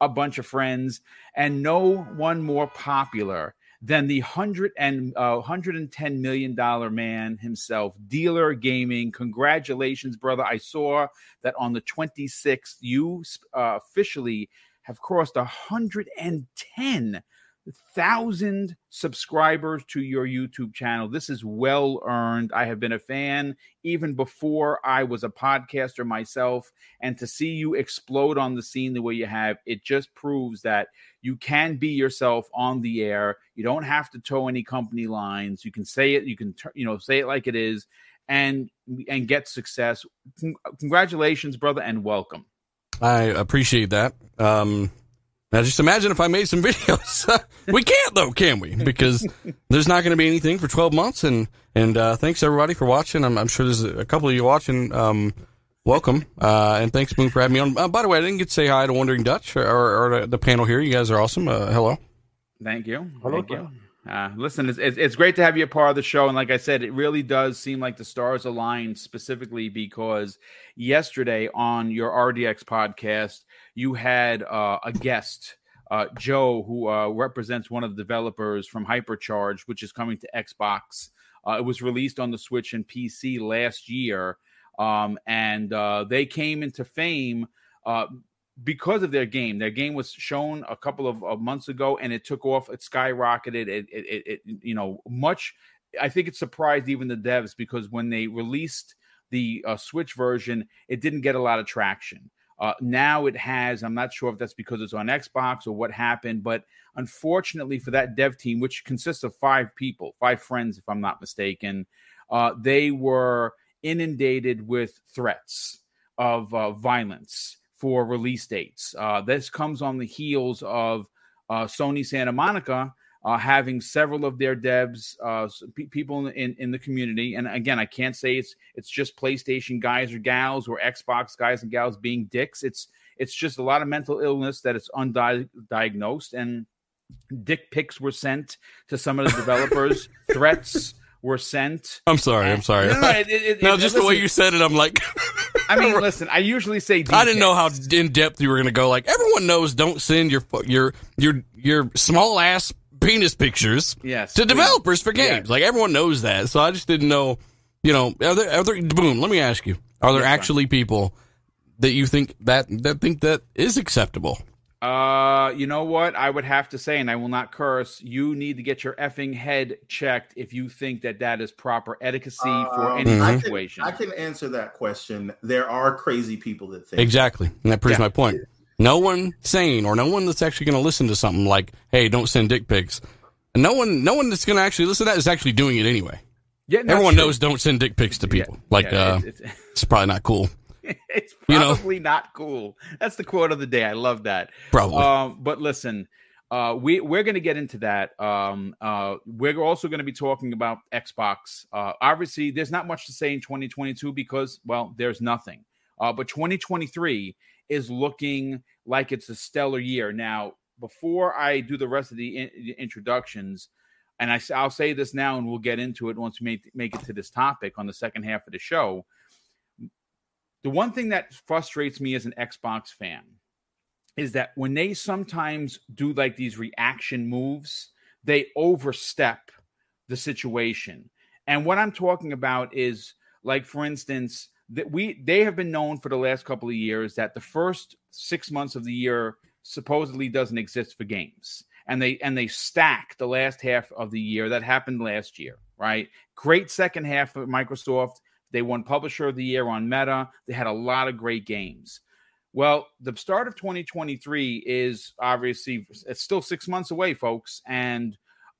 a bunch of friends, and no one more popular than the hundred and uh, hundred and ten million dollar man himself, Dealer Gaming. Congratulations, brother! I saw that on the twenty sixth, you uh, officially have crossed hundred and ten thousand subscribers to your YouTube channel. This is well earned. I have been a fan even before I was a podcaster myself. And to see you explode on the scene the way you have, it just proves that you can be yourself on the air. You don't have to toe any company lines. You can say it, you can you know say it like it is and and get success. Congratulations, brother, and welcome. I appreciate that. Um now, just imagine if I made some videos. we can't though, can we? Because there's not going to be anything for 12 months. And and uh, thanks everybody for watching. I'm, I'm, sure there's a couple of you watching. Um, welcome, uh, and thanks Moon for having me on. Uh, by the way, I didn't get to say hi to Wandering Dutch or, or, or the panel here. You guys are awesome. Uh, hello. Thank you. Hello. Thank you. Uh, listen, it's, it's, it's, great to have you a part of the show. And like I said, it really does seem like the stars aligned specifically because yesterday on your RDX podcast, you had uh, a guest, uh, Joe, who uh, represents one of the developers from Hypercharge, which is coming to Xbox. Uh, it was released on the Switch and PC last year. Um, and uh, they came into fame because of their game. Their game was shown a couple of, of months ago, and it took off. It skyrocketed. It, it, it, it, you know, much. I think it surprised even the devs because when they released the uh, Switch version, it didn't get a lot of traction. Uh, now it has. I'm not sure if that's because it's on Xbox or what happened, but unfortunately for that dev team, which consists of five people, five friends, if I'm not mistaken, uh, they were inundated with threats of uh, violence for release dates. Uh, this comes on the heels of uh, Sony Santa Monica uh, having several of their devs, uh, p- people in, in the community. And again, I can't say it's it's just PlayStation guys or gals or Xbox guys and gals being dicks. It's it's just a lot of mental illness that is undiagnosed and dick pics were sent to some of the developers, threats were sent. I'm sorry. I'm sorry. No, no, it, it, no just listen, the way you said it, I'm like. I mean, listen. I usually say. I didn't know how in depth you were going to go. Like everyone knows, don't send your your your your small ass penis pictures. Yes, to please. developers for games. Yes. Like everyone knows that. So I just didn't know. You know, are there, are there, boom. Let me ask you: Are there yes, actually people that you think that that think that is acceptable? Uh, you know what? I would have to say, and I will not curse. You need to get your effing head checked if you think that that is proper etiquette for um, any I situation. Can, I can, answer that question. There are crazy people that think exactly, and that proves yeah. my point. No one sane or no one that's actually going to listen to something like, "Hey, don't send dick pics." And no one, no one that's going to actually listen to that is actually doing it anyway. Yeah, everyone true. knows don't send dick pics to people. Yeah, like, yeah, uh, it's, it's, it's probably not cool. it's probably you know? not cool. That's the quote of the day. I love that. Probably. Um, but listen, uh, we we're going to get into that. Um, uh, we're also going to be talking about Xbox. Uh, obviously, there's not much to say in 2022 because, well, there's nothing. Uh, but 2023 is looking like it's a stellar year. Now, before I do the rest of the, in- the introductions, and I, will say this now, and we'll get into it once we make, make it to this topic on the second half of the show the one thing that frustrates me as an Xbox fan is that when they sometimes do like these reaction moves, they overstep the situation. And what I'm talking about is like for instance, that we they have been known for the last couple of years that the first 6 months of the year supposedly doesn't exist for games. And they and they stack the last half of the year that happened last year, right? Great second half of Microsoft they won Publisher of the Year on Meta. They had a lot of great games. Well, the start of 2023 is obviously it's still six months away, folks, and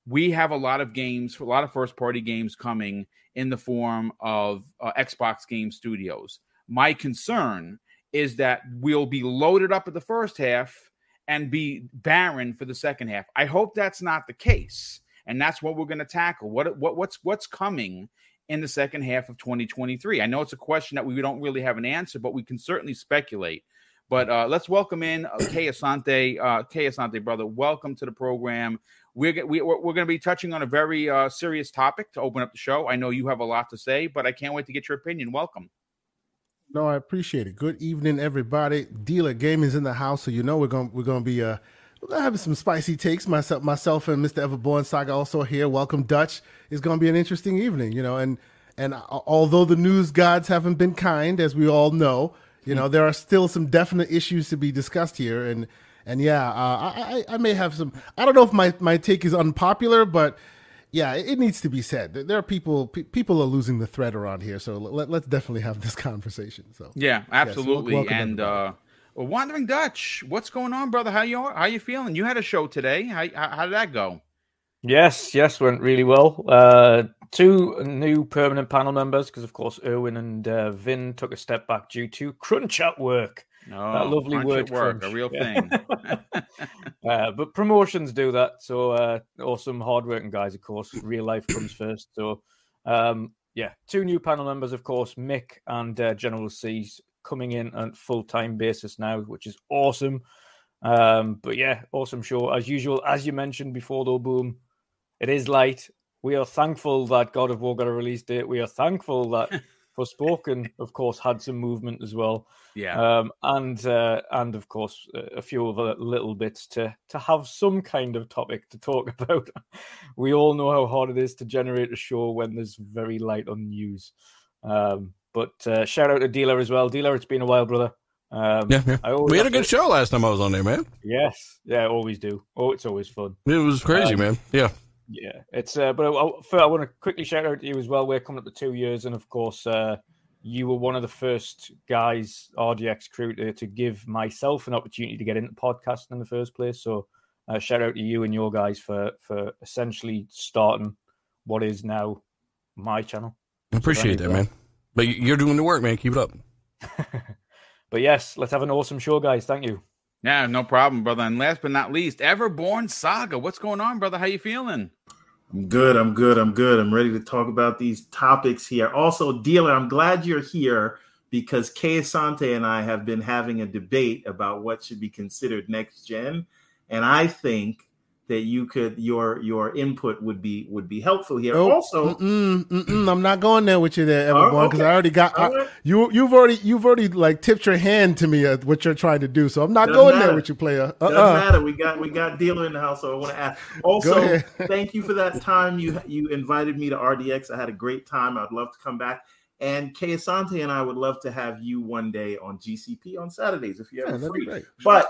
we have a lot of games, a lot of first party games coming in the form of uh, Xbox Game Studios. My concern is that we'll be loaded up at the first half and be barren for the second half. I hope that's not the case, and that's what we're going to tackle. What what what's what's coming in the second half of 2023? I know it's a question that we don't really have an answer, but we can certainly speculate. But uh, let's welcome in uh, Kay Asante. Uh, Kay Asante, brother, welcome to the program. We're, we, we're, we're going to be touching on a very uh, serious topic to open up the show. I know you have a lot to say, but I can't wait to get your opinion. Welcome. No, I appreciate it. Good evening, everybody. Dealer Gaming's in the house, so you know we're going we're going to be uh have some spicy takes. Myself, myself, and Mr. Everborn Saga also here. Welcome, Dutch. It's going to be an interesting evening, you know. And and although the news gods haven't been kind, as we all know, you know there are still some definite issues to be discussed here. And and yeah, uh, I, I I may have some. I don't know if my my take is unpopular, but yeah, it needs to be said. There are people people are losing the thread around here, so let, us definitely have this conversation. So yeah, absolutely. Yes, and uh, well, Wandering Dutch, what's going on, brother? How you how you feeling? You had a show today. How how did that go? Yes, yes, went really well. Uh, two new permanent panel members because, of course, Erwin and uh, Vin took a step back due to crunch at work. Oh, that lovely word, work, crunch. a real thing. uh, but promotions do that. So uh, awesome, hardworking guys. Of course, real life comes first. So um, yeah, two new panel members, of course, Mick and uh, General C's coming in on full time basis now, which is awesome. Um, but yeah, awesome show as usual. As you mentioned before, though, boom, it is light. We are thankful that God of War got a release date. We are thankful that Forspoken, of course, had some movement as well. Yeah, um, and uh, and of course a few other little bits to to have some kind of topic to talk about. we all know how hard it is to generate a show when there's very light on news. Um, but uh, shout out to Dealer as well. Dealer, it's been a while, brother. Um, yeah, yeah. we had a good to... show last time I was on there, man. Yes, yeah, always do. Oh, it's always fun. It was crazy, um, man. Yeah. Yeah, it's uh, but I, I, want to quickly shout out to you as well. We're coming up to two years, and of course, uh, you were one of the first guys, RDX crew, to, to give myself an opportunity to get into podcasting in the first place. So, uh, shout out to you and your guys for for essentially starting what is now my channel. I appreciate so that, man. But you're doing the work, man. Keep it up. but yes, let's have an awesome show, guys. Thank you. Yeah, no problem, brother. And last but not least, Everborn Saga. What's going on, brother? How you feeling? I'm good. I'm good. I'm good. I'm ready to talk about these topics here. Also, dealer, I'm glad you're here because Kay Asante and I have been having a debate about what should be considered next gen, and I think that you could your your input would be would be helpful here. Nope. Also, mm-mm, mm-mm, I'm not going there with you there, everyone, because oh, okay. I already got I, you. You've already you've already like tipped your hand to me at what you're trying to do, so I'm not Doesn't going matter. there with you, player. Uh-uh. Doesn't matter. We got we got dealer in the house, so I want to ask. Also, thank you for that time you you invited me to RDX. I had a great time. I'd love to come back. And Kay Asante and I would love to have you one day on GCP on Saturdays if you're ever yeah, free. But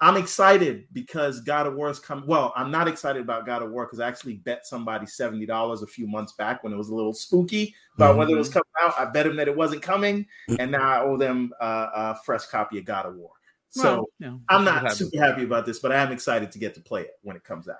I'm excited because God of War is coming. Well, I'm not excited about God of War because I actually bet somebody seventy dollars a few months back when it was a little spooky about mm-hmm. whether it was coming out. I bet them that it wasn't coming, mm. and now I owe them uh, a fresh copy of God of War. So well, I'm not super happy about this, but I am excited to get to play it when it comes out.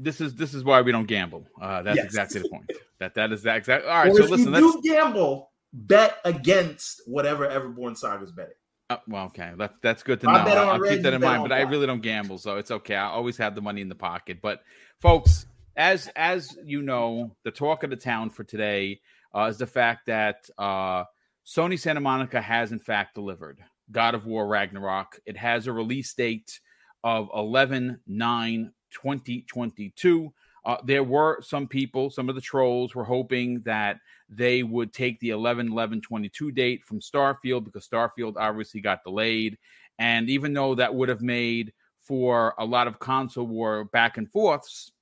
This is this is why we don't gamble. Uh, that's yes. exactly the point. That that is that exactly. All right, or so listen. You do gamble. Bet against whatever Everborn Saga's betting. Uh, well, okay, that's that's good to know. I'll, keep that in mind. But I really don't gamble, so it's okay. I always have the money in the pocket. But folks, as as you know, the talk of the town for today uh, is the fact that uh, Sony Santa Monica has in fact delivered God of War Ragnarok. It has a release date of 11 9 2022. Uh, there were some people, some of the trolls were hoping that they would take the 11 11 22 date from Starfield because Starfield obviously got delayed. And even though that would have made for a lot of console war back and forths,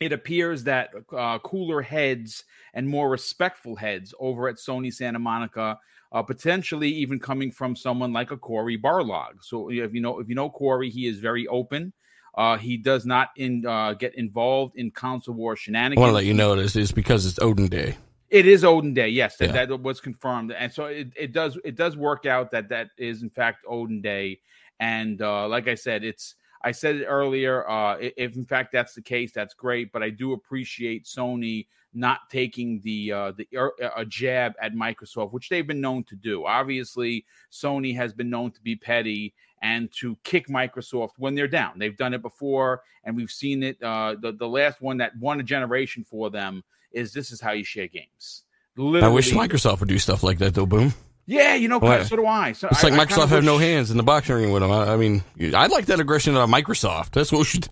it appears that uh, cooler heads and more respectful heads over at Sony Santa Monica, uh, potentially even coming from someone like a Cory Barlog. So if you know if you know Cory, he is very open. Uh, he does not in, uh, get involved in console war shenanigans. I want to let you know this is because it's Odin Day. It is Odin Day, yes, that, yeah. that was confirmed, and so it, it does it does work out that that is in fact Odin Day, and uh, like I said, it's I said it earlier. Uh, if in fact that's the case, that's great. But I do appreciate Sony not taking the uh, the uh, a jab at Microsoft, which they've been known to do. Obviously, Sony has been known to be petty and to kick Microsoft when they're down. They've done it before, and we've seen it. Uh, the the last one that won a generation for them is this is how you share games. Literally, I wish Microsoft would do stuff like that though. Boom. Yeah, you know, well, so do I. So it's I, like Microsoft have no hands in the boxing ring with them. I, I, mean, I'd like that aggression out of Microsoft. That's what we should.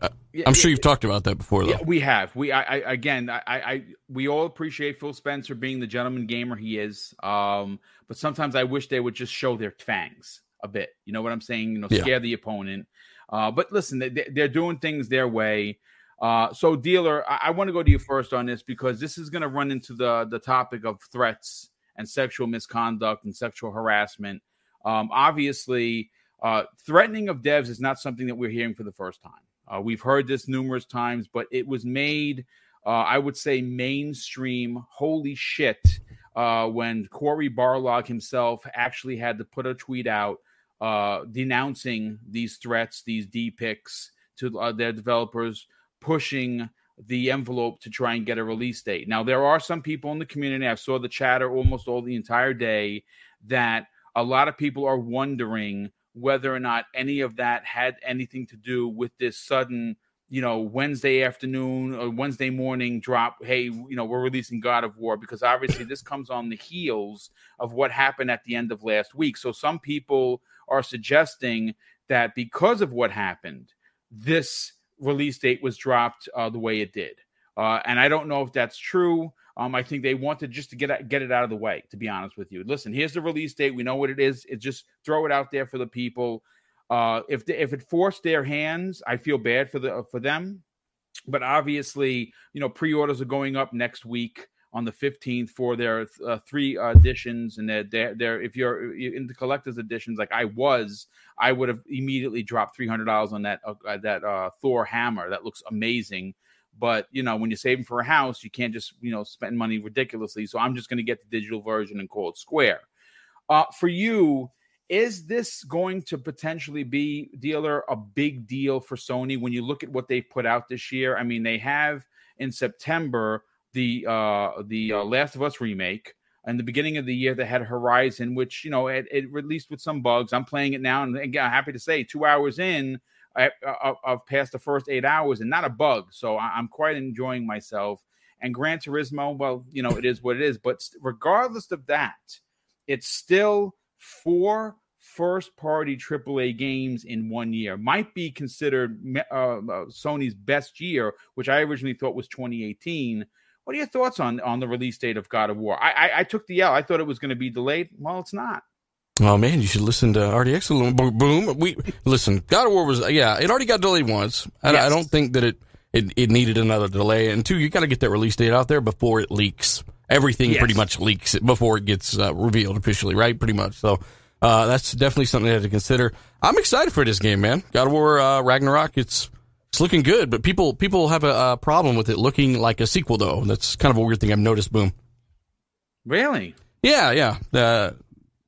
Uh, I'm sure you've talked about that before, though. Yeah, we have. We, I, I again, I, I, we all appreciate Phil Spencer being the gentleman gamer he is. Um, but sometimes I wish they would just show their fangs a bit. You know what I'm saying? You know, Yeah. scare the opponent. Uh, but listen, they, they're doing things their way. Uh, so dealer, I, I want to go to you first on this because this is going to run into the the topic of threats and sexual misconduct and sexual harassment. Um, obviously, uh, threatening of devs is not something that we're hearing for the first time. Uh, we've heard this numerous times, but it was made, uh, I would say, mainstream. Holy shit! Uh, when Cory Barlog himself actually had to put a tweet out uh, denouncing these threats, these D pics to uh, their developers, pushing the envelope to try and get a release date. Now, there are some people in the community, I saw the chatter almost all the entire day, that a lot of people are wondering whether or not any of that had anything to do with this sudden, you know, Wednesday afternoon or Wednesday morning drop. Hey, you know, we're releasing God of War because obviously this comes on the heels of what happened at the end of last week. So some people are suggesting that because of what happened, this release date was dropped uh, the way it did. Uh, and I don't know if that's true. Um, I think they wanted just to get get it out of the way. To be honest with you, listen, here's the release date. We know what it is. It just throw it out there for the people. Uh, if the, if it forced their hands, I feel bad for the for them. But obviously, you know, pre-orders are going up next week on the 15th for their uh, three editions, and they're, they're if you're into collector's editions like I was, I would have immediately dropped three hundred dollars on that uh, that uh, Thor hammer. That looks amazing. But you know, when you're saving for a house, you can't just you know spend money ridiculously. So I'm just going to get the digital version and call it Square. Uh, for you, is this going to potentially be dealer a big deal for Sony when you look at what they've put out this year? I mean, they have in September the uh, the uh, Last of Us remake. And the beginning of the year, they had Horizon, which you know it, it released with some bugs. I'm playing it now, and again, I'm happy to say, two hours in, I, I, I've passed the first eight hours and not a bug. So I, I'm quite enjoying myself. And Gran Turismo, well, you know, it is what it is. But regardless of that, it's still four first party AAA games in one year. Might be considered uh, uh, Sony's best year, which I originally thought was 2018. What are your thoughts on on the release date of God of War? I I, I took the L. I thought it was going to be delayed. Well, it's not. Oh man, you should listen to RDX a little boom. boom. We listen. God of War was yeah, it already got delayed once. I, Yes. I don't think that it, it it needed another delay. And two, you got to get that release date out there before it leaks. Everything Yes. pretty much leaks before it gets uh, revealed officially, right? Pretty much. So uh, that's definitely something they had to consider. I'm excited for this game, man. God of War uh, Ragnarok. It's it's looking good, but people people have a, uh problem with it looking like a sequel, though. That's kind of a weird thing I've noticed. Boom. Really? Yeah, yeah. Uh,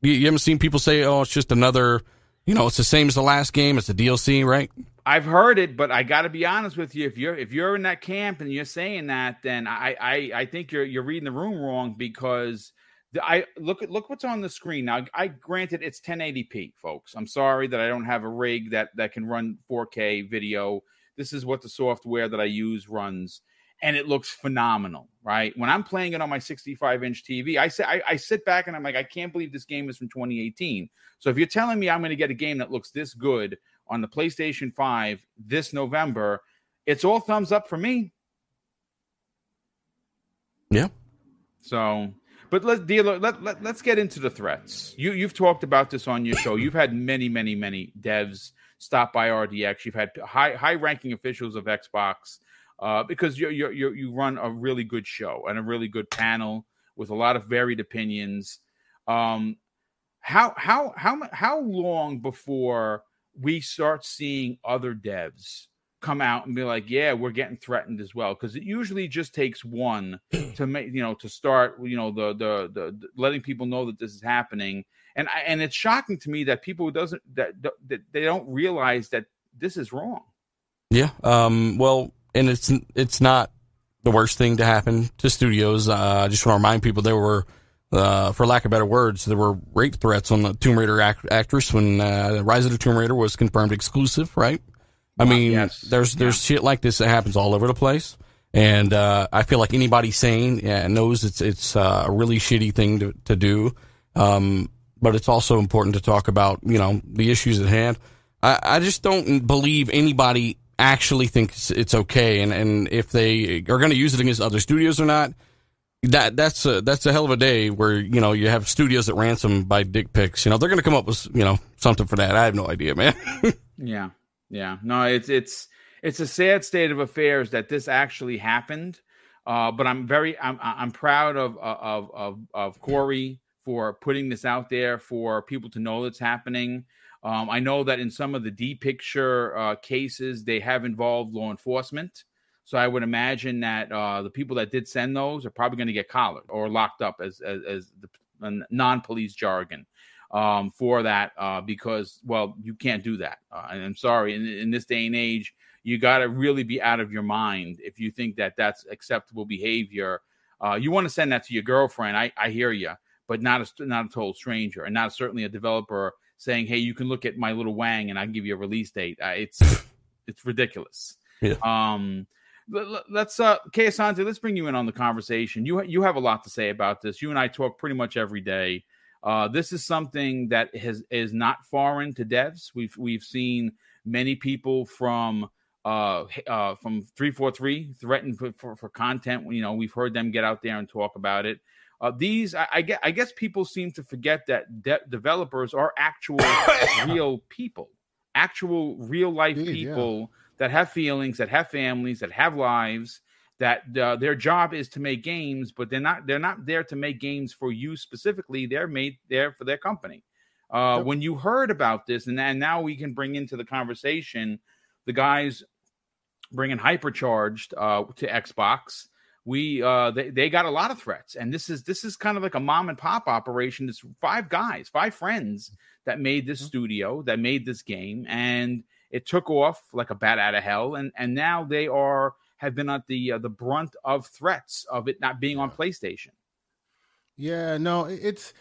you, you haven't seen people say, "Oh, it's just another." You know, it's the same as the last game. It's a DLC, right? I've heard it, but I got to be honest with you. If you're if you're in that camp and you're saying that, then I I, I think you're you're reading the room wrong because the, I look at look what's on the screen now. I granted it's 1080p, folks. I'm sorry that I don't have a rig that that can run 4K video. This is what the software that I use runs, and it looks phenomenal. Right when I'm playing it on my 65 inch TV, I say I, I sit back and I'm like, I can't believe this game is from 2018. So if you're telling me I'm going to get a game that looks this good on the PlayStation 5 this November, it's all thumbs up for me. Yeah. So, but let's dealer let, let let's get into the threats. You you've talked about this on your show. You've had many many many devs stop by RDX. You've had high high ranking officials of Xbox uh, because you you you you run a really good show and a really good panel with a lot of varied opinions. Um, how how how how long before we start seeing other devs come out and be like, "Yeah, we're getting threatened as well"? Because it usually just takes one to make you know to start you know the, the the the letting people know that this is happening. And I, and it's shocking to me that people doesn't that, that they don't realize that this is wrong. Yeah. Um, well, and it's it's not the worst thing to happen to studios. Uh, I just want to remind people there were, uh, for lack of better words, there were rape threats on the Tomb Raider act- actress when uh, Rise of the Tomb Raider was confirmed exclusive, right? I mean, yes. there's there's shit like this that happens all over the place, and uh, I feel like anybody sane yeah, knows it's it's uh, a really shitty thing to to do. Um, but it's also important to talk about you know the issues at hand. I, I just don't believe anybody actually thinks it's, okay, and and if they are going to use it against other studios or not. That that's a that's a hell of a day where you know you have studios that ransom by dick pics. You know they're going to come up with you know something for that. I have no idea, man. yeah, yeah. No, it's it's it's a sad state of affairs that this actually happened. Uh, but I'm very I'm I'm proud of of of of Cory for putting this out there for people to know that's happening. Um, I know that in some of the D picture uh, cases, they have involved law enforcement. So I would imagine that uh, the people that did send those are probably going to get collared or locked up as as, as the non-police jargon um, for that uh, because well you can't do that. Uh, and I'm sorry in, in this day and age you got to really be out of your mind if you think that that's acceptable behavior. Uh, you want to send that to your girlfriend. I, I hear you but not a not a total stranger, and not certainly a developer saying, "Hey, you can look at my little Wang, and I give you a release date." Uh, it's it's ridiculous. Yeah. Um, let's uh, Kay Asante, let's bring you in on the conversation. You you have a lot to say about this. You and I talk pretty much every day. Uh, this is something that has is not foreign to devs. We've we've seen many people from uh, uh, from 343 threaten for, for, for, content. You know, we've heard them get out there and talk about it. Uh, these, I, I, get, I guess people seem to forget that de- developers are actual real people, actual real life people yeah. that have feelings, that have families, that have lives. That uh, their job is to make games, but they're not. They're not there to make games for you specifically. They're made there for their company. Uh, yep. When you heard about this, and, and now we can bring into the conversation the guys bringing hypercharged uh, to Xbox we uh they, they got a lot of threats and this is this is kind of like a mom and pop operation it's five guys five friends that made this mm-hmm. studio that made this game and it took off like a bat out of hell and and now they are have been at the uh, the brunt of threats of it not being on PlayStation. Yeah, no, it's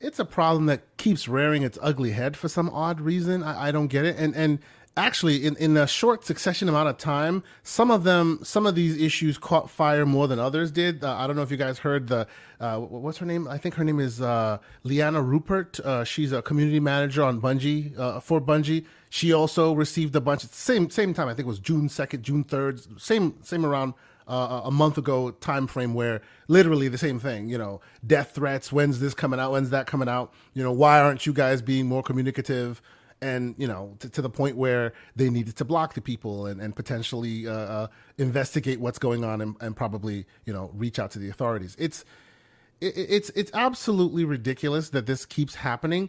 it's a problem that keeps rearing its ugly head for some odd reason. I, I don't get it. And and actually in, in a short succession amount of time some of them some of these issues caught fire more than others did. Uh, i don't know if you guys heard the uh, what's her name? I think her name is uh, Liana Ruppert. Uh, she's a community manager on bungie uh, for bungie. She also received a bunch of same same time i think it was june 2nd june 3rd same same around uh, a month ago time frame where literally the same thing you know death threats when's this coming out when's that coming out? You know why aren't you guys being more communicative and you know to, to, the point where they needed to block the people and, and potentially uh, uh, investigate what's going on and, and, probably you know reach out to the authorities. It's it, it's it's absolutely ridiculous that this keeps happening.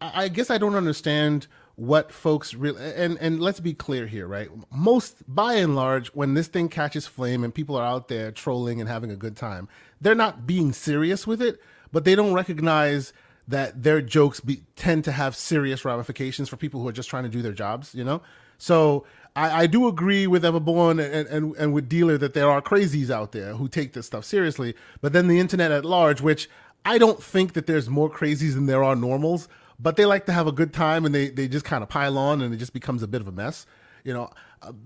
I, I guess i don't understand what folks really and and let's be clear here right? Most by and large when this thing catches flame and people are out there trolling and having a good time they're not being serious with it but they don't recognize that their jokes be, tend to have serious ramifications for people who are just trying to do their jobs, you know? So I, I do agree with Everborn and, and, and with Dealer that there are crazies out there who take this stuff seriously. But then the internet at large, which I don't think that there's more crazies than there are normals, but they like to have a good time and they, they just kind of pile on and it just becomes a bit of a mess. You know,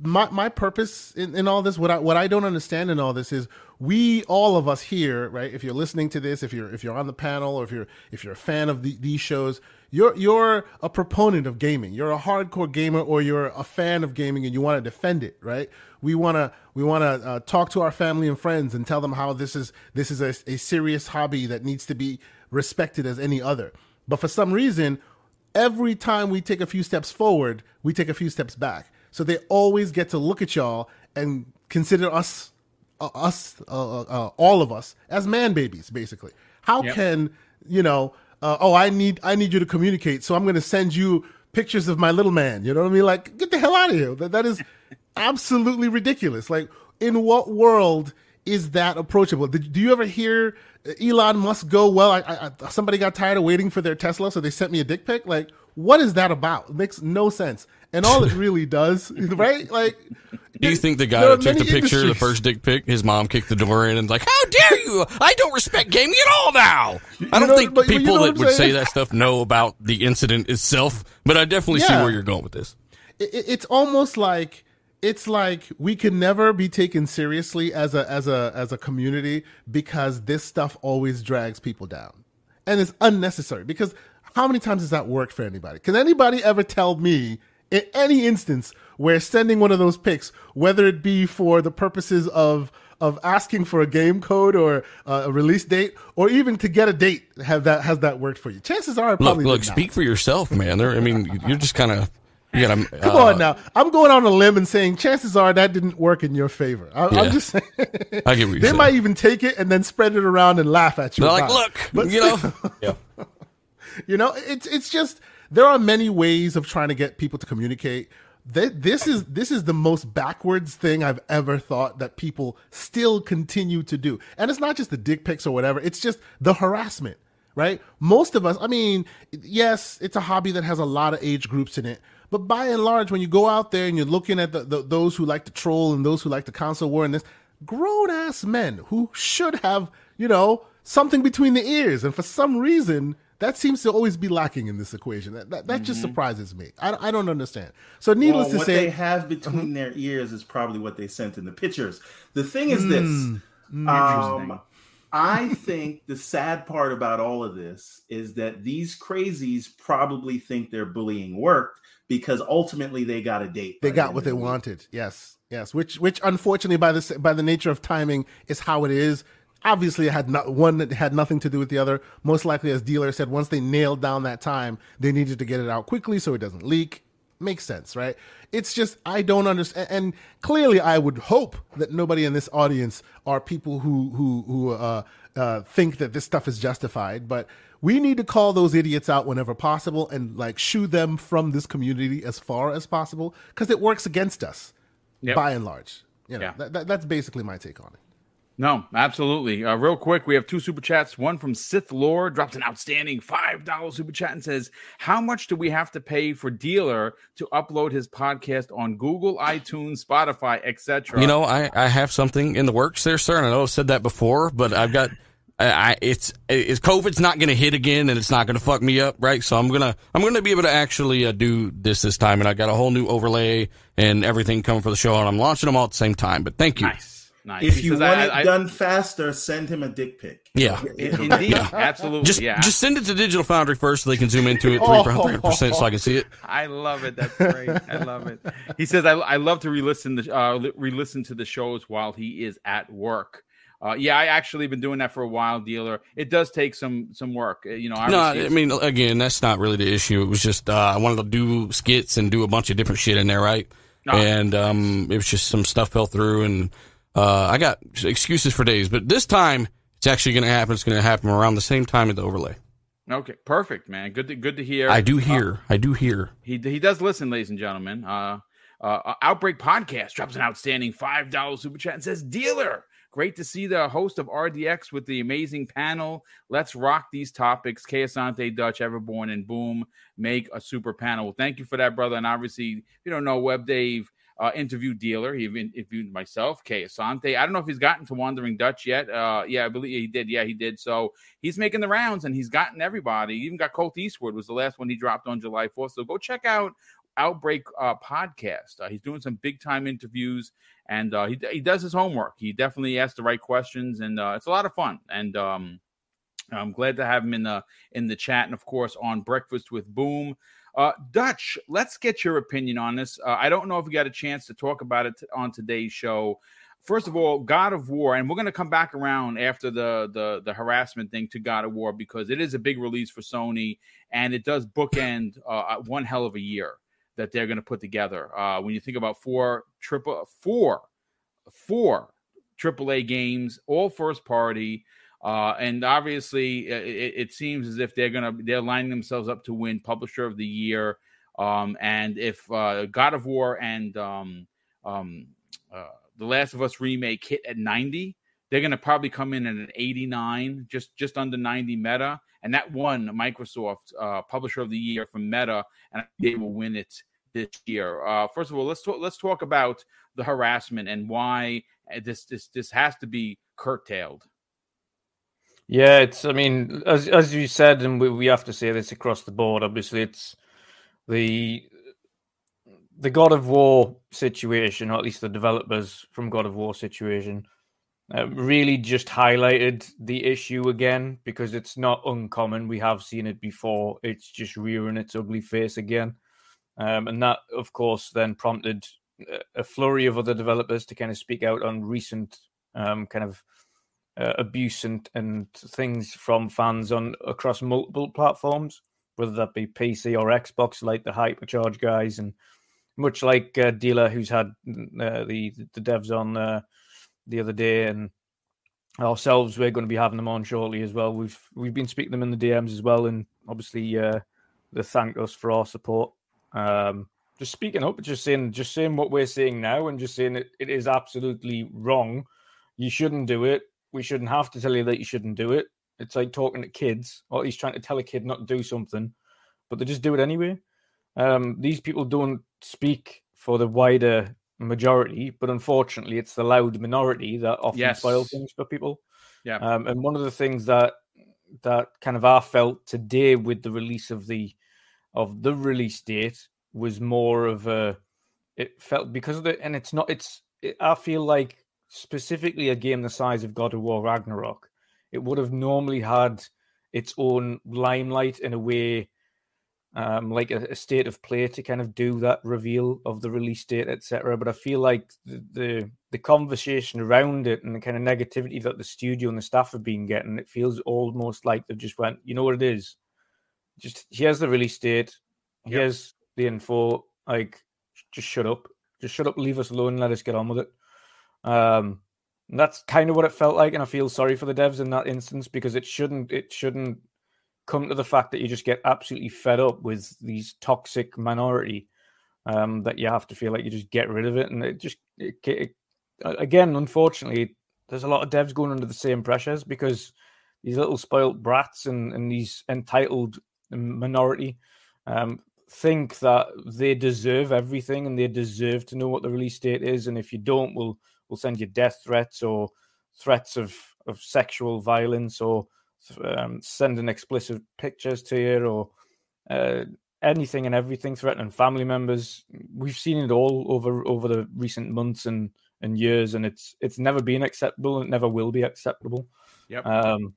my my purpose in, in all this, what I what I don't understand in all this is we all of us here, right? If you're listening to this, if you're if you're on the panel, or if you're if you're a fan of the, these shows, you're you're a proponent of gaming. You're a hardcore gamer, or you're a fan of gaming, and you want to defend it, right? We want to we want to uh, talk to our family and friends and tell them how this is this is a, a serious hobby that needs to be respected as any other. But for some reason, every time we take a few steps forward, we take a few steps back so they always get to look at y'all and consider us, uh, us, uh, uh, uh all of us as man babies, basically. How yep. can you know? Uh, oh, I need I need you to communicate, so I'm going to send you pictures of my little man. You know what I mean? Like, get the hell out of here. That that is absolutely ridiculous. Like, in what world is that approachable? Did, do you ever hear Elon Musk go, "Well, I, I, somebody got tired of waiting for their Tesla, so they sent me a dick pic"? Like, what is that about? It makes no sense. And all it really does, right? Like, do you think the guy that took the picture, the first dick pic, his mom kicked the door in and like, "How dare you? I don't respect gaming at all now." I don't know, think but, people you know that would say that stuff know about the incident itself, but I definitely yeah. see where you're going with this. It, it's almost like it's like we can never be taken seriously as a as a as a community because this stuff always drags people down, and it's unnecessary because how many times has that worked for anybody? Can anybody ever tell me in any instance where sending one of those pics, whether it be for the purposes of of asking for a game code or uh, a release date, or even to get a date, have that has that worked for you? Chances are, probably look, look speak for yourself, man. There, I mean, you're just kind of. You gotta, Come uh, on now. I'm going on a limb and saying chances are that didn't work in your favor. I, am just saying. I get what they saying. might even take it and then spread it around and laugh at you. They're like, look, but you know, yeah. you know, it's it's just there are many ways of trying to get people to communicate this is this is the most backwards thing I've ever thought that people still continue to do. And it's not just the dick pics or whatever, it's just the harassment, right? Most of us, I mean, yes, it's a hobby that has a lot of age groups in it, but by and large when you go out there and you're looking at the, the, those who like to troll and those who like to console war and this grown ass men who should have, you know, something between the ears and for some reason that seems to always be lacking in this equation. That that, that mm-hmm. just surprises me. I, I don't understand. So needless well, to say, what they have between uh-huh. their ears is probably what they sent in the pictures. The thing is this. Mm, mm um, I think the sad part about all of this is that these crazies probably think their bullying worked because ultimately they got a date. They got what they wanted. Yes, yes. Which, which unfortunately, by the by the nature of timing, is how it is obviously it had not one that had nothing to do with the other. Most likely, as dealer said, once they nailed down that time, they needed to get it out quickly so it doesn't leak. Makes sense, right? It's just I don't understand, and clearly, I would hope that nobody in this audience are people who who who uh, uh, think that this stuff is justified. But we need to call those idiots out whenever possible and like shoo them from this community as far as possible because it works against us yep. by and large. You know, yeah. That, that, that's basically my take on it. No, absolutely. Uh, real quick, we have two super chats. One from Sith Lore drops an outstanding five dollar super chat and says, "How much do we have to pay for Dealer to upload his podcast on Google, iTunes, Spotify, etc.?" You know, I I have something in the works there, sir, and I know I've said that before, but I've got. I, it's it's COVID's not going to hit again, and it's not going to fuck me up, right? So I'm gonna I'm gonna be able to actually uh, do this this time, and I got a whole new overlay and everything coming for the show, and I'm launching them all at the same time. But thank you. Nice. Nice. If you want I, it I, done faster, send him a dick pic. Yeah, indeed, absolutely. Just, yeah. just send it to Digital Foundry first, so they can zoom into it three hundred percent, so I can see it. I love it. That's great. I love it. He says, "I, I love to re-listen the uh, re-listen to the shows while he is at work." Uh, yeah, I actually been doing that for a while, dealer. It does take some some work, uh, you know. No, I mean, again, that's not really the issue. It was just uh, I wanted to do skits and do a bunch of different shit in there, right? Oh. And um, it was just some stuff fell through, and uh, I got excuses for days, but this time it's actually going to happen. It's going to happen around the same time as the overlay. Okay, perfect, man. Good to good to hear. I do uh, hear. Uh, I do hear. He he does listen, ladies and gentlemen. Uh, uh, Outbreak Podcast drops an outstanding five dollar super chat and says, "Dealer, great to see the host of RDX with the amazing panel. Let's rock these topics. Kay Asante, Dutch, Everborn, and Boom make a super panel. Well, thank you for that, brother. And obviously, if you don't know Web Dave." Uh, interview dealer. He interviewed myself, Kay Asante. I don't know if he's gotten to Wandering Dutch yet. Uh, yeah, I believe he did. Yeah, he did. So he's making the rounds and he's gotten everybody. He even got Colt Eastwood was the last one he dropped on July 4th. So go check out Outbreak uh, podcast. Uh, he's doing some big time interviews and uh, he, he does his homework. He definitely asks the right questions and uh, it's a lot of fun. And um, I'm glad to have him in the in the chat and of course on Breakfast with Boom. Uh, Dutch, let's get your opinion on this. Uh, I don't know if we got a chance to talk about it on today's show. First of all, God of War, and we're going to come back around after the, the the harassment thing to God of War because it is a big release for Sony, and it does bookend uh, one hell of a year that they're going to put together. Uh, when you think about four triple four four AAA games, all first party. Uh, and obviously, it, it, seems as if they're gonna they're lining themselves up to win Publisher of the Year. Um, and if uh, God of War and um, um, uh, The Last of Us remake hit at 90, they're gonna probably come in at an 89, just just under 90 meta, and that won Microsoft uh, Publisher of the Year from Meta, and they will win it this year. Uh, first of all, let's talk, let's talk about the harassment and why this this this has to be curtailed. Yeah, it's. I mean, as as you said, and we, we have to say this across the board. Obviously, it's the the God of War situation, or at least the developers from God of War situation, uh, really just highlighted the issue again because it's not uncommon. We have seen it before. It's just rearing its ugly face again. Um, and that, of course, then prompted a flurry of other developers to kind of speak out on recent um, kind of uh, abuse and, and things from fans on across multiple platforms, whether that be PC or Xbox, like the Hypercharge guys, and much like uh, Dealer, who's had uh, the the devs on uh, the other day, and ourselves, we're going to be having them on shortly as well. We've we've been speaking them in the DMs as well, and obviously uh, they thank us for our support. Um, just speaking up, just saying, just saying what we're seeing now, and just saying it, it is absolutely wrong. You shouldn't do it. We shouldn't have to tell you that you shouldn't do it. It's like talking to kids, or he's trying to tell a kid not to do something, but they just do it anyway. Um, these people don't speak for the wider majority, but unfortunately, it's the loud minority that often yes. spoil things for people. Yeah. Um, and one of the things that that kind of I felt today with the release of the of the release date was more of a it felt because of the and it's not it's it, I feel like specifically a game the size of God of War Ragnarok, it would have normally had its own limelight in a way um, like a, a, state of play to kind of do that reveal of the release date, etc. But I feel like the, the, the conversation around it and the kind of negativity that the studio and the staff have been getting, it feels almost like they've just went, you know what it is, just here's the release date, here's yep. the info, like just shut up, just shut up, leave us alone, let us get on with it. Um, that's kind of what it felt like, and I feel sorry for the devs in that instance because it shouldn't, it shouldn't come to the fact that you just get absolutely fed up with these toxic minority um, that you have to feel like you just get rid of it. And it just, it, it, again, unfortunately, there's a lot of devs going under the same pressures because these little spoilt brats and, and these entitled minority um, think that they deserve everything and they deserve to know what the release date is. And if you don't, we'll we'll send you death threats or threats of of sexual violence or um, sending explicit pictures to you or uh, anything and everything threatening family members. We've seen it all over over the recent months and and years, and it's it's never been acceptable. and It never will be acceptable. Yep. Um,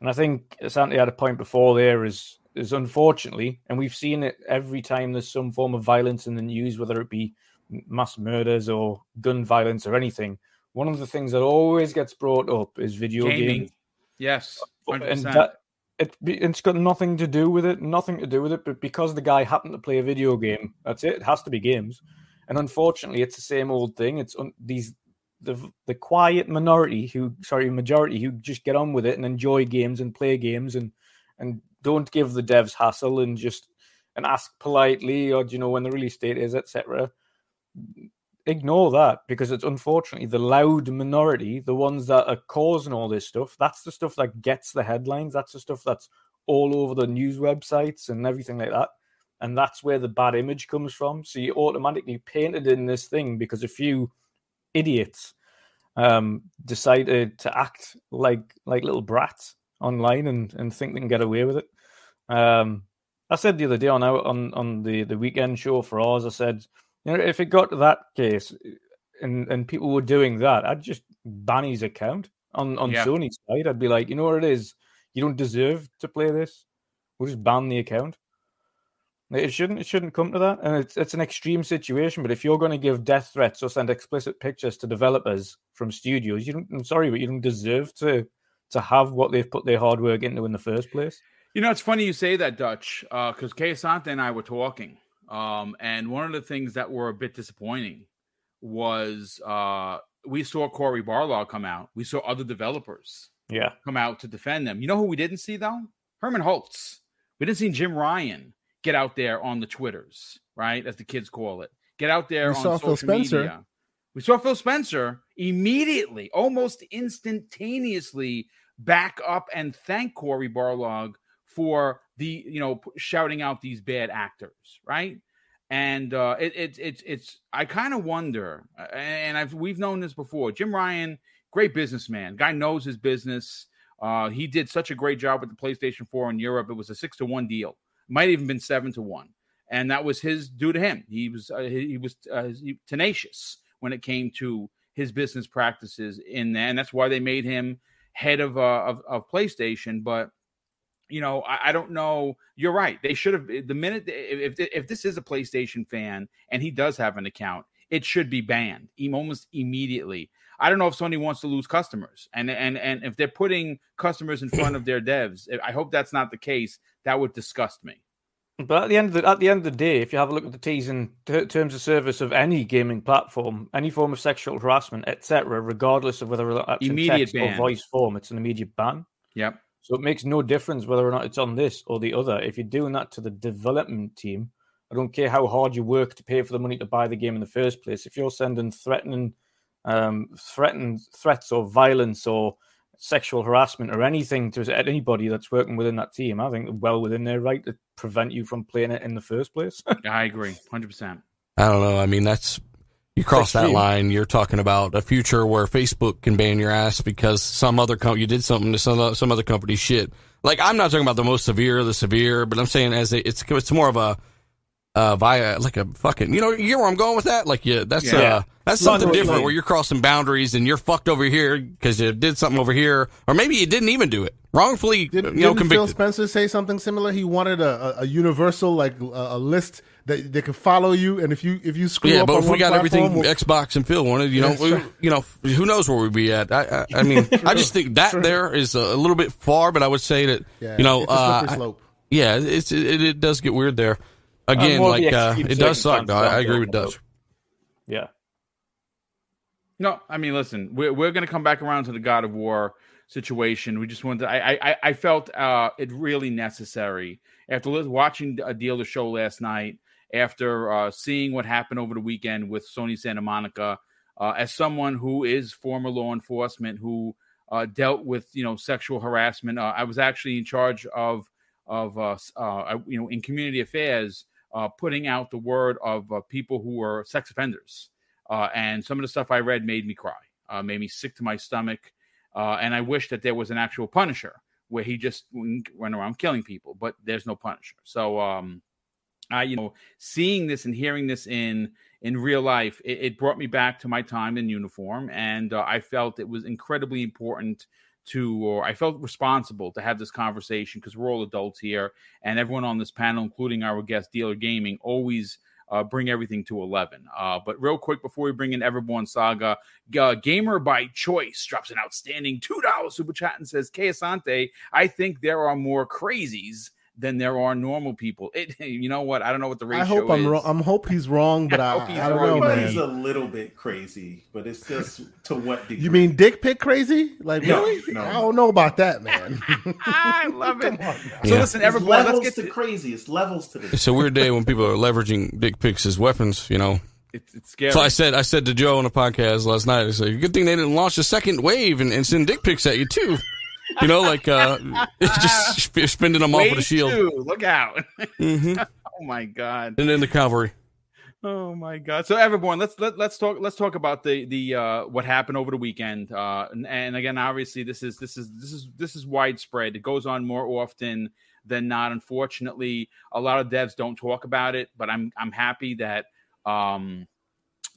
and I think Santi had a point before there is is unfortunately, and we've seen it every time there's some form of violence in the news, whether it be mass murders or gun violence or anything. One of the things that always gets brought up is video Gaming. games. Yes, 100%. and that, it, it's got nothing to do with it. Nothing to do with it. But because the guy happened to play a video game, that's it. It has to be games. And unfortunately, it's the same old thing. It's un- these the the quiet minority who, sorry, majority who just get on with it and enjoy games and play games and and don't give the devs hassle and just and ask politely or do you know when the release date is, etc ignore that because it's unfortunately the loud minority, the ones that are causing all this stuff. That's the stuff that gets the headlines. That's the stuff that's all over the news websites and everything like that. And that's where the bad image comes from. So you automatically painted in this thing because a few idiots um, decided to act like like little brats online and, and think they can get away with it. Um, I said the other day on on on the the weekend show for ours, I said you know, if it got to that case and and people were doing that, I'd just ban his account on on yeah. Sony's side. I'd be like, you know what it is, you don't deserve to play this. We'll just ban the account. It shouldn't. It shouldn't come to that, and it's it's an extreme situation. But if you're going to give death threats or send explicit pictures to developers from studios, you don't. I'm sorry, but you don't deserve to to have what they've put their hard work into in the first place. You know, it's funny you say that, Dutch, because uh, Kay Asante and I were talking, um, and one of the things that were a bit disappointing was uh, we saw Cory Barlog come out. We saw other developers yeah. come out to defend them. You know who we didn't see though? Hermen Hulst. We didn't see Jim Ryan get out there on the Twitters, right? As the kids call it. Get out there we on saw social Phil Spencer. media. We saw Phil Spencer immediately, almost instantaneously back up and thank Cory Barlog for the you know shouting out these bad actors, right? And uh, it, it, it's it's I kind of wonder, and I've we've known this before. Jim Ryan, great businessman, guy knows his business. Uh, he did such a great job with the PlayStation 4 in Europe. It was a six to one deal, might even been seven to one, and that was his due to him. He was uh, he, he, was uh, tenacious when it came to his business practices in there, and that's why they made him head of uh, of, of PlayStation. But you know, I, I, don't know. You're right. They should have the minute if if this is a PlayStation fan and he does have an account, it should be banned almost immediately. I don't know if Sony wants to lose customers, and and and if they're putting customers in front of their devs, eh, I hope that's not the case. That would disgust me. But at the end of the, at the end of the day, if you have a look at the T's and t- terms of service of any gaming platform, any form of sexual harassment, etc., regardless of whether it's immediate text ban. or voice form, it's an immediate ban. Yep. So it makes no difference whether or not it's on this or the other. If you're doing that to the development team, I don't care how hard you work to pay for the money to buy the game in the first place. If you're sending threatening, um, threatened threats or violence or sexual harassment or anything to anybody that's working within that team, I think well within their right to prevent you from playing it in the first place. I agree, hundred percent. I don't know. I mean, that's you cross that line, you're talking about a future where Facebook can ban your ass because some other company you did something to some some other company shit. Like I'm not talking about the most severe, the severe, but I'm saying as a, it's it's more of a uh, via like a fucking you know you know where I'm going with that? Like yeah that's yeah. uh that's something different where you're crossing boundaries and you're fucked over here because you did something over here or maybe you didn't even do it. Wrongfully did, you know didn't Phil Spencer say something similar? He wanted a, a, a universal like a, a, list that they can follow you and if you if you screw yeah up but if we got everything we'll... Xbox and Phil wanted you know we, you know who knows where we'd be at I I, I mean I just think that True. there is a little bit far but I would say that yeah, you know uh, yeah it's it, it does get weird there Again, like uh, it does suck. Though. I, I agree with Dutch. Yeah. No, I mean, listen, we're we're gonna come back around to the God of War situation. We just wanted. To, I I I felt uh, it really necessary after watching a deal the show last night. After uh, seeing what happened over the weekend with Sony Santa Monica, uh, as someone who is former law enforcement who uh, dealt with you know sexual harassment, uh, I was actually in charge of of uh, uh, you know in community affairs putting out the word of people who were sex offenders. And some of the stuff I read made me cry, made me sick to my stomach. And I wish that there was an actual Punisher where he just went around killing people, but there's no Punisher. So, um, I, you know, seeing this and hearing this in in real life, it, it brought me back to my time in uniform, and uh, I felt it was incredibly important to, or I felt responsible to have this conversation because we're all adults here, and everyone on this panel, including our guest Dealer Gaming, always uh, bring everything to 11. Uh, but real quick, before we bring in Everborn Saga, uh, Gamer by Choice drops an outstanding $2 super chat and says, Kay Asante, I think there are more crazies than there are normal people. It, you know what? I don't know what the ratio I hope. I'm wrong. I'm hope he's wrong, but I, I, I don't know, man. He's a little bit crazy, but it's just to what degree? You mean dick pic crazy? Like no, really? No. I don't know about that, man. I love it. On, so yeah. listen, everybody, levels let's get to, crazy. It's levels to this. It's a weird day when people are leveraging dick pics as weapons. You know. It's, it's scary. So I said, I said to Joe on the podcast last night, I said, "Good thing they didn't launch a second wave and, and send dick pics at you too." You know, like uh, just spinning them off with a shield. Two. Look out! Mm-hmm. oh my god! And then the cavalry. Oh my god! So everyone, let's let, let's talk let's talk about the the uh, what happened over the weekend. Uh, and, and again, obviously, this is this is this is this is widespread. It goes on more often than not. Unfortunately, a lot of devs don't talk about it, but I'm I'm happy that um,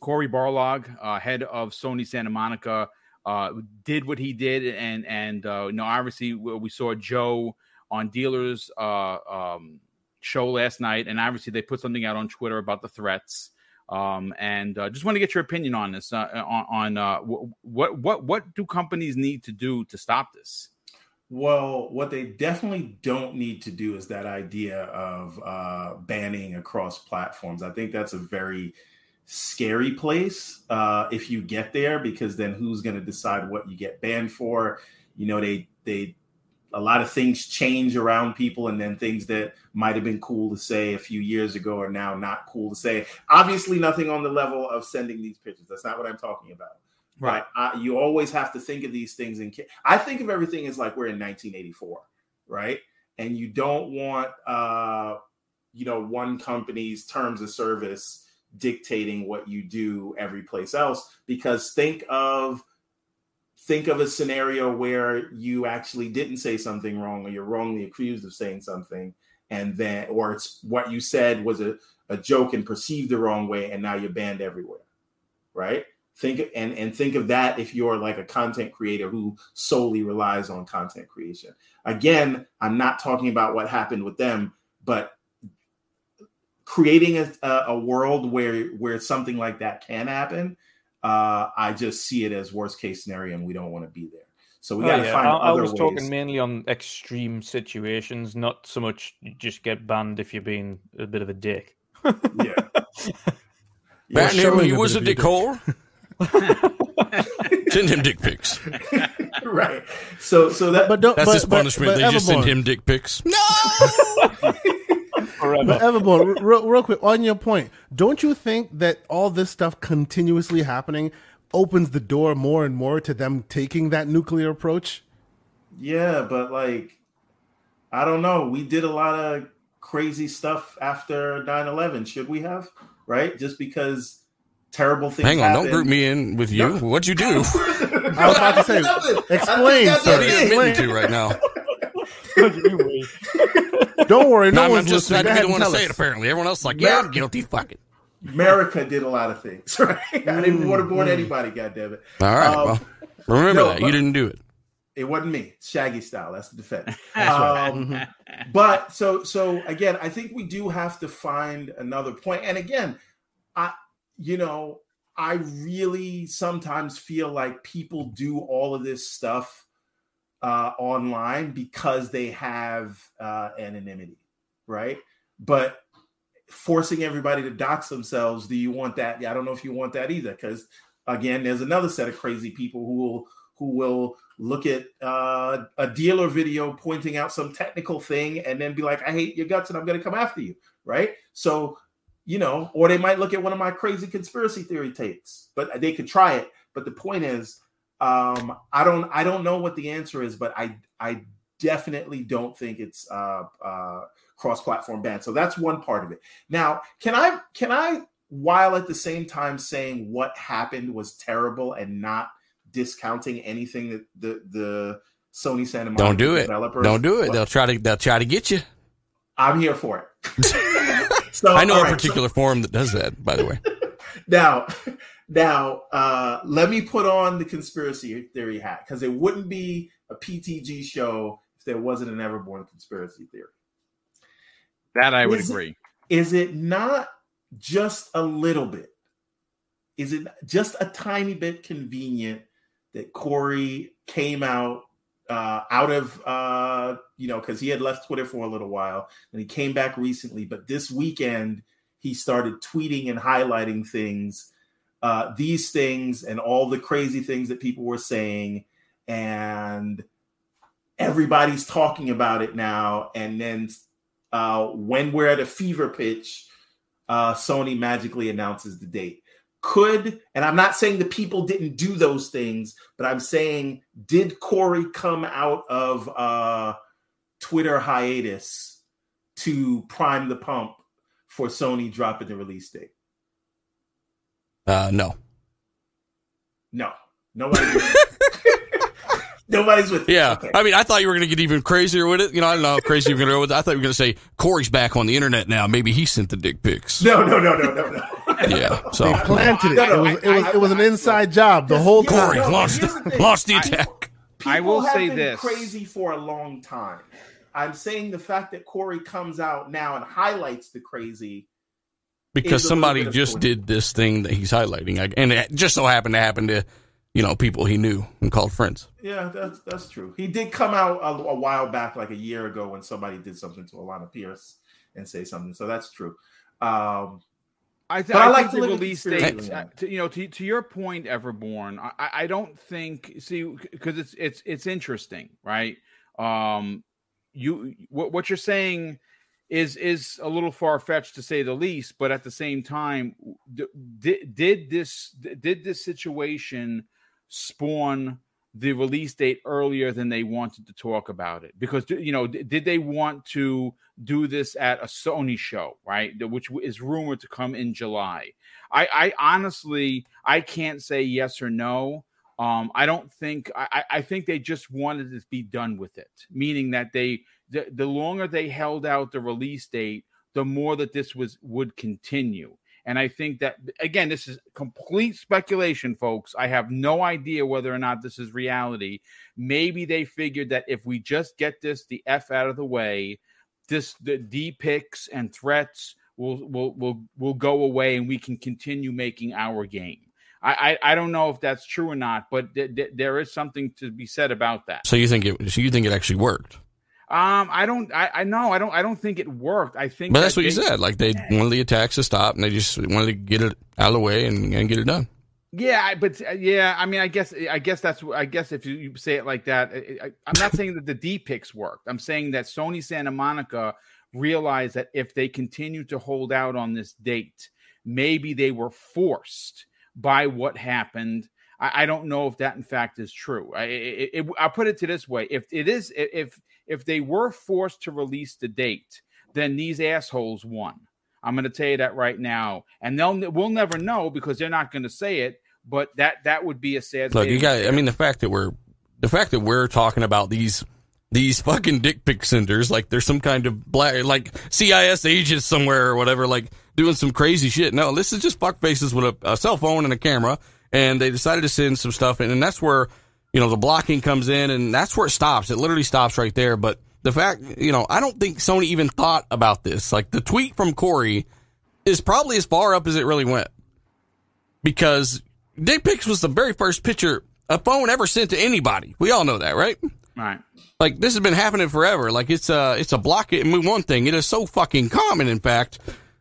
Cory Barlog, uh, head of Sony Santa Monica, uh, did what he did, and and uh, you know, obviously we saw Joe on Dealers uh, um, show last night, and obviously they put something out on Twitter about the threats. Um, and uh, just want to get your opinion on this. Uh, on, on uh, what what what do companies need to do to stop this? Well, what they definitely don't need to do is that idea of uh, banning across platforms. I think that's a very scary place uh, if you get there because then who's going to decide what you get banned for? You know, they they a lot of things change around people, and then things that might have been cool to say a few years ago are now not cool to say. Obviously, nothing on the level of sending these pictures. That's not what I'm talking about. Right. I, you always have to think of these things in. I think of everything as like we're in 1984, right? And you don't want, uh, you know, one company's terms of service dictating what you do every place else because think of think of a scenario where you actually didn't say something wrong or you're wrongly accused of saying something and then or it's what you said was a, a joke and perceived the wrong way and now you're banned everywhere right Think and and think of that if you're like a content creator who solely relies on content creation. Again, I'm not talking about what happened with them, but creating a, a world where where something like that can happen, uh, I just see it as worst case scenario, and we don't want to be there. So we got to oh, yeah. find I, other I was ways. talking mainly on extreme situations, not so much just get banned if you're being a bit of a dick. yeah. Ban him. He was a dick whore. send him dick pics. right. So so that but don't, that's but, his punishment. But, but they just send him dick pics. No. Forever. Everborn, real, real quick on your point, don't you think that all this stuff continuously happening opens the door more and more to them taking that nuclear approach? Yeah, but like, I don't know. We did a lot of crazy stuff after 9 11. Should we have? Right? Just because terrible things. Hang on, don't group me in with you. No. What'd you do? I was about to say, explain, sir. What are you admitting to right now? don't worry, no, no one's I'm just listening. I didn't want to say it. Apparently, everyone else is like, yeah, I'm guilty. Fuck it. America did a lot of things, right? I didn't want to born mm. anybody, goddamn it. All right, um, well, remember no, that you didn't do it. It wasn't me, Shaggy style. That's the defense. um, mm-hmm. but so, so again, I think we do have to find another point. And again, I, you know, I really sometimes feel like people do all of this stuff uh, online because they have uh, anonymity, right? But forcing everybody to dox themselves, do you want that? I don't know if you want that either, because again, there's another set of crazy people who will who will look at uh, a dealer video pointing out some technical thing and then be like, "I hate your guts and I'm going to come after you," right? So, you know, or they might look at one of my crazy conspiracy theory takes, but they could try it. But the point is, um, I don't I don't know what the answer is, but I I definitely don't think it's uh, uh, cross-platform ban. So that's one part of it. Now, can I can I while at the same time saying what happened was terrible and not discounting anything that the the Sony Santa Monica don't do it. Don't do it. They'll try to they'll try to get you. I'm here for it. so I know a right, particular so, forum that does that. By the way. now, now uh, let me put on the conspiracy theory hat because it wouldn't be a PTG show if there wasn't an Everborn conspiracy theory. That I would is agree. It, is it not just a little bit? Is it just a tiny bit convenient that Cory came out uh, out of uh, you know because he had left Twitter for a little while and he came back recently, but this weekend he started tweeting and highlighting things, uh, these things and all the crazy things that people were saying, and everybody's talking about it now, and then uh, when we're at a fever pitch, uh, Sony magically announces the date. Could, and I'm not saying the people didn't do those things, but I'm saying, did Cory come out of uh, Twitter hiatus to prime the pump for Sony dropping the release date? Uh, no. No. Nobody. Nobody's with. It. Yeah, okay. I mean, I thought you were going to get even crazier with it. You know, I don't know how crazy you're going to go with. It. I thought you were going to say Cory's back on the internet now. Maybe he sent the dick pics. No, no, no, no, no, no. yeah, so they planted it. No, no, it, was, I, it, was, I, it was an inside job. The whole Cory no, launched launched the attack. I will say this: crazy for a long time. I'm saying the fact that Cory comes out now and highlights the crazy because somebody just did this thing that he's highlighting, and it just so happened to happen to you know, people he knew and called friends. Yeah, that's that's true. He did come out a, a, while back, like a year ago, when somebody did something to Alanah Pearce and say something. So that's true. Um, I, th- I, I, like the release date. you know, to, to your point, Everborn. I, I don't think see because it's it's it's interesting, right? Um, you what what you're saying is is a little far fetched to say the least, but at the same time, did did this did this situation spawn the release date earlier than they wanted to talk about it? Because you know did they want to do this at a sony show right? Which is rumored to come in july. I i honestly i can't say yes or no. Um i don't think i i think they just wanted to be done with it meaning that they the, the longer they held out the release date the more that this was would continue And I think that, again, this is complete speculation, folks. I have no idea whether or not this is reality. Maybe they figured that if we just get this the F out of the way, this the D pics and threats will will will will go away and we can continue making our game. I, I, I don't know if that's true or not, but th- th- there is something to be said about that. So you think it? So you think it actually worked? Um, I don't. I, I know. I don't. I don't think it worked. I think. But that that's what they, you said. Like they wanted the attacks to stop, and they just wanted to get it out of the way and, and get it done. Yeah, I- but uh, yeah, I mean, I guess, I guess that's, I guess if you, you say it like that, I, I, I'm not saying that the D pics worked. I'm saying that Sony Santa Monica realized that if they continue to hold out on this date, maybe they were forced by what happened. I, I don't know if that in fact is true. I, it, it, I'll put it to this way: if it is, if if they were forced to release the date, then these assholes won. I'm going to tell you that right now, and they'll we'll never know because they're not going to say it. But that that would be a sad. Look, you got. I mean, the fact that we're the fact that we're talking about these these fucking dick pic senders like there's some kind of black like CIS agents somewhere or whatever, like doing some crazy shit. No, this is just fuck faces with a, a cell phone and a camera, and they decided to send some stuff in, and that's where you know the blocking comes in, and that's where it stops. It literally stops right there. But the fact, you know, I don't think Sony even thought about this. Like the tweet from Cory is probably as far up as it really went because dick pics was the very first picture a phone ever sent to anybody. We all know that, right? right. Like this has been happening forever. Like it's a it's a block it and move one thing. It is so fucking common. In fact,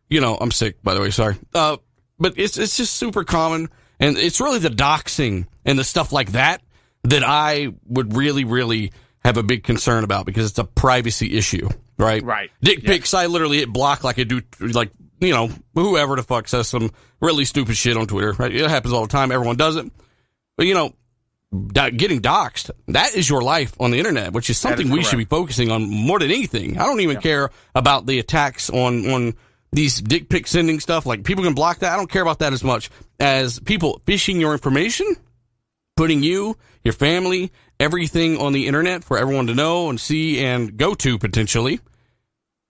you know, I'm sick by the way. Sorry. Uh, but it's it's just super common, and it's really the doxing and the stuff like that that I would really really have a big concern about because it's a privacy issue, right? Right. Dick Yeah. pics, I literally hit block like I do, like you know, whoever the fuck says some really stupid shit on Twitter. Right? It happens all the time. Everyone does it. But you know, getting doxxed, that is your life on the internet, which is something we should be focusing on more than anything. I don't even care about the attacks on, on these dick pic sending stuff. Like people can block that. I don't care about that as much as people phishing your information, putting you, your family, everything on the internet for everyone to know and see and go to potentially.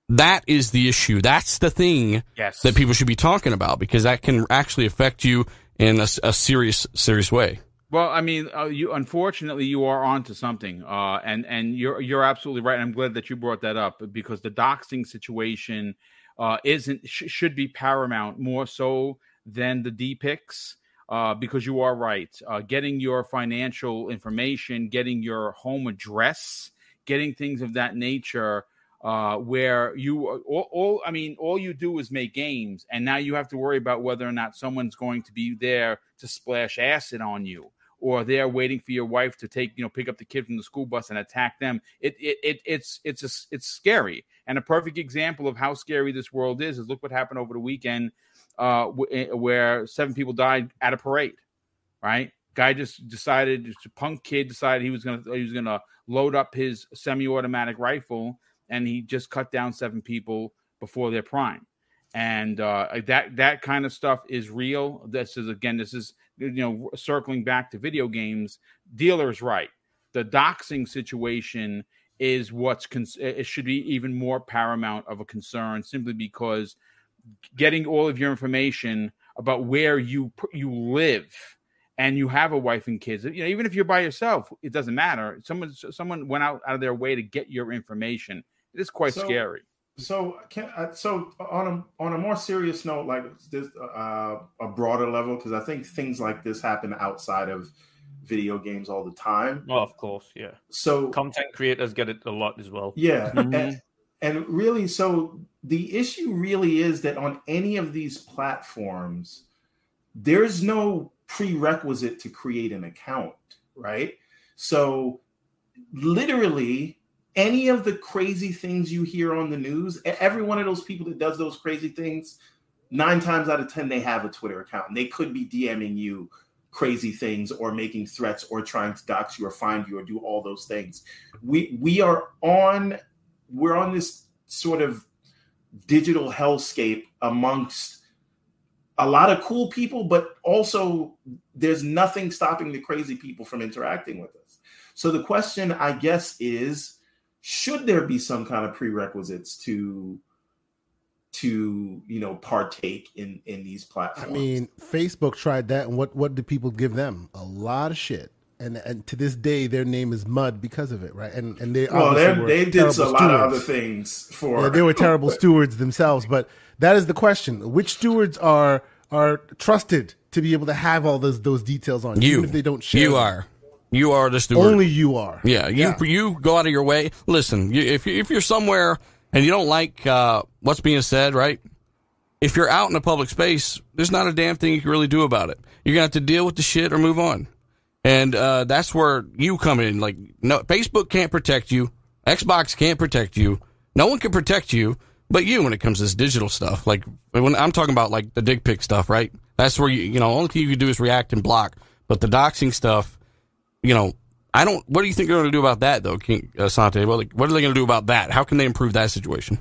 That is the issue. That's the thing Yes. that people should be talking about because that can actually affect you in a, a serious, serious way. Well, I mean, uh, you unfortunately you are onto something, uh, and and you're you're absolutely right. And I'm glad that you brought that up because the doxing situation uh, isn't sh- should be paramount more so than the D pics. Uh, because you are right, uh, getting your financial information, getting your home address, getting things of that nature, uh, where you all, all I mean, all you do is make games, and now you have to worry about whether or not someone's going to be there to splash acid on you, or they're waiting for your wife to take you know pick up the kid from the school bus and attack them. It it, it it's it's a, it's scary, and a perfect example of how scary this world is is look what happened over the weekend, uh, w- where seven people died at a parade, right? Guy just decided, just punk kid decided he was gonna he was gonna load up his semi-automatic rifle and he just cut down seven people before their prime. And uh, that that kind of stuff is real. This is again this is you know circling back to video games dealer's right. The doxing situation is what's con- it should be even more paramount of a concern simply because getting all of your information about where you you live and you have a wife and kids you know even if you're by yourself it doesn't matter someone someone went out, out of their way to get your information it is quite So- scary So, can uh, so on a on a more serious note, like this, uh, a broader level, because I think things like this happen outside of video games all the time. Oh, of course, yeah. So, Content creators get it a lot as well. yeah, Mhm. and, and really, so the issue really is that on any of these platforms, there's no prerequisite to create an account, right? So, literally, any of the crazy things you hear on the news, every one of those people that does those crazy things, nine times out of 10, they have a Twitter account and they could be DMing you crazy things or making threats or trying to dox you or find you or do all those things. We we are on we're on this sort of digital hellscape amongst a lot of cool people, but also there's nothing stopping the crazy people from interacting with us. So the question, I guess, is should there be some kind of prerequisites to to you know partake in in these platforms. I mean, Facebook tried that, and what what did people give them? A lot of shit. And, and to this day, their name is Mud because of it, right? And and they well, they did a lot stewards. of other things for. Yeah, they were terrible stewards themselves, but that is the question: which stewards are are trusted to be able to have all those those details on you? Even if they don't share. You them. are. You are the steward. Only you are. Yeah, you yeah. you go out of your way. Listen, you, if you, if you're somewhere and you don't like uh, what's being said, right? If you're out in a public space, there's not a damn thing you can really do about it. You're gonna have to deal with the shit or move on, and uh, that's where you come in. Like, no, Facebook can't protect you. Xbox can't protect you. No one can protect you but you when it comes to this digital stuff. Like when I'm talking about like the dick pic stuff, right? That's where you you know only thing you can do is react and block. But the doxing stuff, you know, I don't. What do you think they're going to do about that, though, King uh, Sante? Well, like, what are they going to do about that? How can they improve that situation?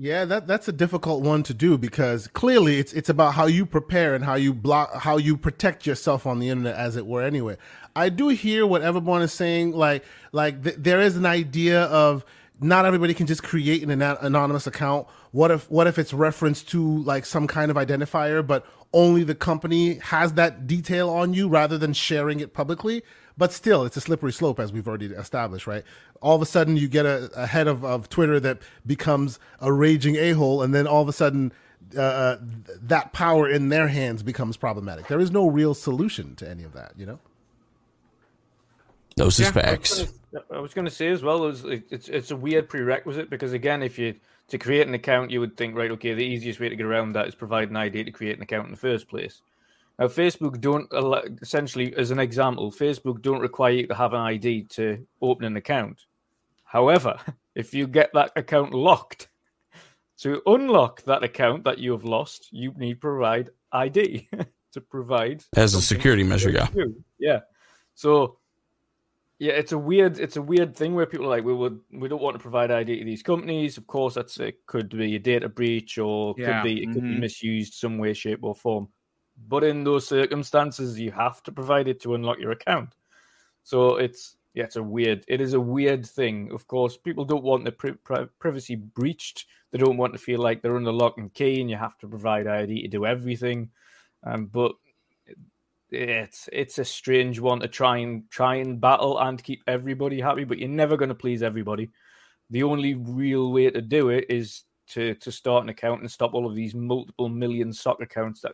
Yeah, that that's a difficult one to do because clearly it's it's about how you prepare and how you block how you protect yourself on the internet, as it were. Anyway, I do hear what Everborn is saying. Like like th- there is an idea of not everybody can just create an anonymous account. What if what if it's referenced to like some kind of identifier, but only the company has that detail on you rather than sharing it publicly? But still, it's a slippery slope as we've already established, right? All of a sudden, you get a, a head of, of Twitter that becomes a raging a hole, and then all of a sudden, uh, uh, that power in their hands becomes problematic. There is no real solution to any of that, you know. Those yeah, facts. I was going to say as well, it's it's a weird prerequisite because again, if you to create an account, you would think right, okay, the easiest way to get around that is provide an ID to create an account in the first place. Now, Facebook don't essentially, as an example, Facebook don't require you to have an ID to open an account. However, if you get that account locked, to unlock that account that you have lost, you need to provide ID to provide as a security measure. Yeah, yeah. So yeah, it's a weird it's a weird thing where people are like we would we don't want to provide ID to these companies. Of course, that's it could be a data breach or yeah. could be it could mm-hmm. be misused some way, shape, or form. But in those circumstances, you have to provide it to unlock your account. So it's yeah, it's a weird. It is a weird thing. Of course, people don't want their pri- pri- privacy breached. They don't want to feel like they're under lock and key, and you have to provide ID to do everything. Um, but it's it's a strange one to try and try and battle and keep everybody happy, but you're never going to please everybody. The only real way to do it is to to start an account and stop all of these multiple million sock accounts that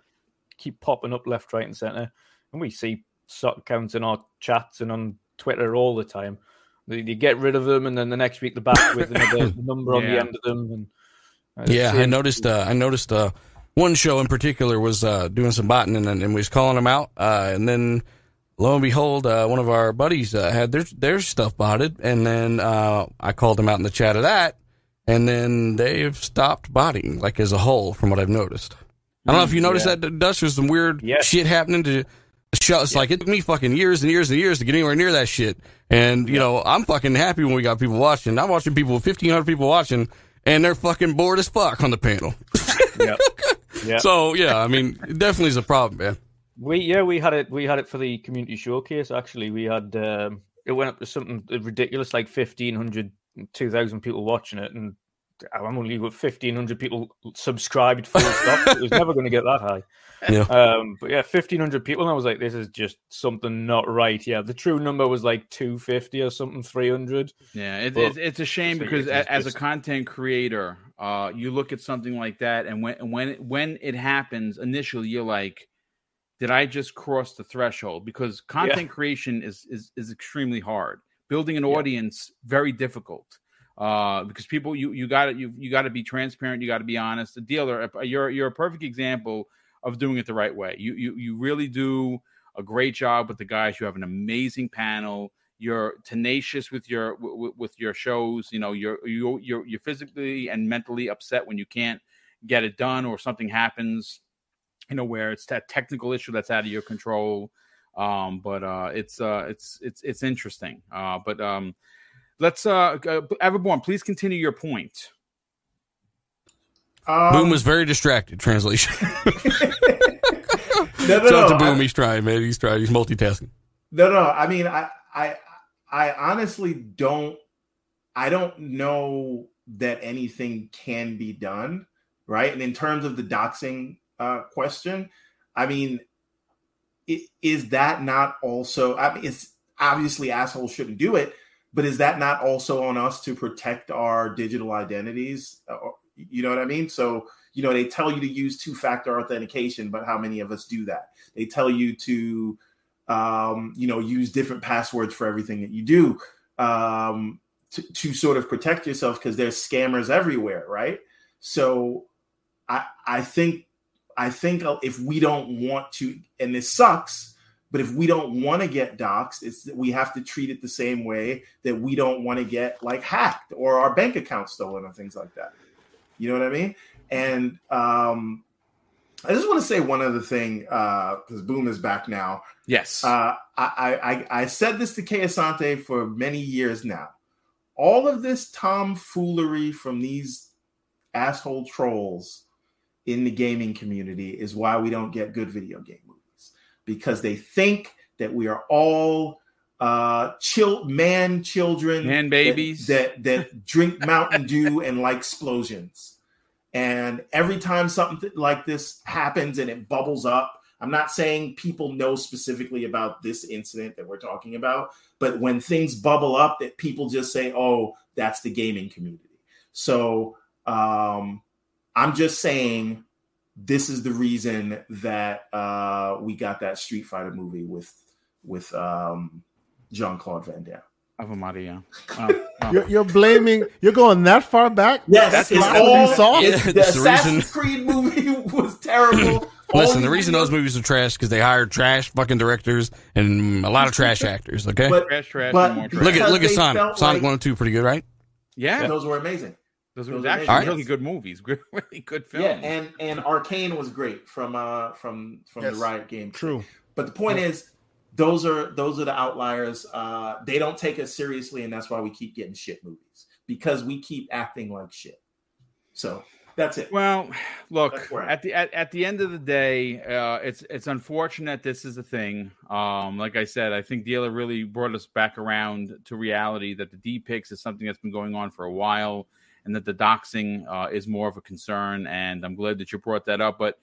keep popping up left, right, and center. And we see sock accounts in our chats and on Twitter all the time. You get rid of them, and then the next week they're back with another number on yeah. the end of them. And uh, yeah, I noticed. Uh, I noticed. Uh, one show in particular was uh, doing some botting and, and we was calling them out. Uh, and then lo and behold, uh, one of our buddies uh, had their their stuff botted, and then uh, I called them out in the chat of that, and then they've stopped botting like as a whole, from what I've noticed. I don't know if you noticed yeah. that Dutch was some weird yes. shit happening to show. It's yeah. like it took me fucking years and years and years to get anywhere near that shit. And you yeah. know, I'm fucking happy when we got people watching. I'm watching people, 1,500 people watching, and they're fucking bored as fuck on the panel. yep. Yeah. So yeah, I mean, it definitely is a problem, man. We yeah we had it we had it for the community showcase. Actually, we had um, it went up to something ridiculous like 1,500, 2,000 people watching it, and I'm only got 1,500 people subscribed full stop. it was never going to get that high. Yeah. Um, but yeah, 1,500 people. And I was like, this is just something not right. Yeah. The true number was like 250 or something, 300. Yeah. It, it's, it's a shame because as a content creator, uh, you look at something like that, and when when when it happens initially, you're like, "Did I just cross the threshold?" Because content yeah. creation is, is is extremely hard. Building an yeah. audience very difficult uh, because people you you got you you got to be transparent. You got to be honest. The dealer, you're you're a perfect example of doing it the right way. You you you really do a great job with the guys. You have an amazing panel you're tenacious with your with your shows you know you're you're you're physically and mentally upset when you can't get it done or something happens you know where it's that technical issue that's out of your control um but uh it's uh it's it's it's interesting uh but um let's uh, uh everborn please continue your point um, boom was very distracted translation no, no, no, to boom I, he's trying man he's trying he's multitasking no no i mean i i I honestly don't I don't know that anything can be done right? And in terms of the doxing uh, question, I mean, it, is that not also? I mean, it's obviously assholes shouldn't do it, but is that not also on us to protect our digital identities? Uh, you know what I mean? So, you know, they tell you to use two factor authentication, but how many of us do that? They tell you to, um, you know, use different passwords for everything that you do um, to, to sort of protect yourself because there's scammers everywhere, right? So, I I think I think if we don't want to, and this sucks, but if we don't want to get doxxed, it's we have to treat it the same way that we don't want to get like hacked or our bank account stolen or things like that. You know what I mean? And um, I just want to say one other thing because uh, Boom is back now. Yes. Uh, I, I I said this to Kay Asante for many years now. All of this tomfoolery from these asshole trolls in the gaming community is why we don't get good video game movies because they think that we are all uh chill man children man babies. that that, that drink mountain dew and like explosions. And every time something like this happens and it bubbles up i'm not saying people know specifically about this incident that we're talking about but when things bubble up that people just say oh that's the gaming community. So um i'm just saying this is the reason that uh, we got that Street Fighter movie with with um, Jean Claude Van Damme. Ave Maria. Oh, oh. You're, you're, blaming. You're going that far back. Yes, that's it's all. Saw? It's, the Assassin's Creed movie was terrible. Listen, the reason those movies are trash because they hired trash fucking directors and a lot of trash actors. Okay, but, trash, trash, but look at look at Sonic. Sonic like, one and two, pretty good, right? Yeah, those were amazing. Those were actually right. really good movies, really good films. Yeah, and and Arcane was great from uh from from yes. the Riot game. True. But the point yeah. is, those are those are the outliers. Uh, they don't take us seriously, and that's why we keep getting shit movies because we keep acting like shit. So that's it. Well, look at the at, at the end of the day, uh, it's it's unfortunate this is a thing. Um, like I said, I think Dealer really brought us back around to reality that the D pics is something that's been going on for a while and that the doxing uh, is more of a concern. And I'm glad that you brought that up. But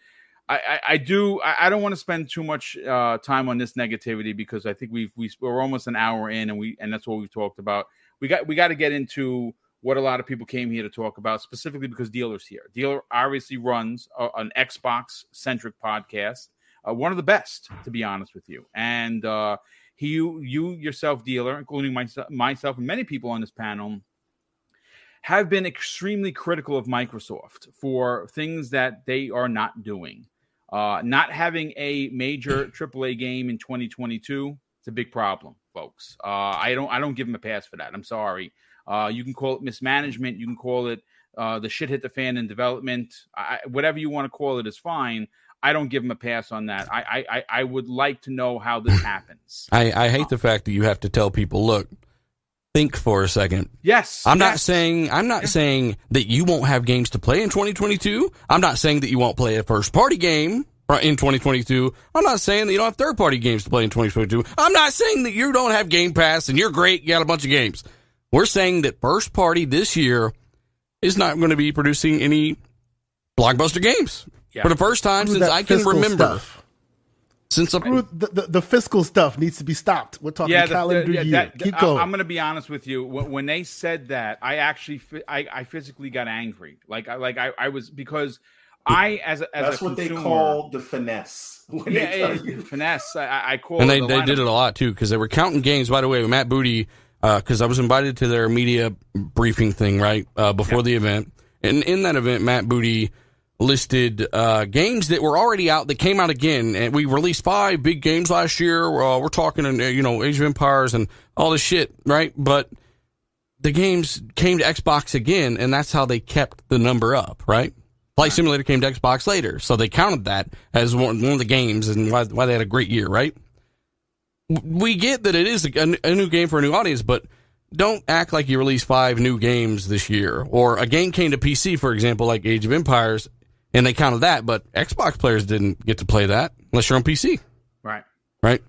I, I, I do I, I, don't want to spend too much uh, time on this negativity because I think we've we, we're almost an hour in and we and that's what we've talked about. We got we got to get into what a lot of people came here to talk about specifically because dealers here. Dealer obviously runs a, an Xbox centric podcast, uh, one of the best to be honest with you, and. Uh, he, you, you yourself, dealer, including myself, myself and many people on this panel, have been extremely critical of Microsoft for things that they are not doing. Uh, not having a major AAA game in 2022 it's a big problem, folks. Uh, I don't I don't give them a pass for that. I'm sorry. Uh, you can call it mismanagement. You can call it uh, the shit hit the fan in development. I, whatever you want to call it is fine. I don't give them a pass on that. I I, I would like to know how this happens. I, I hate the fact that you have to tell people, look, think for a second. Yes. I'm yes. not saying I'm not saying that you won't have games to play in 2022. I'm not saying that you won't play a first party game in 2022. I'm not saying that you don't have third party games to play in 2022. I'm not saying that you don't have Game Pass and you're great, you got a bunch of games. We're saying that first party this year is not going to be producing any blockbuster games yeah. for the first time since I can remember. Stuff. Since the, the, the, fiscal stuff needs to be stopped. We're talking yeah, calendar the, yeah, year. That, Keep going. I'm going to be honest with you. When, when, they said that, I actually I, I physically got angry. Like I like I, I was because I as a, as that's a what consumer, they call the finesse. yeah, finesse. I, I call and they, the they did it a lot too because they were counting games. By the way, Matt Booty, because uh, I was invited to their media briefing thing right uh, before yep. the event, and in that event, Matt Booty listed uh, games that were already out that came out again. And we released five big games last year. Uh, we're talking, uh, you know, Age of Empires and all this shit, right? But the games came to Xbox again, and that's how they kept the number up, right? Flight Simulator came to Xbox later, so they counted that as one, one of the games and why, why they had a great year, right? We get that it is a, a new game for a new audience, but don't act like you released five new games this year. Or a game came to PC, for example, like Age of Empires, and they counted that, but Xbox players didn't get to play that unless you're on PC. Right. Right.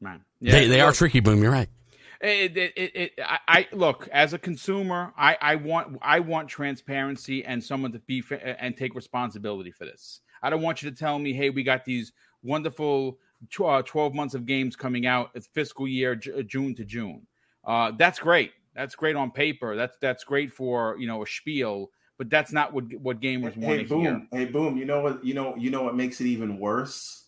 Right. Yeah. They, they are tricky, boom. You're right. It, it, it, it, I, I look as a consumer. I, I want I want transparency and someone to be and take responsibility for this. I don't want you to tell me, "Hey, we got these wonderful uh, 12 months of games coming out. It's fiscal year J- June to June." Uh, that's great. That's great on paper. That's that's great for you know a spiel, but that's not what what gamers hey, want hey, to boom. hear. Hey, boom. You know what? You know you know what makes it even worse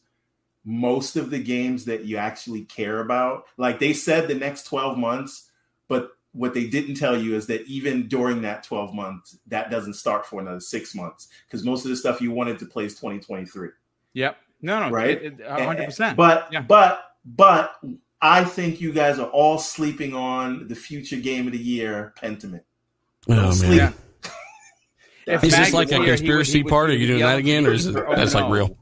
most of the games that you actually care about. Like they said the next 12 months, but what they didn't tell you is that even during that 12 months, that doesn't start for another six months because most of the stuff you wanted to play is 2023. Yep. No, no, right. It, it, 100%. But, yeah. but, but I think you guys are all sleeping on the future game of the year, Pentiment. Oh, sleep. man. If Is this like a here, he would- conspiracy part? Are you doing that again, or is it, that's like real?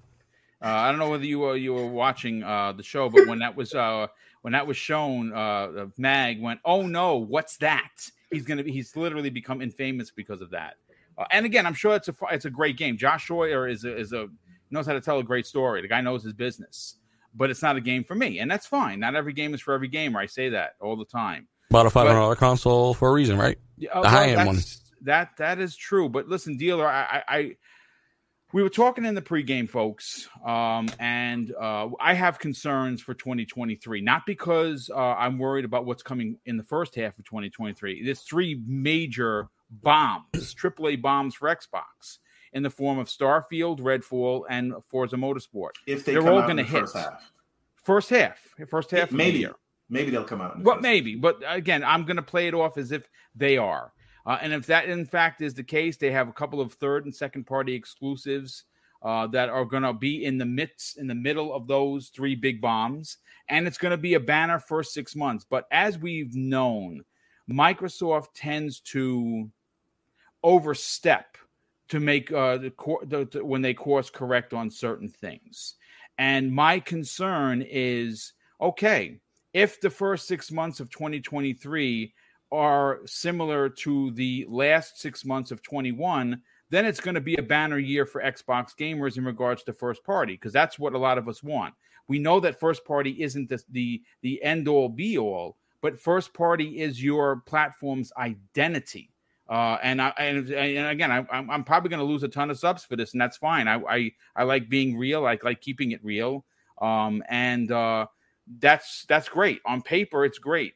Uh, I don't know whether you were you were watching uh, the show, but when that was uh, when that was shown, uh, Mag went, "Oh no, what's that?" He's gonna be, he's literally become infamous because of that. Uh, and again, I'm sure it's a it's a great game. Josh is a, is a knows how to tell a great story. The guy knows his business, but it's not a game for me, and that's fine. Not every game is for every gamer. I say that all the time. Bought a five hundred dollar console for a reason, right? Yeah, uh, The high-end one. That that is true. But listen, dealer, I, I, I we were talking in the pregame, folks, um, and uh, I have concerns for 2023. Not because uh, I'm worried about what's coming in the first half of 2023. There's three major bombs, AAA bombs for Xbox in the form of Starfield, Redfall, and Forza Motorsport. If they They're come all gonna hit. first half, First half, first half maybe maybe they'll come out. In the maybe, but again, I'm going to play it off as if they are. Uh, and if that in fact is the case, they have a couple of third and second party exclusives uh, that are going to be in the midst, in the middle of those three big bombs, and it's going to be a banner for six months. But as we've known, Microsoft tends to overstep to make uh, the, cor- the, the when they course correct on certain things. And my concern is okay if the first six months of 2023 are similar to the last six months of 21, then it's going to be a banner year for Xbox gamers in regards to first party because that's what a lot of us want. We know that first party isn't the the, the end all be all, but first party is your platform's identity. Uh, and I and, and again, I, I'm, I'm probably going to lose a ton of subs for this, and that's fine. I I, I like being real. I like keeping it real. Um, and uh, that's that's great on paper. It's great,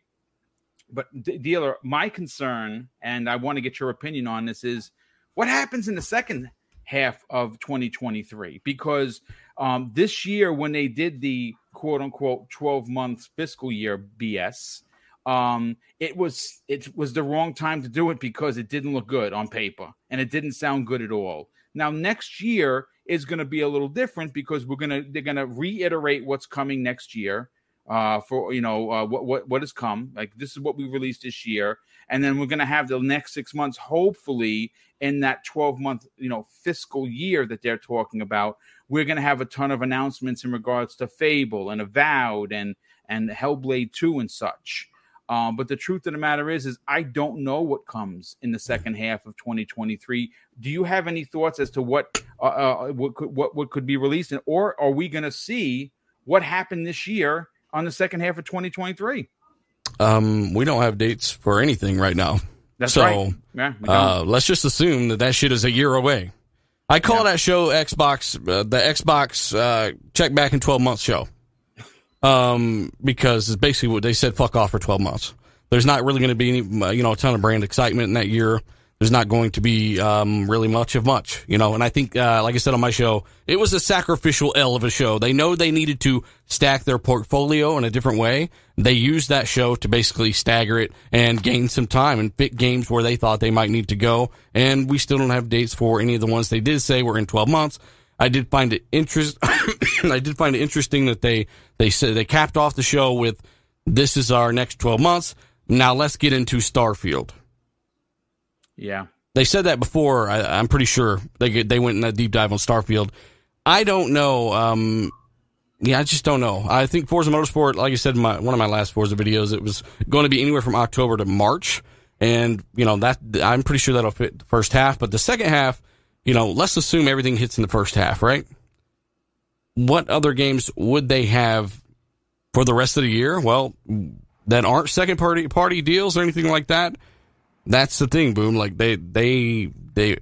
but dealer, my concern, and I want to get your opinion on this is what happens in the second half of 2023 because um, this year when they did the quote unquote 12 months fiscal year BS um it was it was the wrong time to do it because it didn't look good on paper and it didn't sound good at all. Now next year is going to be a little different because we're to they're to reiterate what's coming next year uh for you know uh, what what what has come. Like this is what we released this year. And then we're going to have the next 6 months hopefully in that 12 month you know fiscal year that they're talking about. We're going to have a ton of announcements in regards to Fable and Avowed and and Hellblade 2 and such. Um, but the truth of the matter is, is I don't know what comes in the second half of 2023. Do you have any thoughts as to what uh, uh, what could, what what could be released, or are we going to see what happened this year on the second half of 2023? Um, we don't have dates for anything right now. That's so, right. Yeah. Uh, let's just assume that that shit is a year away. I call Yeah. that show Xbox, uh, the Xbox uh, check back in 12 months show. Um, because it's basically what they said, fuck off for 12 months. There's not really going to be any, uh, you know, a ton of brand excitement in that year. There's not going to be um, really much of much, you know. And I think, uh, like I said on my show, it was a sacrificial L of a show. They know they needed to stack their portfolio in a different way. They used that show to basically stagger it and gain some time and pick games where they thought they might need to go. And we still don't have dates for any of the ones they did say were in 12 months. I did find it interest. I did find it interesting that they they said they capped off the show with, "This is our next 12 months." Now let's get into Starfield. Yeah. They said that before. I, I'm pretty sure they they went in a deep dive on Starfield. I don't know. Um, yeah, I just don't know. I think Forza Motorsport, like I said in my one of my last Forza videos, it was going to be anywhere from October to March, and you know that I'm pretty sure that'll fit the first half. But the second half, you know, let's assume everything hits in the first half, right? What other games would they have for the rest of the year? Well, that aren't second party party deals or anything like that. That's the thing, boom. Like they they they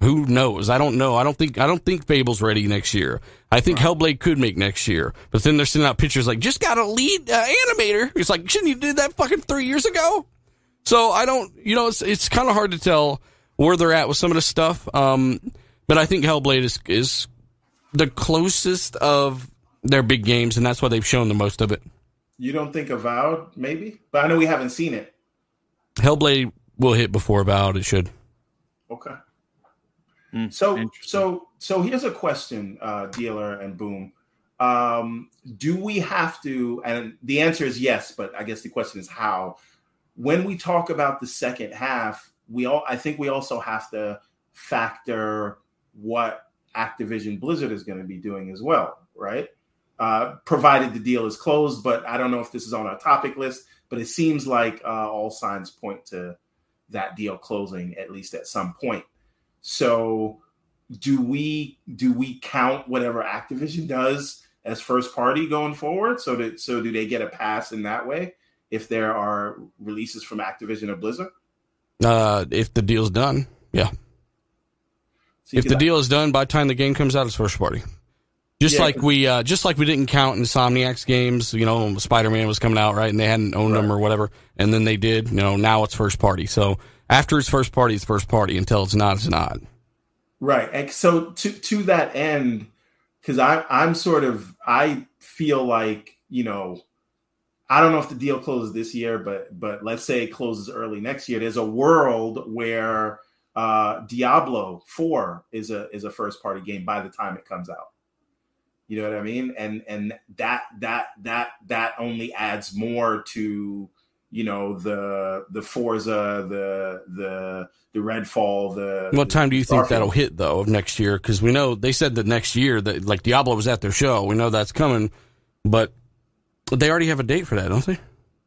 who knows? I don't know. I don't think I don't think Fable's ready next year. I think right. Hellblade could make next year, but then they're sending out pictures like just got a lead uh, animator. It's like shouldn't you did that fucking three years ago? So I don't, you know, it's it's kind of hard to tell where they're at with some of the stuff. Um, but I think Hellblade is is the closest of their big games, and that's why they've shown the most of it. You don't think Avowed, maybe? But I know we haven't seen it. Hellblade will hit before about It should. Okay. Mm, so so so here's a question, uh, dealer and boom. Um, do we have to? And the answer is yes, but I guess the question is how. When we talk about the second half, we all I think we also have to factor what Activision Blizzard is going to be doing as well, right? Uh, provided the deal is closed, but I don't know if this is on our topic list. But it seems like uh, all signs point to that deal closing at least at some point. So do we do we count whatever Activision does as first party going forward? So that so do they get a pass in that way if there are releases from Activision or Blizzard? Uh, if the deal's done, yeah. If the deal is done by the time the game comes out, it's first party. Just yeah, like we, uh, just like we didn't count Insomniac's games. You know, Spider Man was coming out right, and they hadn't owned right. them or whatever, and then they did. You know, now it's first party. So after it's first party, it's first party. Until it's not, it's not. Right. And so to to that end, because I I'm sort of I feel like you know I don't know if the deal closes this year, but but let's say it closes early next year. There's a world where uh, Diablo Four is a is a first party game by the time it comes out. You know what I mean? And and that that that that only adds more to you know the the Forza, the the the Redfall, the. What time do you think that'll hit though of next year? Because we know they said that next year that like Diablo was at their show. We know that's coming, but they already have a date for that, don't they?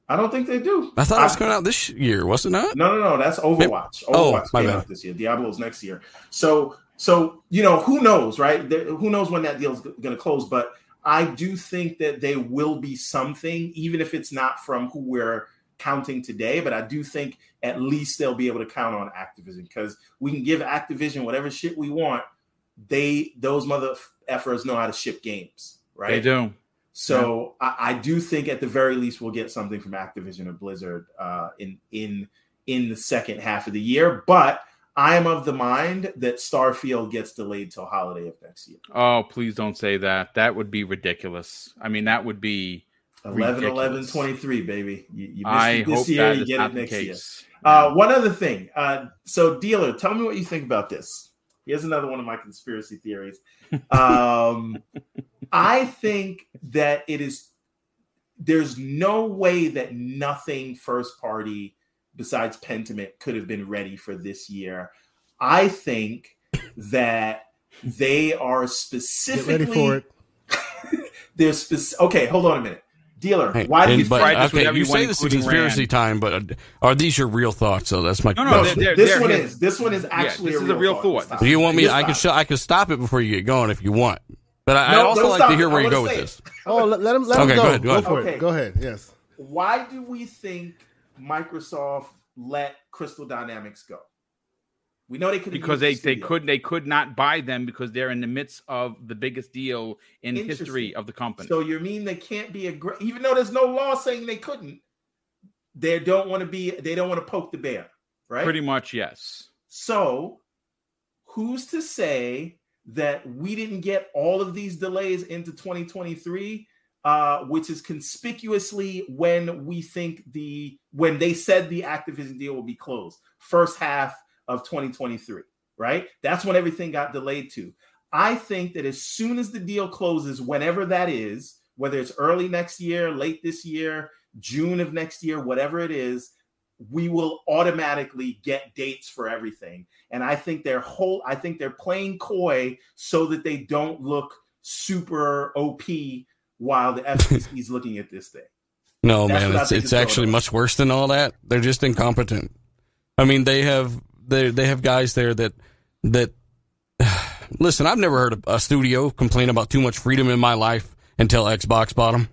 I don't think they do. I thought I, it was coming out this year, was it not? No, no, no. That's Overwatch. Oh, Overwatch oh, came bad. out this year. Diablo's next year. So, so you know, who knows, right? There, who knows when that deal's going to close? But I do think that there will be something, even if it's not from who we're counting today, but I do think at least they'll be able to count on Activision because we can give Activision whatever shit we want. They those mother effers know how to ship games, right? They do. So yeah. I, I, do think at the very least we'll get something from Activision or Blizzard uh, in in in the second half of the year. But I am of the mind that Starfield gets delayed till holiday of next year. Oh, please don't say that. That would be ridiculous. I mean, that would be 11 11 23 baby. You, you missed it this year you get it next year. uh, one other thing uh, so dealer tell me what you think about this. Here's another one of my conspiracy theories. Um, i think that it is there's no way that nothing first party besides pentiment could have been ready for this year i think that they are specifically Get ready for it they're specific okay hold on a minute dealer. Hey, why do you but, okay, you say this is conspiracy Rand. time, but are these your real thoughts? So that's my no, no. They're, they're, this they're, one is. This one is actually yeah, this a, is real a real thought. Do you want me? I can. Sh- I can stop it before you get going if you want. But I, no, I also like to hear where you go with it. this. Oh, let, let him. Let okay, him go. Go ahead. Go, go for okay. it. Go ahead. Yes. Why do we think Microsoft let Crystal Dynamics go? We know they could because they, they could they could not buy them because they're in the midst of the biggest deal in history of the company. So you mean they can't be a even though there's no law saying they couldn't. They don't want to be they don't want to poke the bear, right? Pretty much, yes. So who's to say that we didn't get all of these delays into 2023 uh, which is conspicuously when we think the when they said the Activision deal will be closed first half of 2023, right? That's when everything got delayed to. I think that as soon as the deal closes, whenever that is, whether it's early next year, late this year, June of next year, whatever it is, we will automatically get dates for everything. And I think they're whole I think they're playing coy so that they don't look super OP while the FCC is looking at this thing. No, That's man, it's, it's actually much worse than all that. They're just incompetent. I mean, they have they they have guys there that that listen. I've never heard a studio complain about too much freedom in my life until Xbox bought them.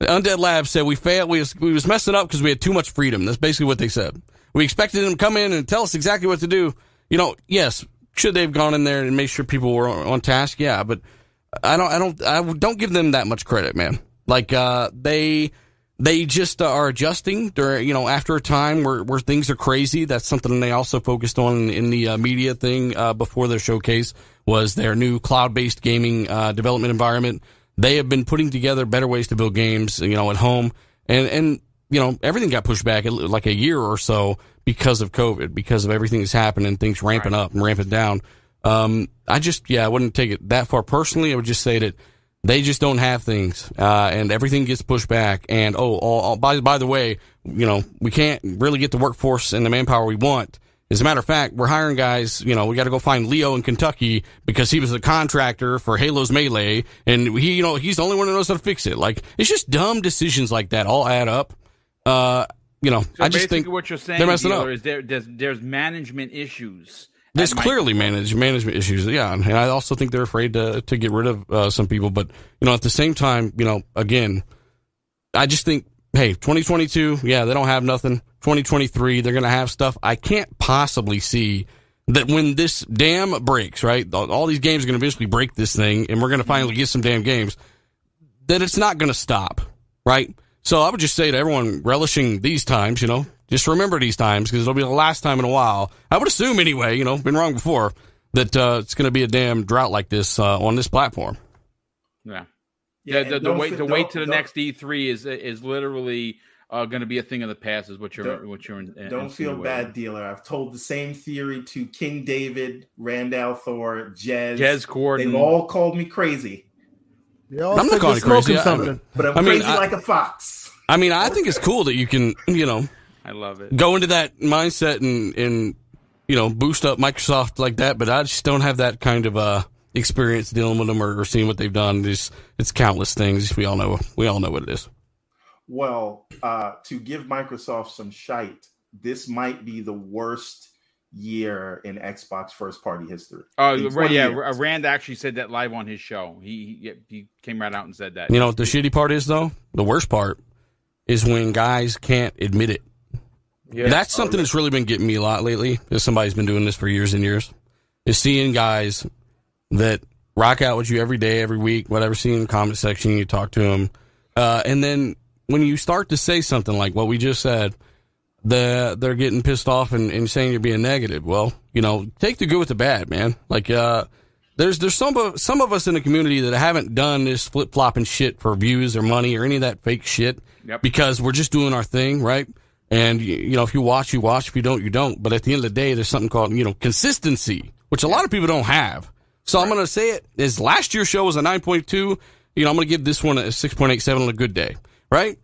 Undead Labs said we failed. We was, we was messing up because we had too much freedom. That's basically what they said. We expected them to come in and tell us exactly what to do. You know, yes, should they have gone in there and made sure people were on, on task? Yeah, but I don't, I don't, I don't give them that much credit, man. Like, uh, they, they just are adjusting during, you know, after a time where, where things are crazy. That's something they also focused on in the uh, media thing, uh, before their showcase was their new cloud-based gaming, uh, development environment. They have been putting together better ways to build games, you know, at home and, and, you know, everything got pushed back like a year or so because of COVID, because of everything that's happened and things ramping right. up and ramping down. Um, I just, yeah, I wouldn't take it that far personally. I would just say that they just don't have things, uh, and everything gets pushed back. And oh, all, all, by by the way, you know, we can't really get the workforce and the manpower we want. As a matter of fact, we're hiring guys. You know, we got to go find Leo in Kentucky because he was a contractor for Halo's Melee, and he, you know, he's the only one who knows how to fix it. Like it's just dumb decisions like that all add up. Uh, you know, so I just think what you're saying they're messing up. is there, there's, there's management issues. There's clearly manage, management issues, yeah, and I also think they're afraid to to get rid of uh, some people. But you know, at the same time, you know, again, I just think, hey, 2022, yeah, they don't have nothing. 2023, they're gonna have stuff. I can't possibly see that when this dam breaks, right? All these games are gonna eventually break this thing, and we're gonna finally get some damn games. That it's not gonna stop, right? So I would just say to everyone relishing these times, you know, just remember these times because it'll be the last time in a while. I would assume anyway, you know, been wrong before, that uh, it's going to be a damn drought like this uh, on this platform. Yeah. Yeah, the, the, wait the wait to the next E3 is is literally uh, going to be a thing of the past. Is what you're what you're. In, don't feel bad, dealer. I've told the same theory to King David, Rand Thor, Jez. Jez Corden. They've all called me crazy. I'm not calling crazy. Something. But I'm I mean, crazy I, like a fox. I mean, I think it's cool that you can, you know, I love it. Go into that mindset and and you know boost up Microsoft like that, but I just don't have that kind of uh experience dealing with them or, or seeing what they've done. It's it's countless things. We all know we all know what it is. Well, uh, to give Microsoft some shite, this might be the worst year in Xbox first party history. Oh, right, yeah. Years. Rand actually said that live on his show. He, he he came right out and said that. You know what the shitty part is though? The worst part is when guys can't admit it. Yeah. That's something that's really been getting me a lot lately. As somebody's been doing this for years and years, is seeing guys that rock out with you every day, every week, whatever. Seeing in the comment section, you talk to them, uh, and then when you start to say something like what we just said, the they're getting pissed off and, and saying you're being negative. Well, you know, take the good with the bad, man. Like, uh, there's there's some of some of us in the community that haven't done this flip flopping shit for views or money or any of that fake shit yep. because we're just doing our thing, right? And you know, if you watch, you watch. If you don't, you don't. But at the end of the day, there's something called you know consistency, which a lot of people don't have. So right. I'm going to say it is last year's show was a 9.2. You know, I'm going to give this one a 6.87 on a good day, right?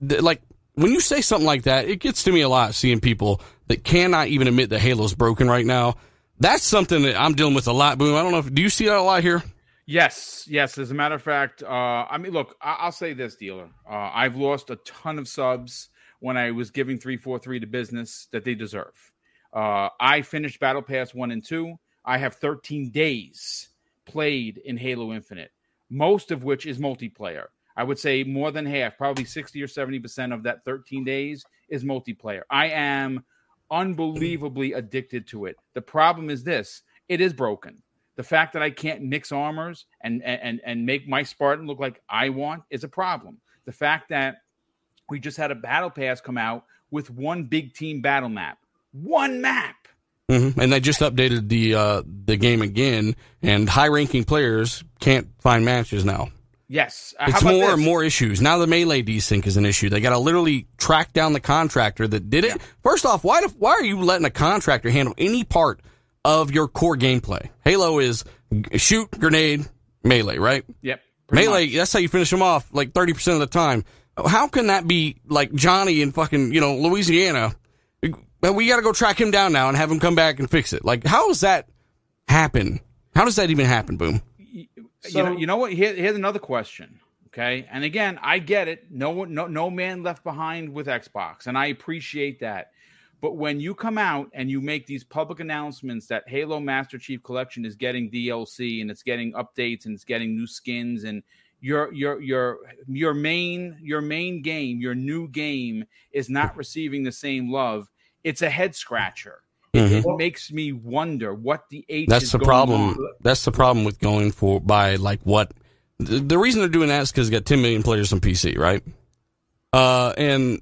Like when you say something like that, it gets to me a lot seeing people that cannot even admit that Halo's broken right now. That's something that I'm dealing with a lot. Boom. I don't know if do you see that a lot here? Yes, yes. As a matter of fact, uh, I mean, look, I- will say this, dealer. Uh, I've lost a ton of subs when I was giving 343 to business that they deserve. Uh, I finished Battle Pass 1 and 2. I have 13 days played in Halo Infinite, most of which is multiplayer. I would say more than half, probably 60 or 70% of that 13 days is multiplayer. I am unbelievably addicted to it. The problem is this it is broken. The fact that I can't mix armors and, and, and make my Spartan look like I want is a problem. The fact that we just had a battle pass come out with one big team battle map, one map. Mm-hmm. And they just updated the uh, the game again, and high ranking players can't find matches now. Yes, uh, it's more this? and more issues now. The melee desync is an issue. They got to literally track down the contractor that did it. Yeah. First off, why why are you letting a contractor handle any part of your core gameplay? Halo is shoot, grenade, melee, right? Yep. Melee. Much. That's how you finish them off like thirty percent of the time. How can that be like Johnny in fucking, you know, Louisiana? We got to go track him down now and have him come back and fix it. Like, how does that happen? How does that even happen, Boom? So, you, know, you know what? Here, here's another question. Okay. And again, I get it. No one, no, no man left behind with Xbox. And I appreciate that. But when you come out and you make these public announcements that Halo Master Chief Collection is getting DLC and it's getting updates and it's getting new skins and your your your your main your main game, your new game is not receiving the same love, it's a head scratcher. Mm-hmm. It makes me wonder what the H. That's the problem. On. That's the problem with going for by like what the, the reason they're doing that is because they got 10 million players on PC, right? Uh, and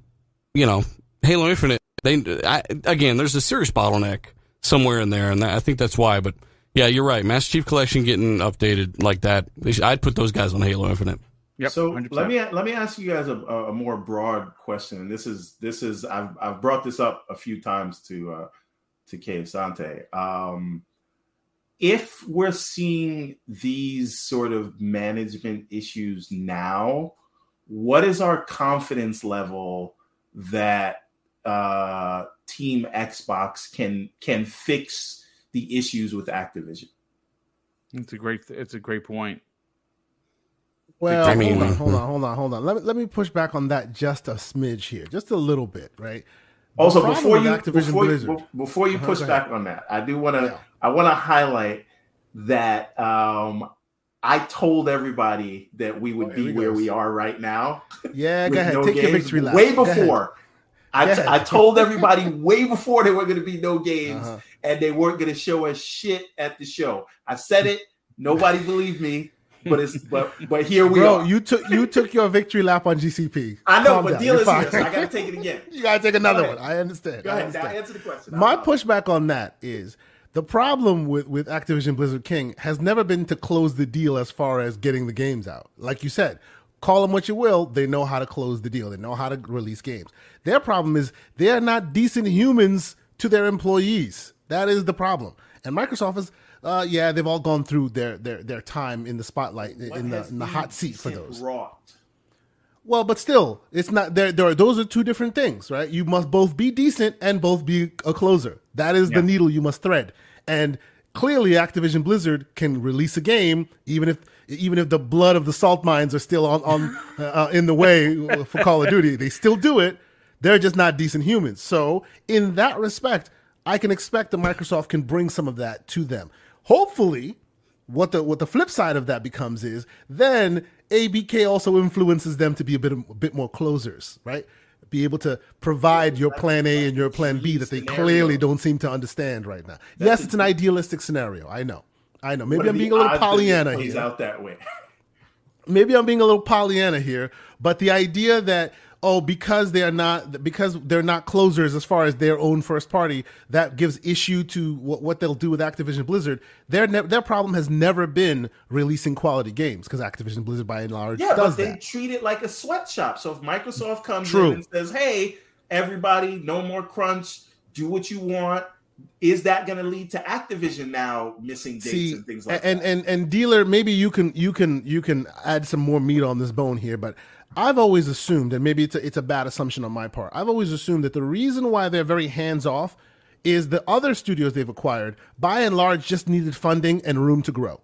you know, Halo Infinite. They I, again, there's a serious bottleneck somewhere in there, and that, I think that's why. But yeah, you're right. Master Chief Collection getting updated like that. I'd put those guys on Halo Infinite. Yep, so 100%. let me let me ask you guys a, a, more broad question. This is this is I've I've brought this up a few times to uh, to Kay Asante. Um, if we're seeing these sort of management issues now, what is our confidence level that uh, Team Xbox can can fix the issues with Activision? It's a great it's a great point. Well, I mean, hold on, hold on, hold on, hold on. Let me let me push back on that just a smidge here, just a little bit, right? The also, before you before, you, before you uh-huh, push back on that, I do want to yeah. I want to highlight that um, I told everybody that we would oh, be where we are right now. Yeah, go ahead, no take games. your victory lap. Way before. I, t- I told everybody way before there were going to be no games uh-huh. and they weren't going to show us shit at the show. I said it. Nobody believed me but it's but but here we Bro, are. You took you took your victory lap on GCP. I know, Calm but down. deal is here, so I gotta take it again. you gotta take another one. I understand. Go ahead. I understand. Now answer the question. My pushback on that is the problem with with Activision Blizzard King has never been to close the deal as far as getting the games out. Like you said, call them what you will, they know how to close the deal. They know how to release games. Their problem is they are not decent humans to their employees. That is the problem. And Microsoft is uh, yeah, they've all gone through their their their time in the spotlight what in the in the hot seat for those. Wrought? Well, but still, it's not there. There are those are two different things, right? You must both be decent and both be a closer. That is yeah. the needle you must thread. And clearly, Activision Blizzard can release a game even if even if the blood of the salt mines are still on on uh, in the way for Call of Duty. They still do it. They're just not decent humans. So, in that respect, I can expect that Microsoft can bring some of that to them. Hopefully, what the what the flip side of that becomes is then ABK also influences them to be a bit a bit more closers, right? Be able to provide your plan A and your plan B that they clearly don't seem to understand right now. yes, it's an idealistic scenario. I know. I know. Maybe I'm being a little Pollyanna here. out that way. Maybe I'm being a little Pollyanna here, but the idea that oh, because they are not because they're not closers as far as their own first party, that gives issue to what, what they'll do with Activision Blizzard. Their ne- their problem has never been releasing quality games because Activision Blizzard, by and large, yeah, but they that. treat it like a sweatshop. So if Microsoft comes True. in and says, "Hey, everybody, no more crunch, do what you want," is that going to lead to Activision now missing dates See, and things like and, that? And and dealer, maybe you can you can you can add some more meat on this bone here, but I've always assumed, and maybe it's a, it's a bad assumption on my part. I've always assumed that the reason why they're very hands off is the other studios they've acquired, by and large, just needed funding and room to grow,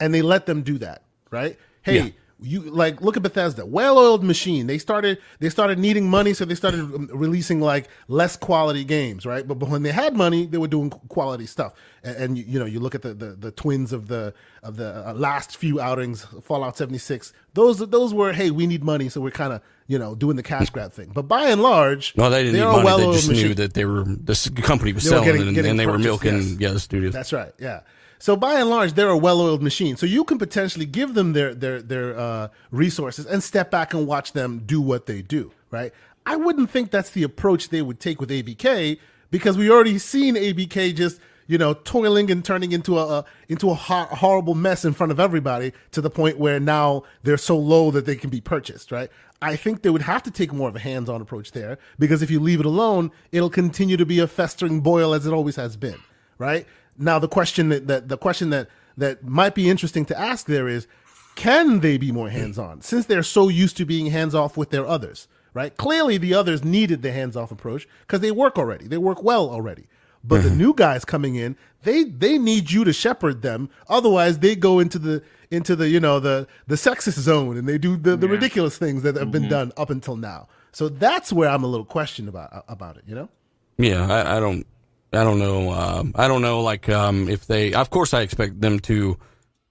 and they let them do that. Right? Hey, yeah you like look at Bethesda, well-oiled machine. They started they started needing money, so they started um, releasing like less quality games, right? But, but when they had money, they were doing quality stuff. And, and you, you, know, you look at the, the, the twins of the of the uh, last few outings, Fallout 76. Those those were hey, we need money, so we're kind of you know doing the cash grab thing. But by and large, no, they didn't need money. They just machine. knew that they were this company was selling, getting, and, getting and, they were milking yes. yeah the studios. That's right, yeah. So by and large, they're a well-oiled machine. So you can potentially give them their their their uh, resources and step back and watch them do what they do. Right? I wouldn't think that's the approach they would take with ABK because we already seen ABK just you know toiling and turning into a, a into a ho- horrible mess in front of everybody to the point where now they're so low that they can be purchased. Right? I think they would have to take more of a hands-on approach there because if you leave it alone, it'll continue to be a festering boil as it always has been. Right? Now the question that, that the question that that might be interesting to ask there is can they be more hands-on? Since they're so used to being hands-off with their others right? Clearly the others needed the hands-off approach because they work already. They work well already. But the mm-hmm. new guys coming in they they need you to shepherd them. Otherwise they go into the into the you know the the sexist zone and they do the, the yeah. ridiculous things that have been mm-hmm. done up until now. So that's where i'm a little questioned about about it you know? Yeah i, I don't I don't know. Um, I don't know. Like, um, if they, of course, I expect them to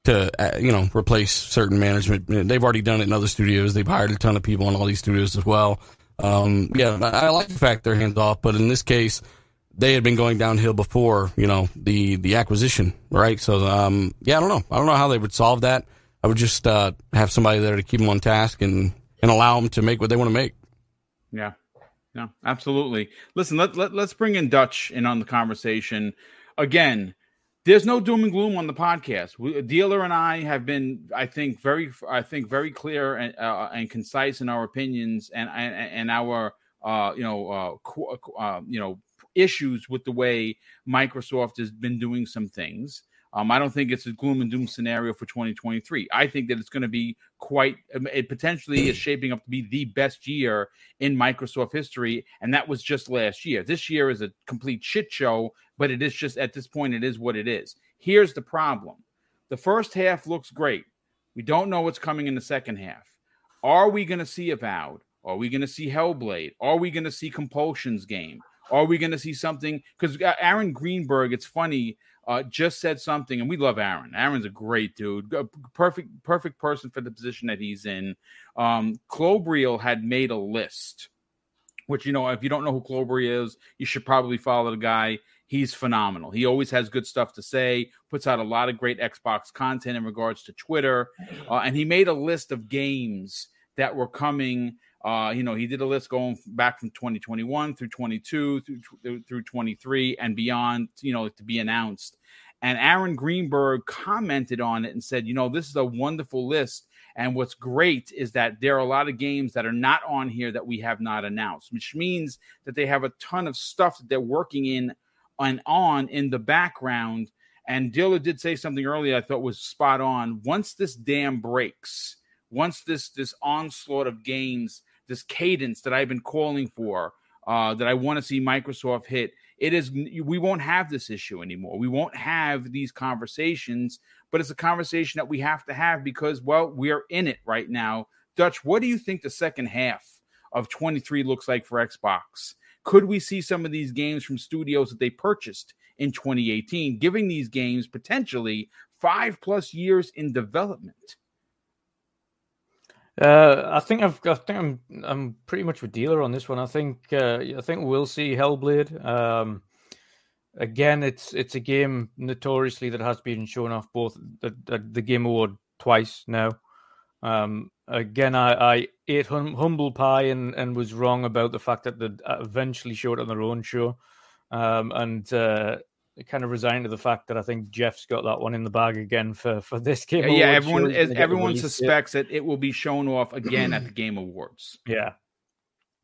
to uh, you know replace certain management. They've already done it in other studios. They've hired a ton of people in all these studios as well. Um, yeah, I, I like the fact they're hands off, but in this case, they had been going downhill before you know the the acquisition, right? So um, yeah, I don't know. I don't know how they would solve that. I would just uh, have somebody there to keep them on task and and allow them to make what they want to make. Yeah. Yeah, absolutely. Listen, let, let, let's bring in Dutch in on the conversation. Again, there's no doom and gloom on the podcast. We, Dealer and I have been, I think, very, I think, very clear and, uh, and concise in our opinions and and, and our, uh, you know, uh, qu- uh, you know, issues with the way Microsoft has been doing some things. Um, I don't think it's a gloom and doom scenario for 2023. I think that it's going to be quite, um, it potentially is shaping up to be the best year in Microsoft history. And that was just last year. This year is a complete shit show, but it is just at this point, it is what it is. Here's the problem the first half looks great. We don't know what's coming in the second half. Are we going to see Avowed? Are we going to see Hellblade? Are we going to see Compulsion's game? Are we going to see something? Because uh, Aaron Greenberg, it's funny uh, just said something, and we love Aaron. Aaron's a great dude, perfect, perfect person for the position that he's in. Um, Klobrille had made a list, which you know, if you don't know who Klobrille is, you should probably follow the guy. He's phenomenal. He always has good stuff to say. Puts out a lot of great Xbox content in regards to Twitter, uh, and he made a list of games that were coming uh, you know, he did a list going back from 2021 through 22 through through 23 and beyond, you know, to be announced. And Aaron Greenberg commented on it and said, you know, this is a wonderful list. And what's great is that there are a lot of games that are not on here that we have not announced, which means that they have a ton of stuff that they're working in and on in the background. And Dilla did say something earlier I thought was spot on. Once this dam breaks, once this this onslaught of games this cadence that I've been calling for, uh, that I want to see Microsoft hit. It is we won't have this issue anymore. We won't have these conversations, but it's a conversation that we have to have because well, we're in it right now. Dutch, what do you think the second half of 23 looks like for Xbox? Could we see some of these games from studios that they purchased in 2018, giving these games potentially five plus years in development? Uh, I think I've, I think I'm, I'm pretty much with dealer on this one. I think, uh, I think we'll see Hellblade. Um, again, it's it's a game notoriously that has been shown off both the, the, the Game Award twice now. Um, again, I, I ate hum, humble pie and, and was wrong about the fact that they eventually showed it on their own show. Um, and uh, kind of resigned to the fact that I think Geoff's got that one in the bag again for for this game. Yeah, everyone everyone suspects it. that it will be shown off again at the Game Awards. Yeah,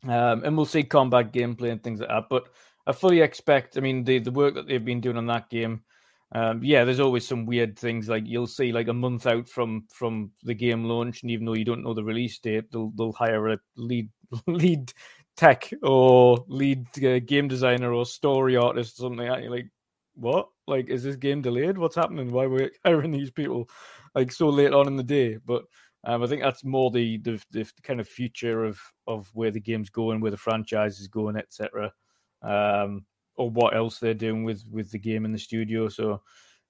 um, and we'll see combat gameplay and things like that. But I fully expect. I mean, the the work that they've been doing on that game. Um, yeah, there's always some weird things like you'll see like a month out from from the game launch, and even though you don't know the release date, they'll they'll hire a lead lead tech or lead uh, game designer or story artist or something. Like, like what? Like, is this game delayed? What's happening? Why we're hiring these people like so late on in the day? But um, I think that's more the, the, the kind of future of of where the game's going, where the franchise is going, etc. Um, or what else they're doing with with the game in the studio. So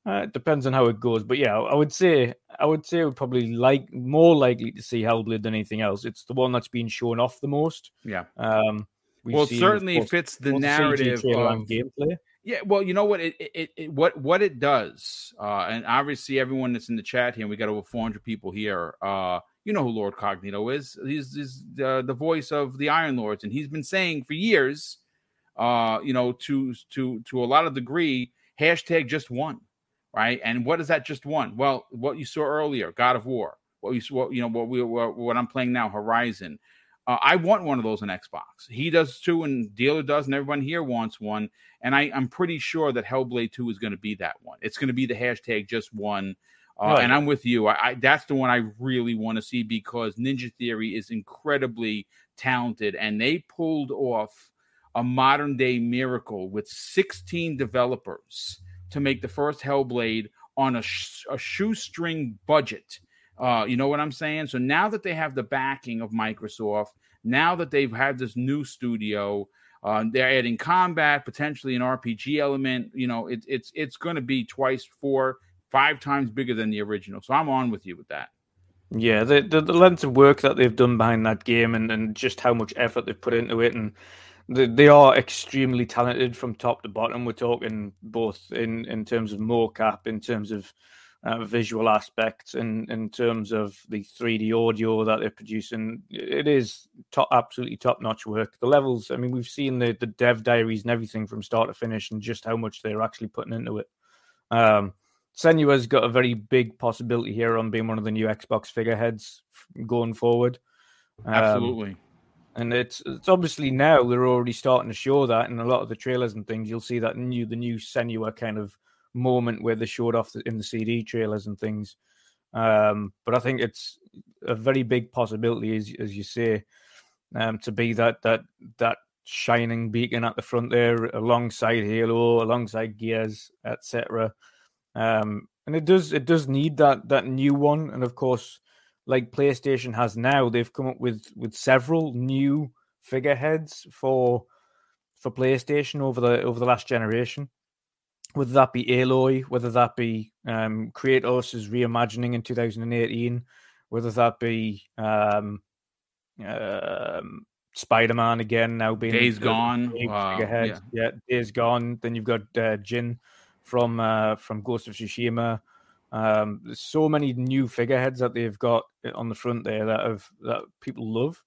uh, it depends on how it goes. But yeah, I would say I would say we're probably like more likely to see Hellblade than anything else. It's the one that's been shown off the most. Yeah. Um, well, it certainly fits the narrative of gameplay. Yeah, well, you know what it, it, it what what it does, uh, and obviously everyone that's in the chat here, we got over 400 people here. Uh, you know who Lord Cognito is? He's, he's the the voice of the Iron Lords, and he's been saying for years, uh, you know, to to to a lot of degree, hashtag just one, right? And what is that just one? Well, what you saw earlier, God of War. What you saw, you know, what we what, what I'm playing now, Horizon. Uh, I want one of those on Xbox. He does too, and Dealer does, and everyone here wants one. And I, am pretty sure that Hellblade 2 is going to be that one. It's going to be the hashtag just one. Uh, right. And I'm with you. I, I, that's the one I really want to see because Ninja Theory is incredibly talented, and they pulled off a modern day miracle with 16 developers to make the first Hellblade on a, sh- a shoestring budget uh, you know what I'm saying? So now that they have the backing of Microsoft, now that they've had this new studio, uh, they're adding combat, potentially an RPG element. You know, it, it's it's going to be twice four, five times bigger than the original. So I'm on with you with that. Yeah, the, the, the length of work that they've done behind that game and, and just how much effort they've put into it, and they, they are extremely talented from top to bottom. We're talking both in, in terms of mocap, in terms of uh, visual aspects, and in terms of the 3D audio that they're producing. It is top, absolutely top notch work. The levels, I mean, we've seen the, the dev diaries and everything from start to finish, and just how much they're actually putting into it. Um, Senua's got a very big possibility here on being one of the new Xbox figureheads going forward. Um, Absolutely. And it's it's obviously now they're already starting to show that in a lot of the trailers and things. You'll see that new the new Senua kind of moment where they showed off the, in the CD trailers and things. Um, but I think it's a very big possibility, as as you say, um, to be that that that shining beacon at the front there, alongside Halo, alongside Gears, etc. Um, and it does it does need that that new one, and of course, like PlayStation has now, they've come up with with several new figureheads for for PlayStation over the over the last generation. Whether that be Aloy, whether that be um, Kratos' reimagining in 2018, whether that be um, um, Spider Man again now being Days Gone, wow. yeah. yeah, Days Gone. Then you've got uh, Jin from uh, from Ghost of Tsushima. Um, there's so many new figureheads that they've got on the front there that have that people love.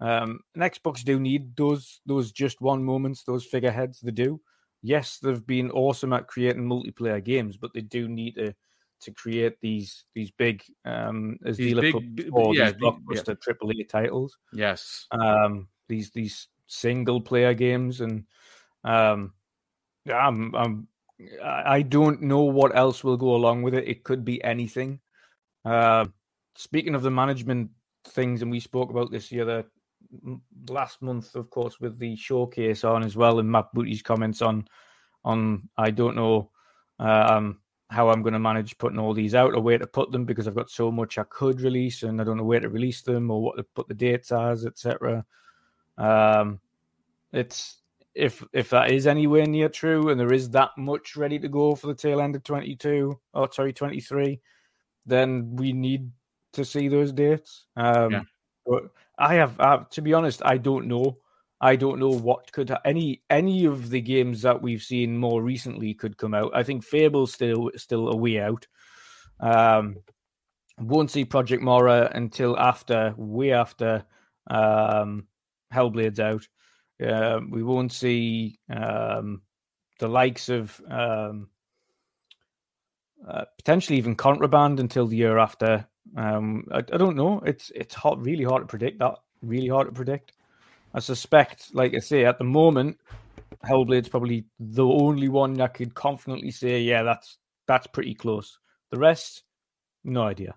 Um, and Xbox do need those those just one moments, those figureheads. They do. Yes, they've been awesome at creating multiplayer games, but they do need to to create these these big um as these dealer big, or yeah, these blockbuster yeah. triple A titles. Yes. Um these these single player games and um yeah, I'm I'm I don't know what else will go along with it. It could be anything. Uh, speaking of the management things, and we spoke about this the other last month, of course, with the showcase on as well, and Matt Booty's comments on on I don't know um, how I'm going to manage putting all these out or where to put them because I've got so much I could release and I don't know where to release them or what to put the dates as, etc. Um, it's if if that is anywhere near true and there is that much ready to go for the tail end of 22 or sorry 23 then we need to see those dates um yeah. but i have uh, to be honest i don't know. I don't know what could ha- any any of the games that we've seen more recently could come out. I think fable's still still a way out. Um won't see project Mara until after way after um hellblade's out. Uh, we won't see um, the likes of um, uh, potentially even contraband until the year after. Um, I, I, don't know. It's it's hot, really hard to predict. That really hard to predict. I suspect, like I say, at the moment, Hellblade's probably the only one that could confidently say, yeah, that's that's pretty close. The rest, no idea.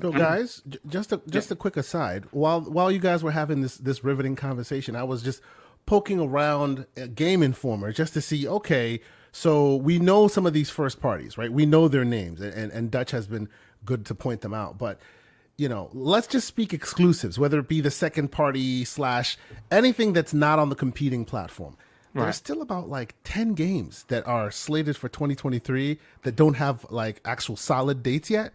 So, guys, just a just a quick aside. While while you guys were having this this riveting conversation, I was just poking around Game Informer just to see. Okay, so we know some of these first parties, right? We know their names, and and Dutch has been good to point them out. But you know, let's just speak exclusives, whether it be the second party slash anything that's not on the competing platform. Right. There's still about like 10 games that are slated for 2023 that don't have like actual solid dates yet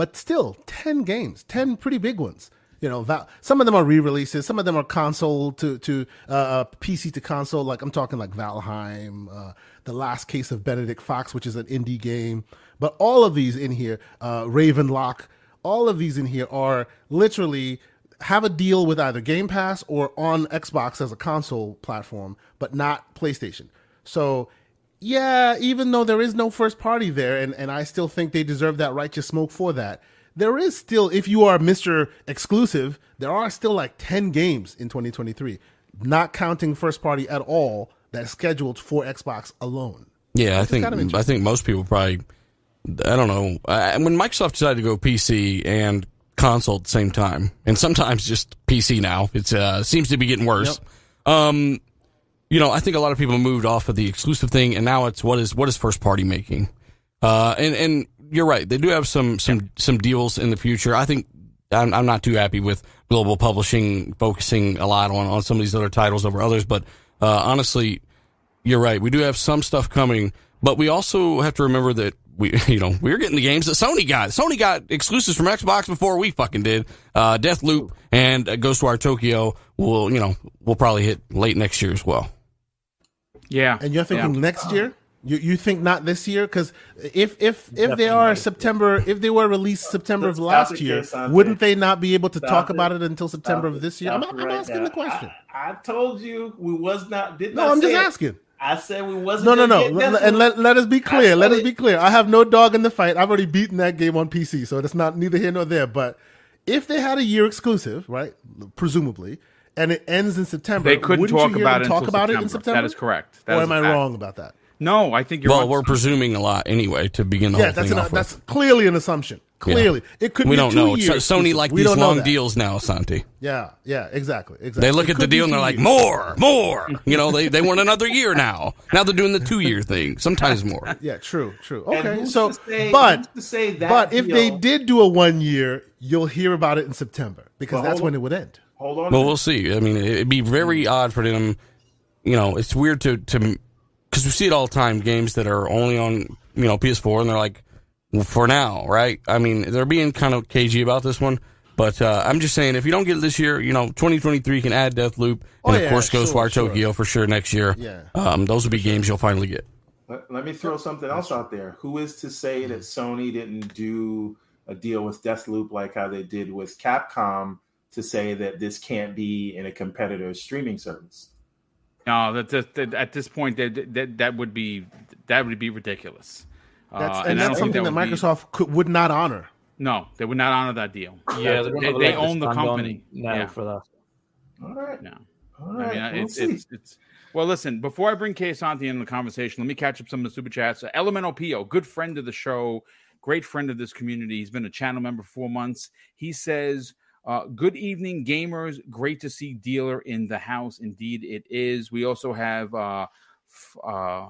but still 10 games 10 pretty big ones you know some of them are re-releases some of them are console to to uh, uh pc to console. Like i'm talking like valheim uh, the last case of benedict fox which is an indie game. But all of these in here uh, Ravenlok all of these in here are literally have a deal with either game pass or on xbox as a console platform but not playstation. So yeah, even though there is no first party there, and, and I still think they deserve that righteous smoke for that, there is still, if you are Mr. Exclusive, there are still like 10 games in 2023, not counting first party at all, that's scheduled for Xbox alone. Yeah, I think kind of I think most people probably, I don't know, uh, when Microsoft decided to go PC and console at the same time, and sometimes just PC now, it uh, seems to be getting worse. Yep. Um, you know, I think a lot of people moved off of the exclusive thing, and now it's what is what is first party making. Uh, and and you're right, they do have some some yeah. some deals in the future. I think I'm, I'm not too happy with global publishing focusing a lot on on some of these other titles over others, but uh, honestly, you're right. We do have some stuff coming, but we also have to remember that we you know we are getting the games that Sony got. Sony got exclusives from Xbox before we fucking did. Uh, Deathloop and uh, Ghostwire Tokyo will you know will probably hit late next year as well. Yeah, And you're thinking yeah. next year? You you think not this year? Because if if if they are. September, if they were released September of last year, wouldn't they not be able to Stop talk it. about it until September Stop of this year? I'm, I'm right asking now. the question. I, I told you we was not. Did no, not I'm just it. asking. I said we wasn't. No, no, no. gonna get Let- And let, let us be clear. Let us be clear. I have no dog in the fight. I've already beaten that game on PC, so it's not neither here nor there. But if they had a year exclusive, right, presumably, and it ends in September, They couldn't wouldn't talk you hear about them it talk until about it in September. That is correct. That or is am I fact. wrong about that? No, I think you're Well, on we're presuming a lot anyway to begin the Yeah, whole that's thing an, off that's with. clearly an assumption. Clearly, it could. We be don't two know. Years Sony like we these don't know Sony likes these long deals now, Santi. Yeah, yeah, exactly, exactly. They look It at the deal and they're two like, years. more, more. You know, they, they want another year now. Now they're doing the two year thing, sometimes more. Yeah, true, true. Okay, so say- but to say that but if they did do a one year, you'll hear about it in September because Well, that's when on. it would end. Hold on. Well, we'll see. I mean, it'd be very odd for them. You know, it's weird to to because we see it all the time. Games that are only on you know PS4, and they're like, well, for now, right? I mean, they're being kind of cagey about this one. But uh, I'm just saying, if you don't get it this year, you know, 2023 can add Deathloop, and Oh, of yeah, course sure, Ghostwire sure. Tokyo for sure next year. Yeah. um, those will be games you'll finally get. Let, let me throw something else out there. Who is to say that Sony didn't do a deal with Deathloop like how they did with Capcom to say that this can't be in a competitor's streaming service? No, that, that, that- at this point that, that that would be that would be ridiculous. That's, Uh, and, I that's something that, would be- Microsoft could, would not honor. no, they would not honor that deal. Yeah, they, don't they, have a leg to own the company now Yeah. for that. All right. No. All I mean, we'll it's, see. it's it's well. Listen, before I bring Kay Santi into the conversation, let me catch up some of the super chats. Elemental Pio, good friend of the show, great friend of this community. He's been a channel member for four months. He says, uh, "Good evening, gamers. Great to see dealer in the house. Indeed, it is. We also have uh, f- uh,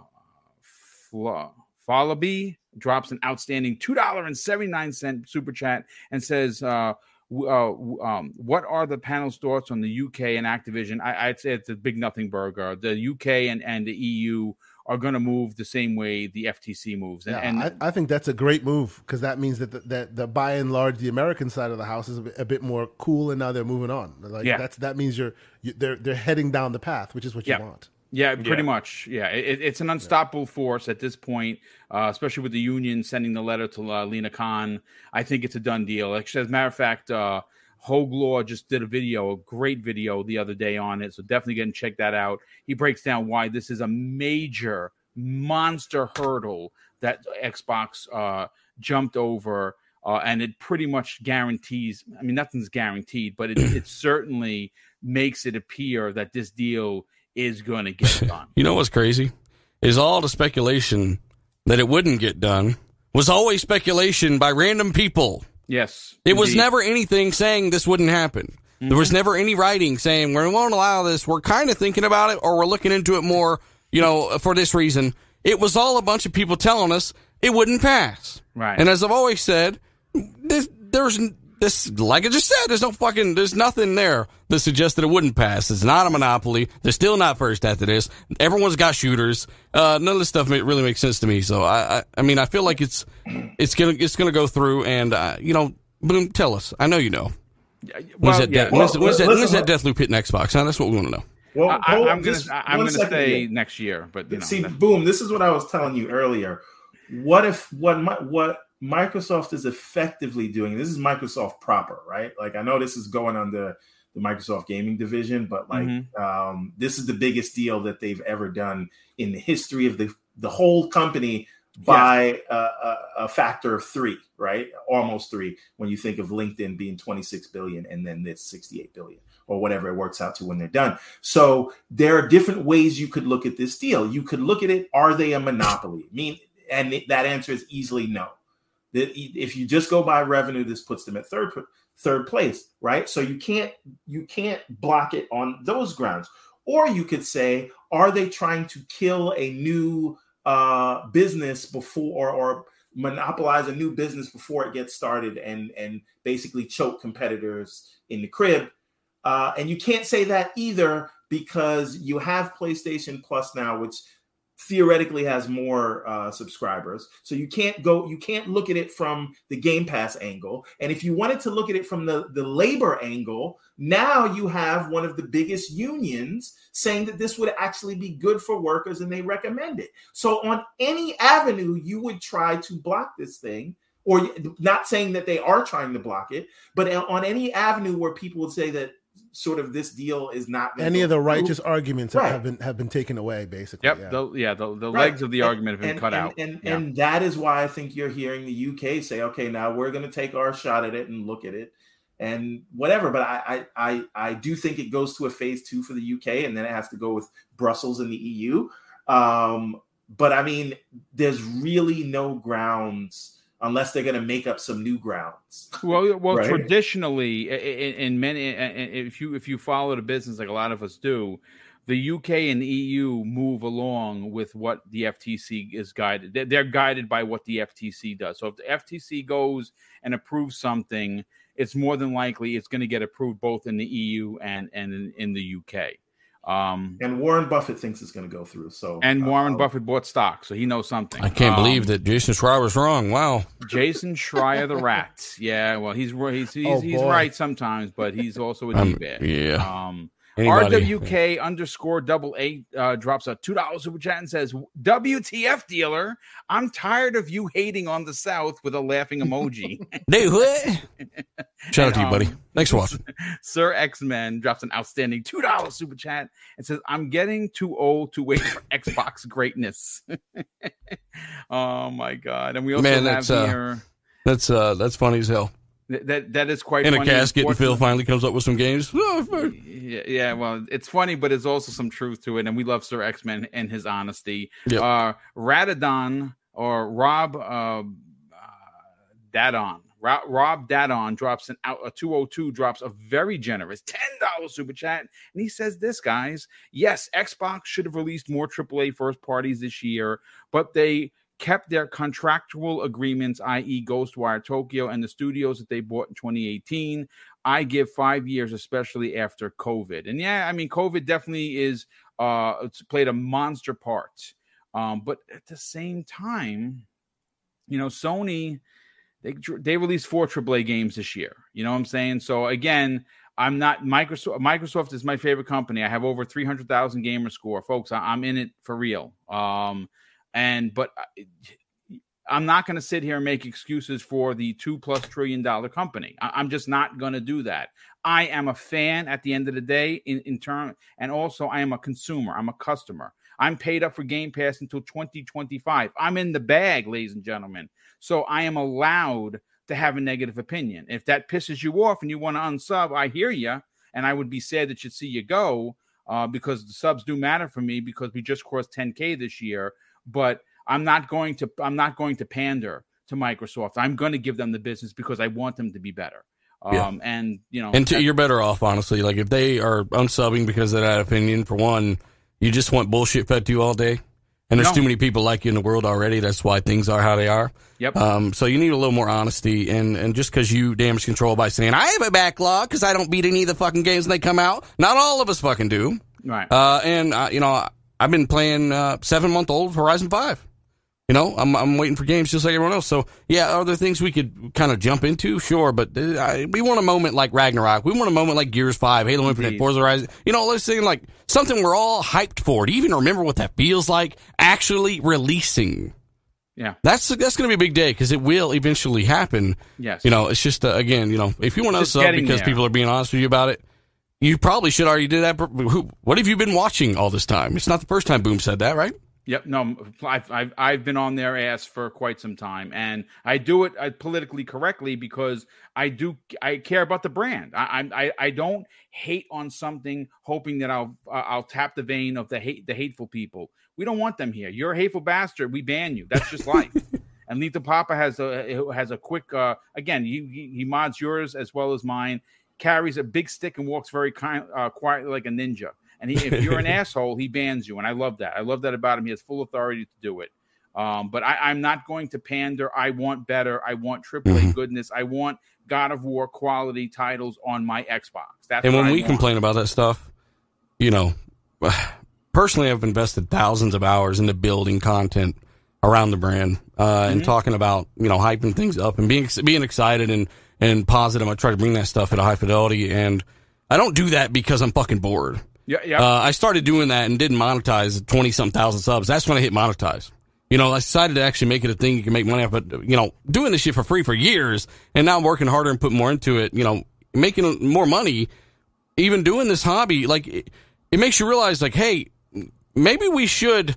Fla- Falaby drops an outstanding two dollar and seventy nine cent super chat and says." Uh, uh, um, what are the panel's thoughts on the UK and Activision? I, I'd say it's a big nothing burger. The UK and, and the EU are going to move the same way the FTC moves. And, Yeah, and I, I think that's a great move because that means that the, that the by and large the American side of the house is a bit, a bit more cool, and now they're moving on. Like Yeah. that's that means you're you, they're they're heading down the path, which is what you want. Yeah, pretty Yeah. much. Yeah, it, it's an unstoppable force at this point, uh, especially with the union sending the letter to uh, Lina Khan. I think it's a done deal. Actually, as a matter of fact, uh, Hoeg Law just did a video, a great video the other day on it. So definitely get and check that out. He breaks down why this is a major monster hurdle that Xbox uh, jumped over. Uh, and it pretty much guarantees. I mean, nothing's guaranteed, but it, it certainly makes it appear that this deal is going to get done. You know what's crazy? Is all the speculation that it wouldn't get done was always speculation by random people. Yes, It was never anything saying this wouldn't happen. There was mm-hmm. never any writing saying we won't allow this. We're kind of thinking about it, or we're looking into it more. You know, for this reason, it was all a bunch of people telling us it wouldn't pass. Right. And as I've always said, this, there's this, like I just said, there's no fucking, there's nothing there that suggests that it wouldn't pass. It's not a monopoly. They're still not first after this. Everyone's got shooters. Uh, none of this stuff really makes sense to me. So I, I, I mean, I feel like it's, it's gonna, it's gonna go through. And uh, you know, Boom, tell us. I know you know. Yeah, When's well, that, yeah. de- when's, Well, when's that, listen, when's that Deathloop hitting Xbox? Huh? That's what we want to know. Well, I, hold- am gonna just I- I'm gonna second say here. next year, but you know, See, that- boom. This is what I was telling you earlier. What if what Mi- what Microsoft is effectively doing? This is Microsoft proper, right? Like I know this is going under the Microsoft gaming division, but like Mm-hmm. um, this is the biggest deal that they've ever done in the history of the the whole company by a, a, a factor of three, right? Almost three when you think of LinkedIn being 26 billion and then this 68 billion or whatever it works out to when they're done. So there are different ways you could look at this deal. You could look at it: Are they a monopoly? I mean, and that answer is easily no. That if you just go by revenue, this puts them at third third place, right? So you can't you can't block it on those grounds. Or you could say, are they trying to kill a new uh, business before or, or monopolize a new business before it gets started and and basically choke competitors in the crib? Uh, and you can't say that either because you have PlayStation Plus now, which theoretically has more uh, subscribers. So you can't go, you can't look at it from the Game Pass angle. And if you wanted to look at it from the, the labor angle, now you have one of the biggest unions saying that this would actually be good for workers and they recommend it. So on any avenue, you would try to block this thing. Or not saying that they are trying to block it, but on any avenue where people would say that sort of this deal is not any of the righteous arguments right. have been have been taken away basically yep yeah the, yeah, the, the right. legs of the and, argument have been and, cut and, out and yeah. and that is why i think you're hearing the uk say okay now we're going to take our shot at it and look at it and whatever but I, I i i do think it goes to a phase two for the uk and then it has to go with brussels and the eu um but i mean there's really no grounds unless they're going to make up some new grounds. Well, well, right? traditionally, in, in, many, if you if you follow the business like a lot of us do, the UK and the EU move along with what the FTC is guided. They're guided by what the FTC does. So if the FTC goes and approves something, it's more than likely it's going to get approved both in the EU and and in, in the UK. Um, and Warren Buffett thinks it's going to go through. So and Warren uh, Buffett bought stock, so he knows something. I can't um, believe that Jason Schreier was wrong. Wow, Jason Schreier, the rat. Yeah, well, he's he's he's, oh, he's right sometimes, but he's also a um, d-bag. Yeah. Um, Anybody? RWK underscore double eight uh, drops a two dollars super chat and says, "WTF dealer, I'm tired of you hating on the South with a laughing emoji." Dude, what? Shout out to you, buddy. Um, Thanks for watching. Sir X Men drops an outstanding two dollars super chat and says, "I'm getting too old to wait for Xbox greatness." oh my god! And we also Man, have that's, here. Uh, that's uh, that's funny as hell. That that is quite in a casket, and Phil finally comes up with some games. yeah, yeah, well, it's funny, but it's also some truth to it, and we love Sir X Men and his honesty. Yep. Uh, Radadon or Rob uh, uh, Dadon. Rob Dadon drops an out a 202 drops a very generous $10 super chat. And he says this, guys. Yes, Xbox should have released more AAA first parties this year, but they kept their contractual agreements, i.e., Ghostwire Tokyo and the studios that they bought in 2018. I give five years, especially after COVID. And yeah, I mean, COVID definitely is uh, it's played a monster part. Um, but at the same time, you know, Sony they they released four AAA games this year. You know what I'm saying? So again, I'm not Microsoft. Microsoft is my favorite company. I have over 300,000 gamer score, folks. I, am in it for real. Um, and but I'm not going to sit here and make excuses for the two plus trillion dollar company. I, am just not going to do that. I am a fan at the end of the day in, in turn, and also I am a consumer. I'm a customer. I'm paid up for Game Pass until 2025. I'm in the bag, ladies and gentlemen. So I am allowed to have a negative opinion. If that pisses you off and you want to unsub, I hear you, and I would be sad that you see you go uh, because the subs do matter for me because we just crossed 10k this year but I'm not going to I'm not going to pander to Microsoft. I'm going to give them the business because I want them to be better. Yeah. Um, and you know, and to, you're better off, honestly. Like if they are unsubbing because of that opinion, for one, you just want bullshit fed to you all day. And there's no. too many people like you in the world already. That's why things are how they are. Yep. Um, so you need a little more honesty, and and just because you damage control by saying I have a backlog because I don't beat any of the fucking games when they come out. Not all of us fucking do. Right. Uh, and uh, you know, I've been playing uh, seven month old Horizon Five. You know, I'm I'm waiting for games just like everyone else. So yeah, are there things we could kind of jump into? Sure, but uh, we want a moment like Ragnarok. We want a moment like Gears Five, Halo Infinite, Forza Horizon. You know, let's say like something we're all hyped for. Do you even remember what that feels like? Actually releasing. Yeah, that's that's going to be a big day because it will eventually happen. Yes, you know, it's just uh, again, you know, if you want to sub because there. people are being honest with you about it, you probably should already do that. What have you been watching all this time? It's not the first time Boom said that, right? Yep. No, I've, I've, I've been on their ass for quite some time, and I do it uh, politically correctly because I do I care about the brand. I I I don't hate on something hoping that I'll uh, I'll tap the vein of the hate the hateful people. We don't want them here. You're a hateful bastard. We ban you. That's just life. and Lita Papa has a has a quick uh, again. He, he mods yours as well as mine carries a big stick and walks very kind, uh, quietly like a ninja. And he, if you're an asshole, he bans you. And I love that. I love that about him. He has full authority to do it. Um, but I, am not going to pander. I want better. I want AAA mm-hmm. goodness. I want God of War quality titles on my Xbox. That's and when I we want. complain about that stuff, you know, personally, I've invested thousands of hours into building content around the brand uh, mm-hmm. and talking about you know hyping things up and being being excited and and positive. I try to bring that stuff at a high fidelity, and I don't do that because I'm fucking bored. Yeah, yeah. Uh, I started doing that and didn't monetize twenty some thousand subs. That's when I hit monetize. You know, I decided to actually make it a thing you can make money off. But you know, doing this shit for free for years, and now I'm working harder and putting more into it. You know, making more money, even doing this hobby, like it, it makes you realize, like, hey, maybe we should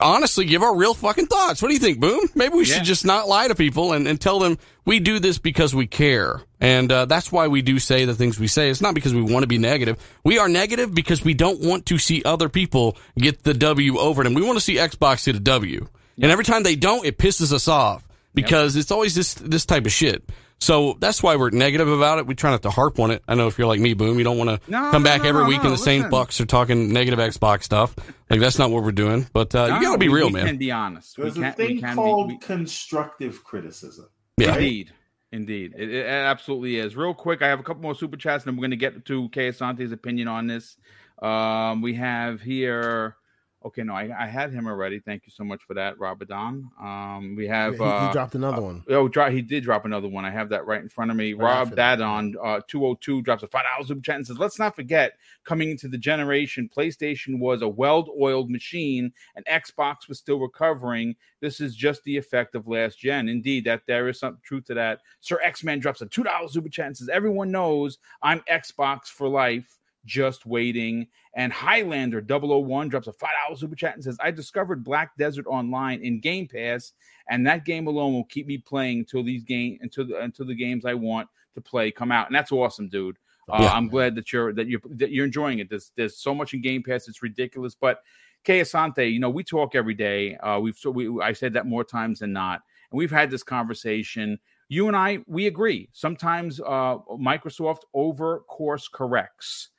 honestly give our real fucking thoughts. What do you think, Boom? Maybe we yeah. should just not lie to people and, and tell them we do this because we care. And uh, that's why we do say the things we say. It's not because we want to be negative. We are negative because we don't want to see other people get the W over them. We want to see Xbox get a W. And every time they don't, it pisses us off because yep. it's always this this type of shit. So that's why we're negative about it. We try not to harp on it. I know if you're like me, Boom, you don't want to no, come back no, every no, week in the same bucks or talking negative Xbox stuff. Like that's not what we're doing. But uh, you got to be real, we man. Can be honest. There's a thing called be, we, constructive criticism. Yeah. Indeed. Indeed, it, it, absolutely is. Real quick, I have a couple more super chats, and we're going to get to Kay Asante's opinion on this. Um, we have here Okay, no, I, I had him already. Thank you so much for that, Don. Um, we have yeah, he, uh, he, dropped another one. Uh, oh, he did drop another one. I have that right in front of me. Right Rob Dadon, uh, two hundred oh two drops a five dollars super chat and says, "Let's not forget, coming into the generation, PlayStation was a well-oiled machine, and Xbox was still recovering. This is just the effect of last gen. Indeed, that there is some truth to that." Sir X Man drops a two dollars super chat and says, "Everyone knows I'm Xbox for life." Just waiting. And Highlander 001 drops a $5 super chat and says, I discovered Black Desert online in Game Pass, and that game alone will keep me playing until these game until the until the games I want to play come out. And that's awesome, dude. Uh, yeah. I'm glad that you're that you're that you're enjoying it. There's there's so much in Game Pass, it's ridiculous. But Kay Asante, you know, we talk every day. Uh, we've so we I said that more times than not, and we've had this conversation. You and I, we agree. Sometimes uh, Microsoft over course corrects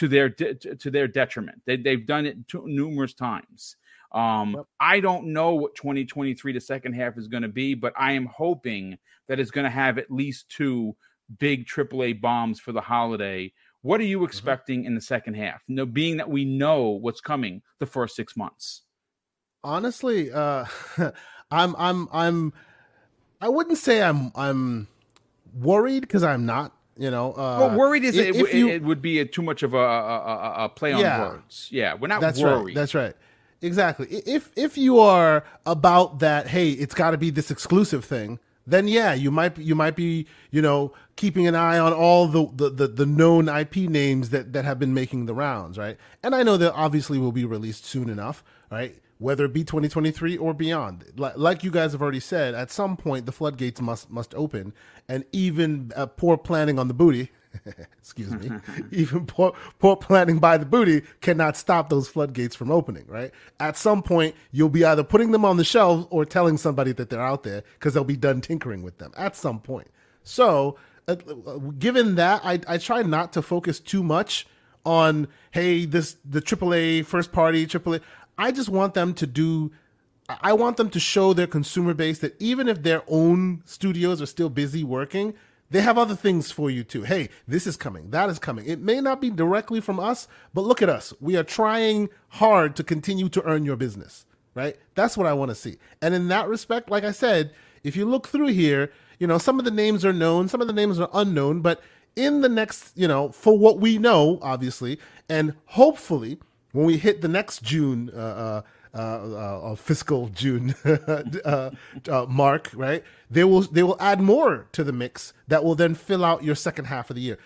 to their de- to their detriment. They, they've done it numerous times. Um, yep. I don't know what 2023 the second half is going to be, but I am hoping that it's going to have at least two big AAA bombs for the holiday. What are you mm-hmm. expecting mm-hmm. in the second half? You know, being that we know what's coming the first six months. Honestly, uh, I'm I'm I'm I wouldn't say I'm I'm worried because I'm not you know, uh, well, worried is if, it, if you, it, would be a, too much of a, a, a play on yeah, words. Yeah, we're not that's worried. Right, that's right. Exactly. If if you are about that, hey, it's got to be this exclusive thing. Then yeah, you might you might be you know keeping an eye on all the, the the, the known IP names that that have been making the rounds, right? And I know that obviously will be released soon enough, right? Whether it be 2023 or beyond. Like you guys have already said, at some point the floodgates must must open, and even uh, poor planning on the booty. excuse me. even poor, poor planning by the booty cannot stop those floodgates from opening. Right. At some point, you'll be either putting them on the shelf or telling somebody that they're out there because they'll be done tinkering with them at some point. So, uh, given that, I, I try not to focus too much on hey this the AAA first party AAA. I just want them to do I want them to show their consumer base that even if their own studios are still busy working, they have other things for you too. Hey, this is coming, that is coming. It may not be directly from us, but look at us. We are trying hard to continue to earn your business, right? That's what I want to see. And in that respect, like I said, if you look through here, you know, some of the names are known, some of the names are unknown, but in the next, you know, for what we know, obviously, and hopefully, when we hit the next June uh, uh, uh, uh fiscal June uh, uh, mark, right? They will they will add more to the mix that will then fill out your second half of the year.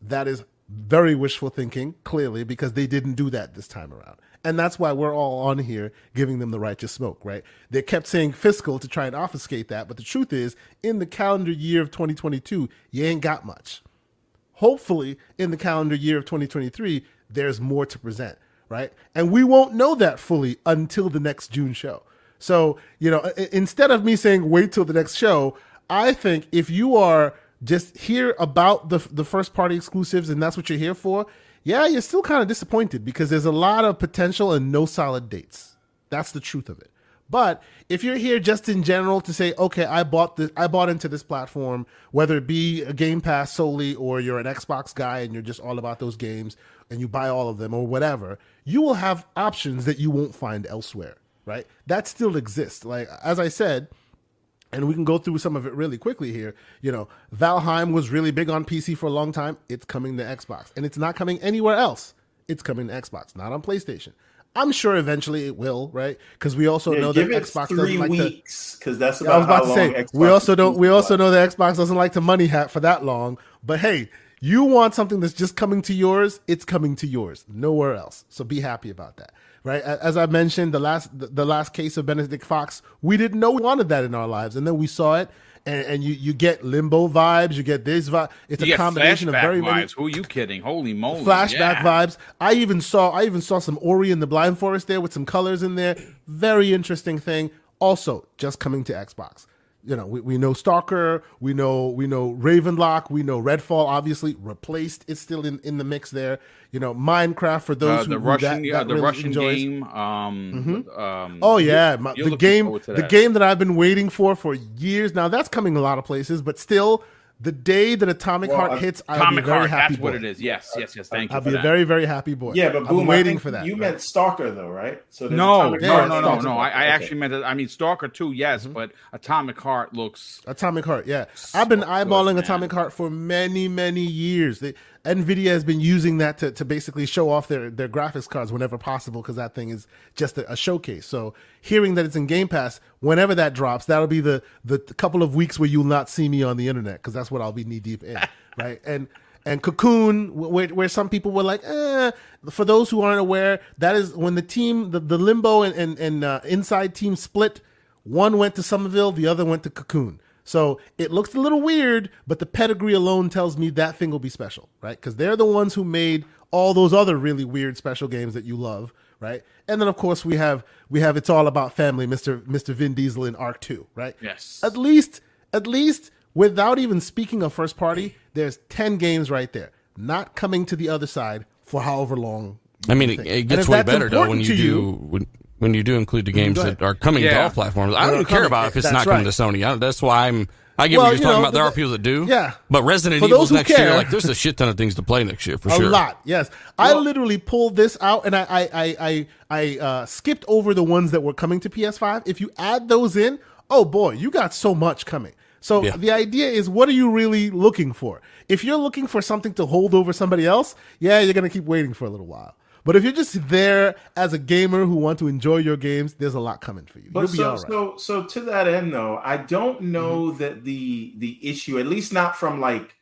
That is very wishful thinking, clearly, because they didn't do that this time around. And that's why we're all on here giving them the righteous smoke, right? They kept saying fiscal to try and obfuscate that, but the truth is, in the calendar year of 2022, you ain't got much. Hopefully, in the calendar year of 2023, there's more to present, right? And we won't know that fully until the next June show. So, you know, instead of me saying wait till the next show, I think if you are just here about the the first party exclusives and that's what you're here for, yeah, you're still kind of disappointed because there's a lot of potential and no solid dates. That's the truth of it. But if you're here just in general to say, okay, I bought this, I bought into this platform, whether it be a Game Pass solely or you're an Xbox guy and you're just all about those games and you buy all of them or whatever, you will have options that you won't find elsewhere, right? That still exists. Like as I said, and we can go through some of it really quickly here. You know, Valheim was really big on PC for a long time. It's coming to Xbox, and it's not coming anywhere else. It's coming to Xbox, not on PlayStation. I'm sure eventually it will, right? Because we also Yeah, know that Xbox three doesn't like to. weeks because that's I about, was about how to long say Xbox we also don't. We also know that Xbox doesn't like to money hat for that long. But hey, you want something that's just coming to yours. It's coming to yours, nowhere else. So be happy about that, right? As I mentioned, the last the, last case of Benedict Fox, we didn't know we wanted that in our lives, and then we saw it, and, and you you get limbo vibes, you get this vibe. It's You a combination of very vibes. many Who are you kidding? Holy moly! flashback yeah. vibes. I even saw I even saw some Ori and the Blind Forest there with some colors in there. Very interesting thing. Also, just coming to Xbox. You know, we, we know Stalker, we know we know Ravenlok, we know Redfall. Obviously, replaced. It's still in, in the mix there. You know, Minecraft for those Uh, who the who Russian, that, uh, the really Russian enjoys. game. Um, um, Oh yeah, my, the game, the game that I've been waiting for for years now. That's coming a lot of places, but still, the day that Atomic Well, Heart hits, I'll be a very Heart. happy That's what it is. Yes, yes, yes. Thank you I'll for be a very very happy boy. Yeah, but I'm boom, waiting for that. You right? meant Stalker though, right? So No, Atomic no, Heart, no, no, Stalker. no. I, I Okay. actually meant. it- I mean, Stalker too, yes, mm-hmm. but Atomic Heart looks. Atomic Heart, yeah. I've been eyeballing man. Atomic Heart for many, many years. They, Nvidia has been using that to, to basically show off their, their graphics cards whenever possible because that thing is just a, a showcase. So hearing that it's in Game Pass, whenever that drops, that'll be the the couple of weeks where you'll not see me on the internet because that's what I'll be knee deep in, right? And and Cocoon, where, where some people were like, eh. For those who aren't aware, that is when the team, the, the Limbo and and, and uh, Inside team split. One went to Somerville, the other went to Cocoon. So it looks a little weird, but the pedigree alone tells me that thing will be special, right? Because they're the ones who made all those other really weird special games that you love, right? And then of course we have we have it's all about family, Mister Mister Vin Diesel in ARK Two, right? Yes. At least at least without even speaking of first party, there's ten games right there, not coming to the other side for however long. I mean, it, it gets way better though when important you do when, when you do include the games that are coming to all platforms. I don't care about if it's not coming right. to Sony. I, that's why I'm. I get Well, what you're you talking know, about. There the- are people that do. yeah. But Resident For Evil's those who next year. Like, there's a shit ton of things to play next year for a sure. A lot yes i literally pulled this out and i i i i, I uh, skipped over the ones that were coming to ps5 if you add those in oh boy you got so much coming so Yeah. the idea is what are you really looking for if you're looking for something to hold over somebody else yeah you're gonna keep waiting for a little while but if you're just there as a gamer who want to enjoy your games there's a lot coming for you But you'll be so, all right so so to that end though, I don't know Mm-hmm. that the the issue, at least not from like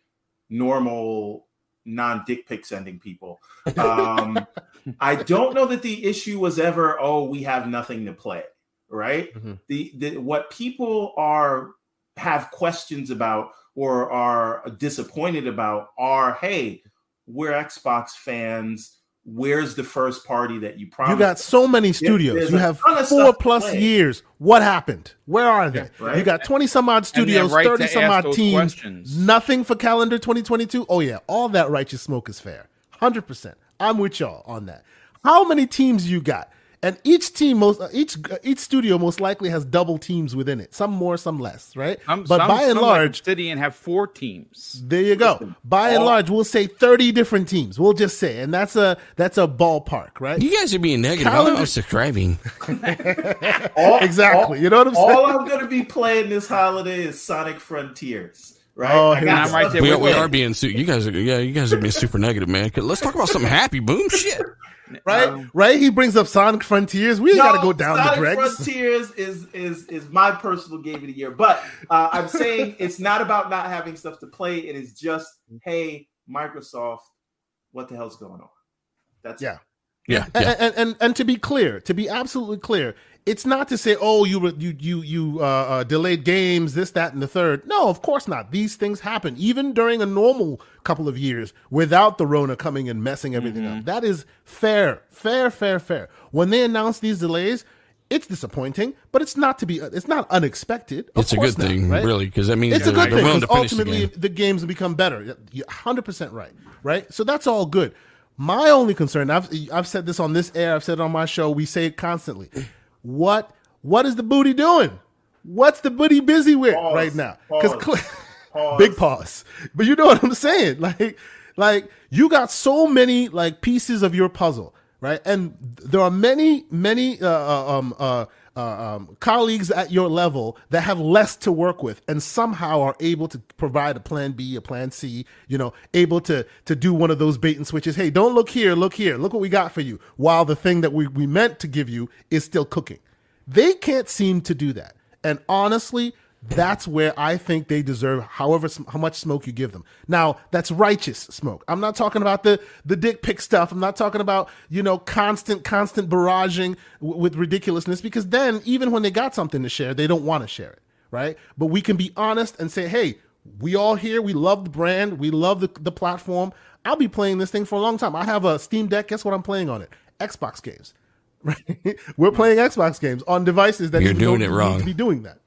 normal non dick pic sending people. Um, I don't know that the issue was ever, oh, we have nothing to play, right? Mhm. The, the what people are have questions about or are disappointed about are, hey, we're Xbox fans. Where's the first party that you promised? you got so many studios. there's you have four plus play. years. What happened? Where are they? right. You got 20 some odd studios, right 30 some odd teams. questions. Nothing for calendar 2022. Oh, yeah. All that righteous smoke is fair. 100%. I'm with y'all on that. How many teams you got? And each team, most uh, each uh, each studio most likely has double teams within it. Some more, some less, right? Some, but some, by and some large, like and have four teams. there you go. By and large, we'll say 30 different teams. We'll just say, and that's a that's a ballpark, right? You guys are being negative. Calendar- I'm not subscribing. All- Exactly. all- You know what I'm saying? All I'm gonna be playing this holiday is Sonic Frontiers. Right? Oh, I got, I'm right there We, we are being su- you guys are yeah you guys are being super negative man let's talk about something happy boom shit right? Um, right? He brings up Sonic Frontiers. We No, got to go down Sonic the dregs. Frontiers is is is my personal game of the year, but uh, I'm saying it's not about not having stuff to play. It is just, hey, Microsoft, what the hell's going on? That's Yeah. yeah, And, yeah. and, and and to be clear, to be absolutely clear, it's not to say, oh, you were you you you uh, uh, delayed games, this, that, and the third. No, of course not. These things happen even during a normal couple of years without the Rona coming and messing everything Mm-hmm. up. That is fair, fair, fair, fair. When they announce these delays, it's disappointing, but it's not to be. It's not unexpected. Of it's a good not, thing right? really because that means It's a good thing because finish the ultimately game the games will become better. You're 100% right, right? So that's all good. My only concern, I've I've said this on this air, I've said it on my show, we say it constantly. What What is the booty doing? What's the booty busy with Pause. right now? Because. Pause. big pause. But you know what I'm saying? Like, like you got so many like pieces of your puzzle, right? And there are many, many uh, uh, um, uh, uh, um, colleagues at your level that have less to work with, and somehow are able to provide a plan B, a plan C. You know, able to to do one of those bait and switches. Hey, don't look here, look here, look what we got for you. While the thing that we we meant to give you is still cooking, they can't seem to do that. And honestly, that's where I think they deserve however how much smoke you give them. Now, that's righteous smoke. I'm not talking about the the dick pic stuff. I'm not talking about, you know, constant constant barraging w- with ridiculousness because then even when they got something to share, they don't want to share it, right? But we can be honest and say, "Hey, we all here, we love the brand, we love the the platform. I'll be playing this thing for a long time. I have a Steam Deck. Guess what I'm playing on it? Xbox games. Right? We're playing Xbox games on devices that You're doing it wrong. need to be doing that.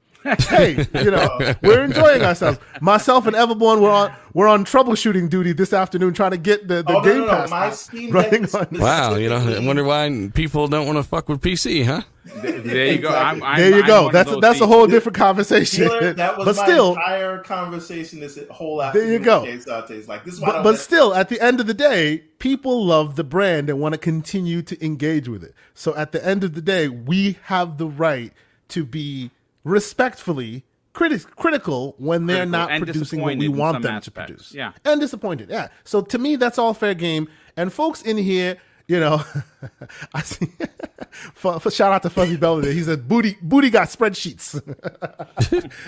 Hey, you know, we're enjoying ourselves. Myself and Everborn were on we're on troubleshooting duty this afternoon, trying to get the, the Oh, Game no, no. Pass My Steam Deck running on. is- Wow, you know, I wonder why people don't want to fuck with PC, huh? There you go. I'm, I'm, There you I'm go. one of That's those that's a whole different conversation. Dealer, that was but my still, entire conversation this whole afternoon. There you go. with like this is why but, but still, at the end of the day, people love the brand and want to continue to engage with it. So at the end of the day, we have the right to be respectfully criti- critical when they're Critical not producing what we want them aspects. to produce. Yeah. and disappointed. Yeah. So to me, that's all fair game. And folks in here. You know, I see. for, for- shout out to Fuzzy Belvedere. He said, "Booty, booty got spreadsheets."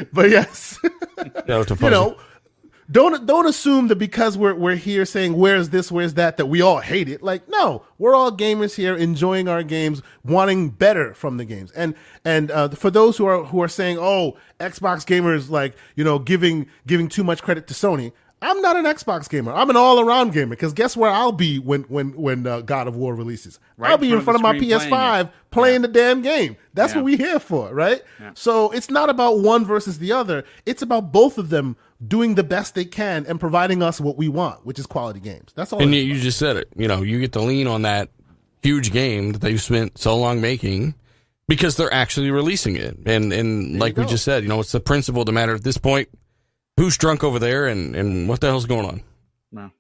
but yes, Yeah, it's a you know, don't don't assume that because we're we're here saying where's this, where's that, that we all hate it. Like, no, we're all gamers here, enjoying our games, wanting better from the games. And and uh, for those who are who are saying, oh, Xbox gamers like you know giving giving too much credit to Sony. I'm not an Xbox gamer. I'm an all around gamer because guess where I'll be when when when uh, God of War releases? Right I'll be in front front of of my PS5 playing, it. the damn game. That's Yeah. what we're here for, right? So it's not about one versus the other. It's about both of them doing the best they can and providing us what we want, which is quality games. That's all. And you, is. you just said it. You know, you get to lean on that huge game that they've spent so long making because they're actually releasing it. And and like we just said, you know, it's the principle to matter at this point. Who's drunk over there and, and what the hell's going on? No.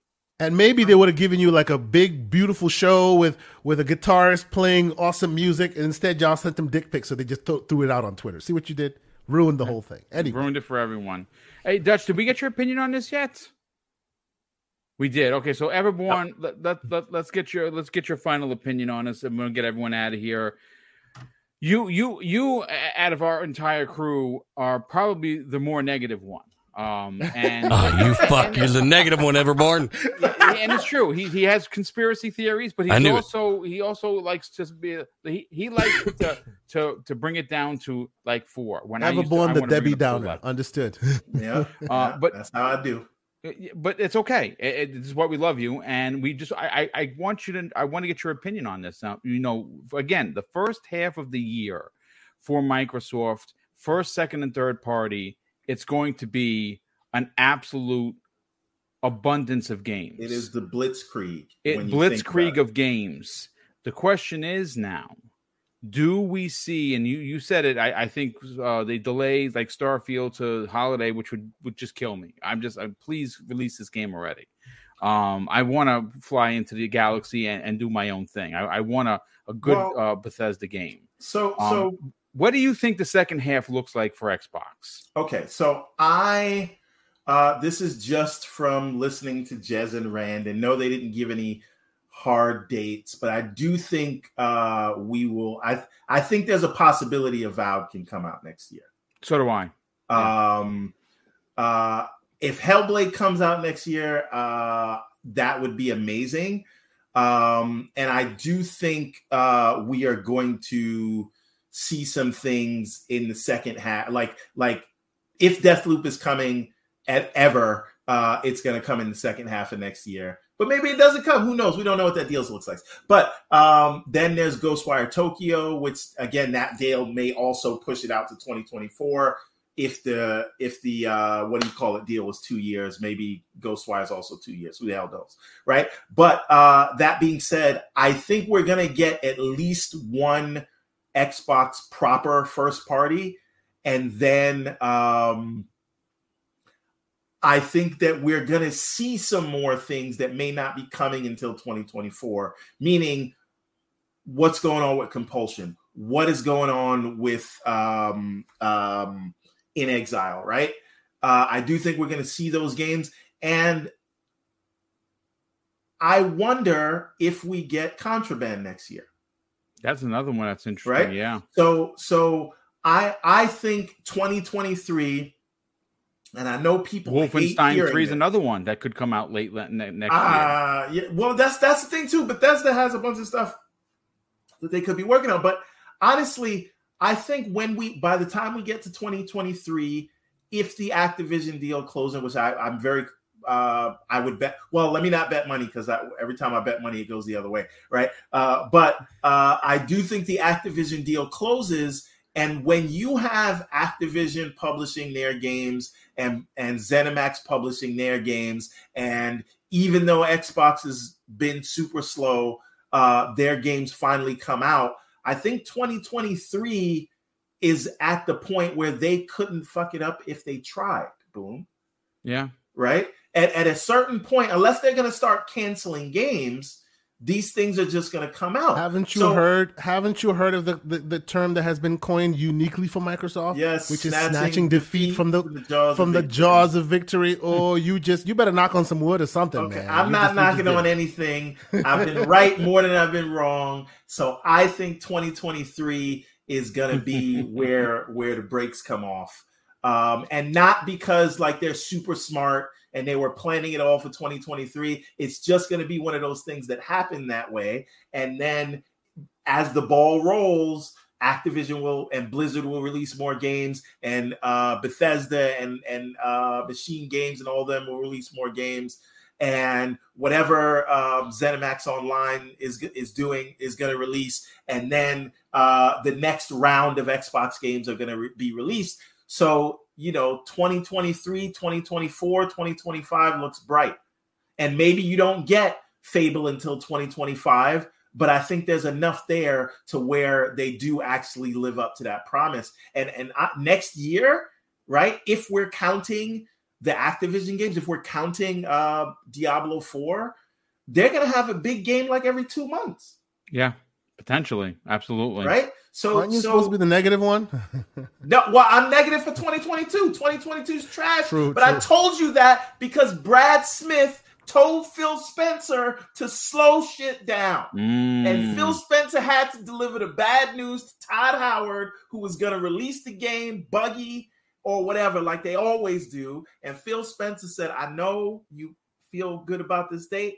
and maybe they would have given you like a big, beautiful show with with a guitarist playing awesome music, and instead y'all sent them dick pics, so they just th- threw it out on Twitter. See what you did? Ruined the whole thing. Anyway, Ruined it for everyone. Hey, Dutch, did we get your opinion on this yet? We did. Okay, so Everborn, let, let, let, let's get your let's get your final opinion on this, and we'll get everyone out of here. You you you out of our entire crew are probably the more negative one. Um and Oh, you fuck. You're the negative one, Everborn. and it's true. He he has conspiracy theories, but I he's knew it. also he also likes to be he, he likes to to to bring it down to like four. When I never used to- born I the wanna Debbie it up to Downer. 11. Understood. yeah, yeah, Uh, but- that's how I do. but it's okay. It, it- this is why we love you, and we just I, I I want you to I want to get your opinion on this. Now, you know, again, the first half of the year for Microsoft, first, second, and third party, it's going to be an absolute abundance of games. It is the blitzkrieg. it when you think blitzkrieg it. of games. The question is now, do we see? And you you said it. I, I think uh, they delayed like Starfield to holiday, which would would just kill me. I'm just uh, please release this game already. Um, I want to fly into the galaxy and, and do my own thing. I, I want a a good Well- uh, Bethesda game. So Um, so What do you think the second half looks like for Xbox? Okay, so I uh this is just from listening to Jez and Rand and no they didn't give any hard dates, but I do think uh we will I I think there's a possibility Avowed can come out next year. So do I. Um uh if Hellblade comes out next year, uh that would be amazing. Um and I do think uh we are going to see some things in the second half like like if Deathloop is coming at ever, uh, it's going to come in the second half of next year. But maybe it doesn't come. Who knows? We don't know what that deal looks like. But um, then there's Ghostwire Tokyo, which again that deal may also push it out to 2024. If the if the uh, what do you call it deal was two years, maybe Ghostwire is also two years. Who the hell knows, right? But uh, that being said, I think we're gonna get at least one Xbox proper first party, and then um, I think that we're going to see some more things that may not be coming until 2024. Meaning, what's going on with Compulsion? What is going on with um, um, inXile? Right? Uh, I do think we're going to see those games, and I wonder if we get Contraband next year. That's another one that's interesting. Right? Yeah. So so I I think 2023 and I know people Wolfenstein 3 is another one that could come out late next uh, year. Yeah, well that's that's the thing too. Bethesda has a bunch of stuff that they could be working on. But honestly, I think when we by the time we get to 2023, if the Activision deal closing, which I, I'm very uh, I would bet. Well, let me not bet money because every time I bet money, it goes the other way, right? Uh, but uh, I do think the Activision deal closes, and when you have Activision publishing their games and and ZeniMax publishing their games, and even though Xbox has been super slow, uh, their games finally come out. I think 2023 is at the point where they couldn't fuck it up if they tried. Boom. Yeah. Right at, at a certain point, unless they're going to start canceling games, these things are just going to come out. Haven't you so, heard? Haven't you heard of the, the, the, term that has been coined uniquely for Microsoft? Yes, which is snatching defeat, from the, from the jaws, from of, the victory. jaws of victory. Or you just you better knock on some wood or something, okay, man. I'm you not knocking on anything. I've been right more than I've been wrong. So I think 2023 is going to be where where the brakes come off, um, and not because like they're super smart and they were planning it all for 2023. It's just going to be one of those things that happen that way. And then as the ball rolls, Activision will and Blizzard will release more games, and uh, Bethesda and and uh, Machine Games and all them will release more games. And whatever um, ZeniMax Online is is doing is going to release, and then uh, the next round of Xbox games are going to re- be released. So you know 2023 2024 2025 looks bright. And maybe you don't get fable until 2025 but i think there's enough there to where they do actually live up to that promise. And and uh, next year right if we're counting the activision games if we're counting uh diablo 4 they're gonna have a big game like every two months. Yeah potentially absolutely right so aren't you so, supposed to be the negative one? no, well, I'm negative for 2022. 2022 is trash. True, but true. I told you that because Brad Smith told Phil Spencer to slow shit down. Mm. And Phil Spencer had to deliver the bad news to Todd Howard, who was going to release the game buggy or whatever, like they always do. And Phil Spencer said, I know you feel good about this date,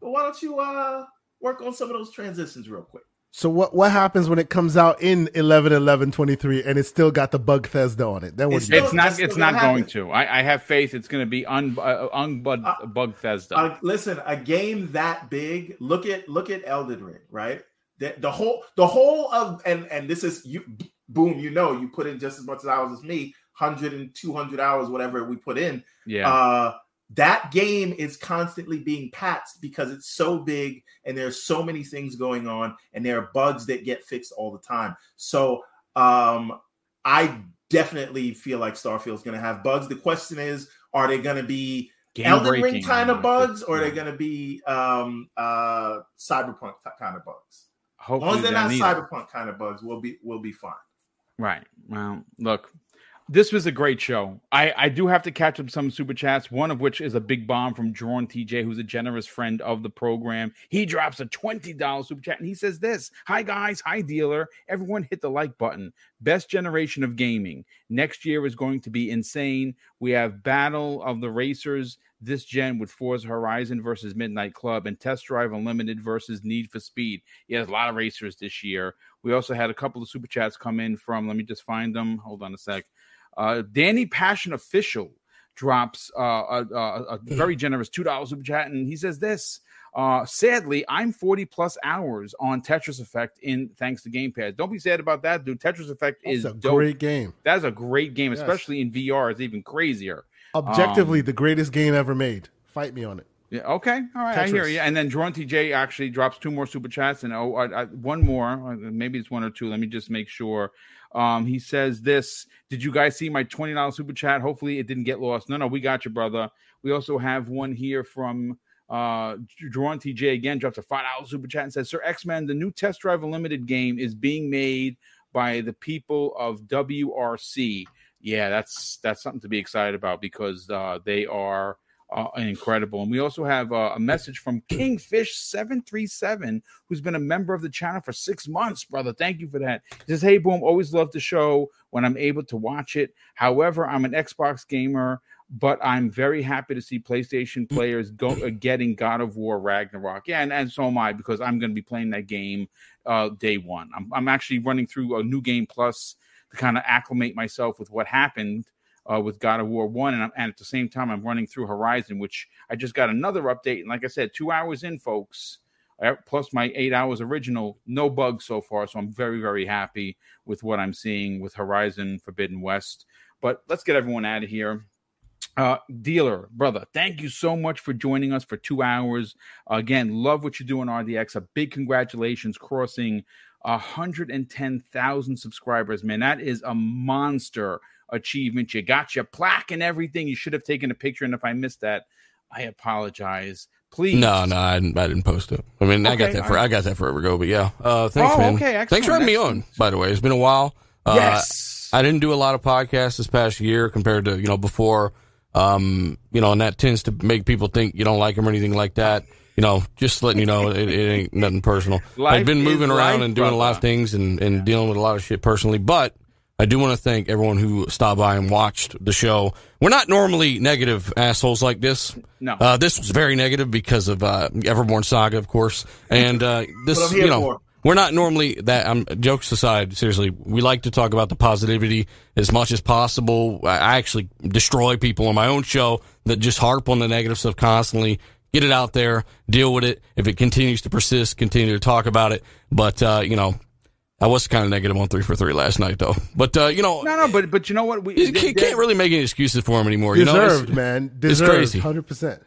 but why don't you uh, work on some of those transitions real quick? So what what happens when it comes out in 11 11 23 and it's still got the bug Thesda on it? Then what it's, it's not it's not going to. I, I, have faith it's going to be un, uh, unbug uh, bug Thesda. Uh, listen, a game that big, look at look at Elden Ring, right? The, the whole the whole of and and this is you boom, you know, you put in just as much hours as me, 100 and 200 hours whatever we put in. Yeah. Uh that game is constantly being patched because it's so big and there's so many things going on and there are bugs that get fixed all the time. So um, I definitely feel like Starfield's going to have bugs. The question is, are they going to be Game Elden Ring kind of bugs, or are they going to be um, uh, Cyberpunk kind of bugs? Hopefully as long as they're not Cyberpunk kind of bugs, we'll be we'll be fine. Right. Well, look, this was a great show. I, I do have to catch up some super chats, one of which is a big bomb from Drawn TJ, who's a generous friend of the program. He drops a $20 super chat and he says this Hi, guys. Hi, dealer. Everyone hit the like button. Best generation of gaming. Next year is going to be insane. We have Battle of the Racers this gen with Forza Horizon versus Midnight Club and Test Drive Unlimited versus Need for Speed. He has a lot of racers this year. We also had a couple of super chats come in from, let me just find them. Hold on a sec. Uh, Danny Passion Official drops uh, a, a, a, very generous two dollars super chat, and he says this. Uh, sadly, I'm 40 plus hours on Tetris Effect in thanks to Game Pass. Don't be sad about that, dude. Tetris Effect That's is a dope. great game. That's a great game, yes. especially in VR. It's even crazier. Objectively, um, the greatest game ever made. Fight me on it. Yeah. Okay. All right. Tetris. I hear you. And then Drawn TJ actually drops two more super chats, and oh, I, I, one more. Uh, maybe it's one or two. Let me just make sure. Um, he says this. Did you guys see my twenty dollars super chat? Hopefully, it didn't get lost. No, no, we got you, brother. We also have one here from uh Drawn TJ again. Drops a five dollars super chat and says, "Sir X Men, the new Test Drive Unlimited game is being made by the people of WRC." Yeah, that's that's something to be excited about because uh, they are uh, incredible. And we also have uh, a message from Kingfish737, who's been a member of the channel for six months, brother. Thank you for that. He says, Hey, boom, always love the show when I'm able to watch it. However, I'm an Xbox gamer, but I'm very happy to see PlayStation players go uh, getting God of War Ragnarok. Yeah, and, and so am I because I'm going to be playing that game uh, day one. I'm, I'm actually running through a new game plus to kind of acclimate myself with what happened uh, with God of War One, and, and, at the same time, I'm running through Horizon, which I just got another update. And like I said, two hours in, folks, uh, plus my eight hours original, no bugs so far. So I'm very, very happy with what I'm seeing with Horizon Forbidden West. But let's get everyone out of here. Uh, dealer, brother, thank you so much for joining us for two hours. Again, love what you do on RDX. A big congratulations crossing 110,000 subscribers, man. That is a monster achievement. You got your plaque and everything. You should have taken a picture. And if I missed that, I apologize. Please. No, no, I didn't, I didn't post it. I mean, okay, I got that for right. I got that forever ago. But yeah, uh, thanks, oh, man. Okay, excellent. Thanks for having me on. By the way, it's been a while. Uh, yes, I didn't do a lot of podcasts this past year compared to you know before. Um, you know, and that tends to make people think you don't like them or anything like that. You know, just letting you know, it, it ain't nothing personal. Life I've been moving around life, and doing brother. a lot of things and, and yeah. dealing with a lot of shit personally, but I do want to thank everyone who stopped by and watched the show. We're not normally negative assholes like this. No. Uh, this was very negative because of uh, Everborn Saga, of course. And uh, this, you know, for. we're not normally that. Um, jokes aside. Seriously, we like to talk about the positivity as much as possible. I actually destroy people on my own show that just harp on the negative stuff constantly. Get it out there, deal with it. If it continues to persist, continue to talk about it. But uh, you know, I was kind of negative on three for three last night, though. But uh, you know, no, no, but but you know what? We you can't, can't really make any excuses for him anymore. Deserved, you know? man. Deserved, it's crazy, hundred percent.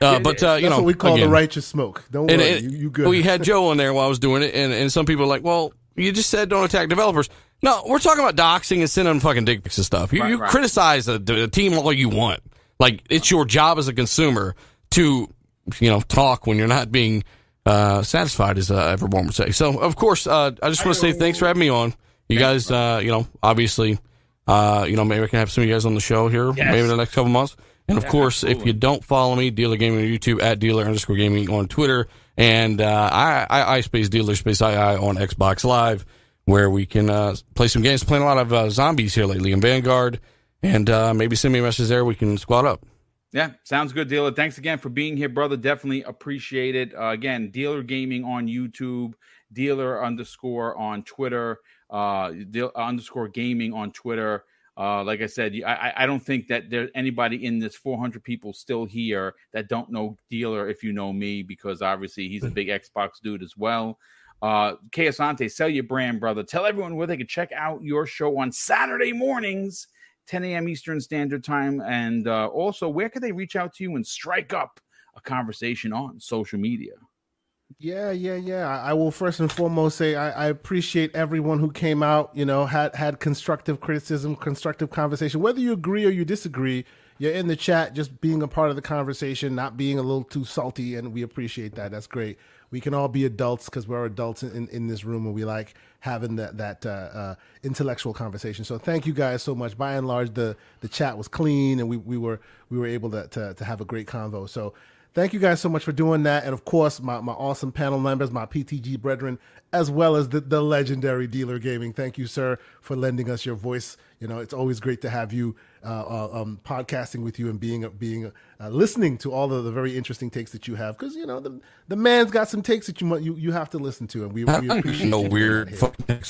Uh, but uh, you That's know, what we call again, the righteous smoke. Don't worry, and, you, you good. We had Joe on there while I was doing it, and, and some people are like, "Well, you just said don't attack developers." No, we're talking about doxing and sending fucking dick pics and stuff. You, right, you right. criticize a, a team all you want. Like it's your job as a consumer to, you know, talk when you're not being uh, satisfied, as uh, Everborn would say. So, of course, uh, I just want to say thanks for having me on. You guys, uh, you know, obviously, uh, you know, maybe I can have some of you guys on the show here, yes. maybe in the next couple months. And of yeah, course, absolutely. if you don't follow me, Dealer Gaming on YouTube at Dealer underscore Gaming on Twitter, and uh, I, I, I space Dealer space I, I on Xbox Live, where we can uh, play some games. Playing a lot of uh, zombies here lately in Vanguard, and uh, maybe send me a message there. We can squad up. Yeah, sounds good, Dealer. Thanks again for being here, brother. Definitely appreciate it. Uh, again, Dealer Gaming on YouTube, Dealer underscore on Twitter, uh, deal, underscore Gaming on Twitter. Uh, like I said, I, I don't think that there's anybody in this 400 people still here that don't know Dealer if you know me, because obviously he's a big Xbox dude as well. Uh, K Asante, sell your brand, brother. Tell everyone where they can check out your show on Saturday mornings 10 a.m. Eastern Standard Time. And uh, also, where can they reach out to you and strike up a conversation on social media? Yeah, yeah, yeah. I, I will first and foremost say I, I, appreciate everyone who came out. You know, had had constructive criticism, constructive conversation. Whether you agree or you disagree, you're in the chat, just being a part of the conversation, not being a little too salty, and we appreciate that. That's great. We can all be adults because we're adults in, in this room, and we like having that that uh, uh, intellectual conversation. So thank you guys so much. By and large, the the chat was clean, and we, we were we were able to, to, to have a great convo. So thank you guys so much for doing that, and of course my my awesome panel members, my PTG brethren, as well as the the legendary Dealer Gaming. Thank you, sir, for lending us your voice. You know, it's always great to have you uh, uh, um, podcasting with you and being being uh, listening to all of the very interesting takes that you have. Because you know the the man's got some takes that you you you have to listen to and we, we appreciate no weird fucking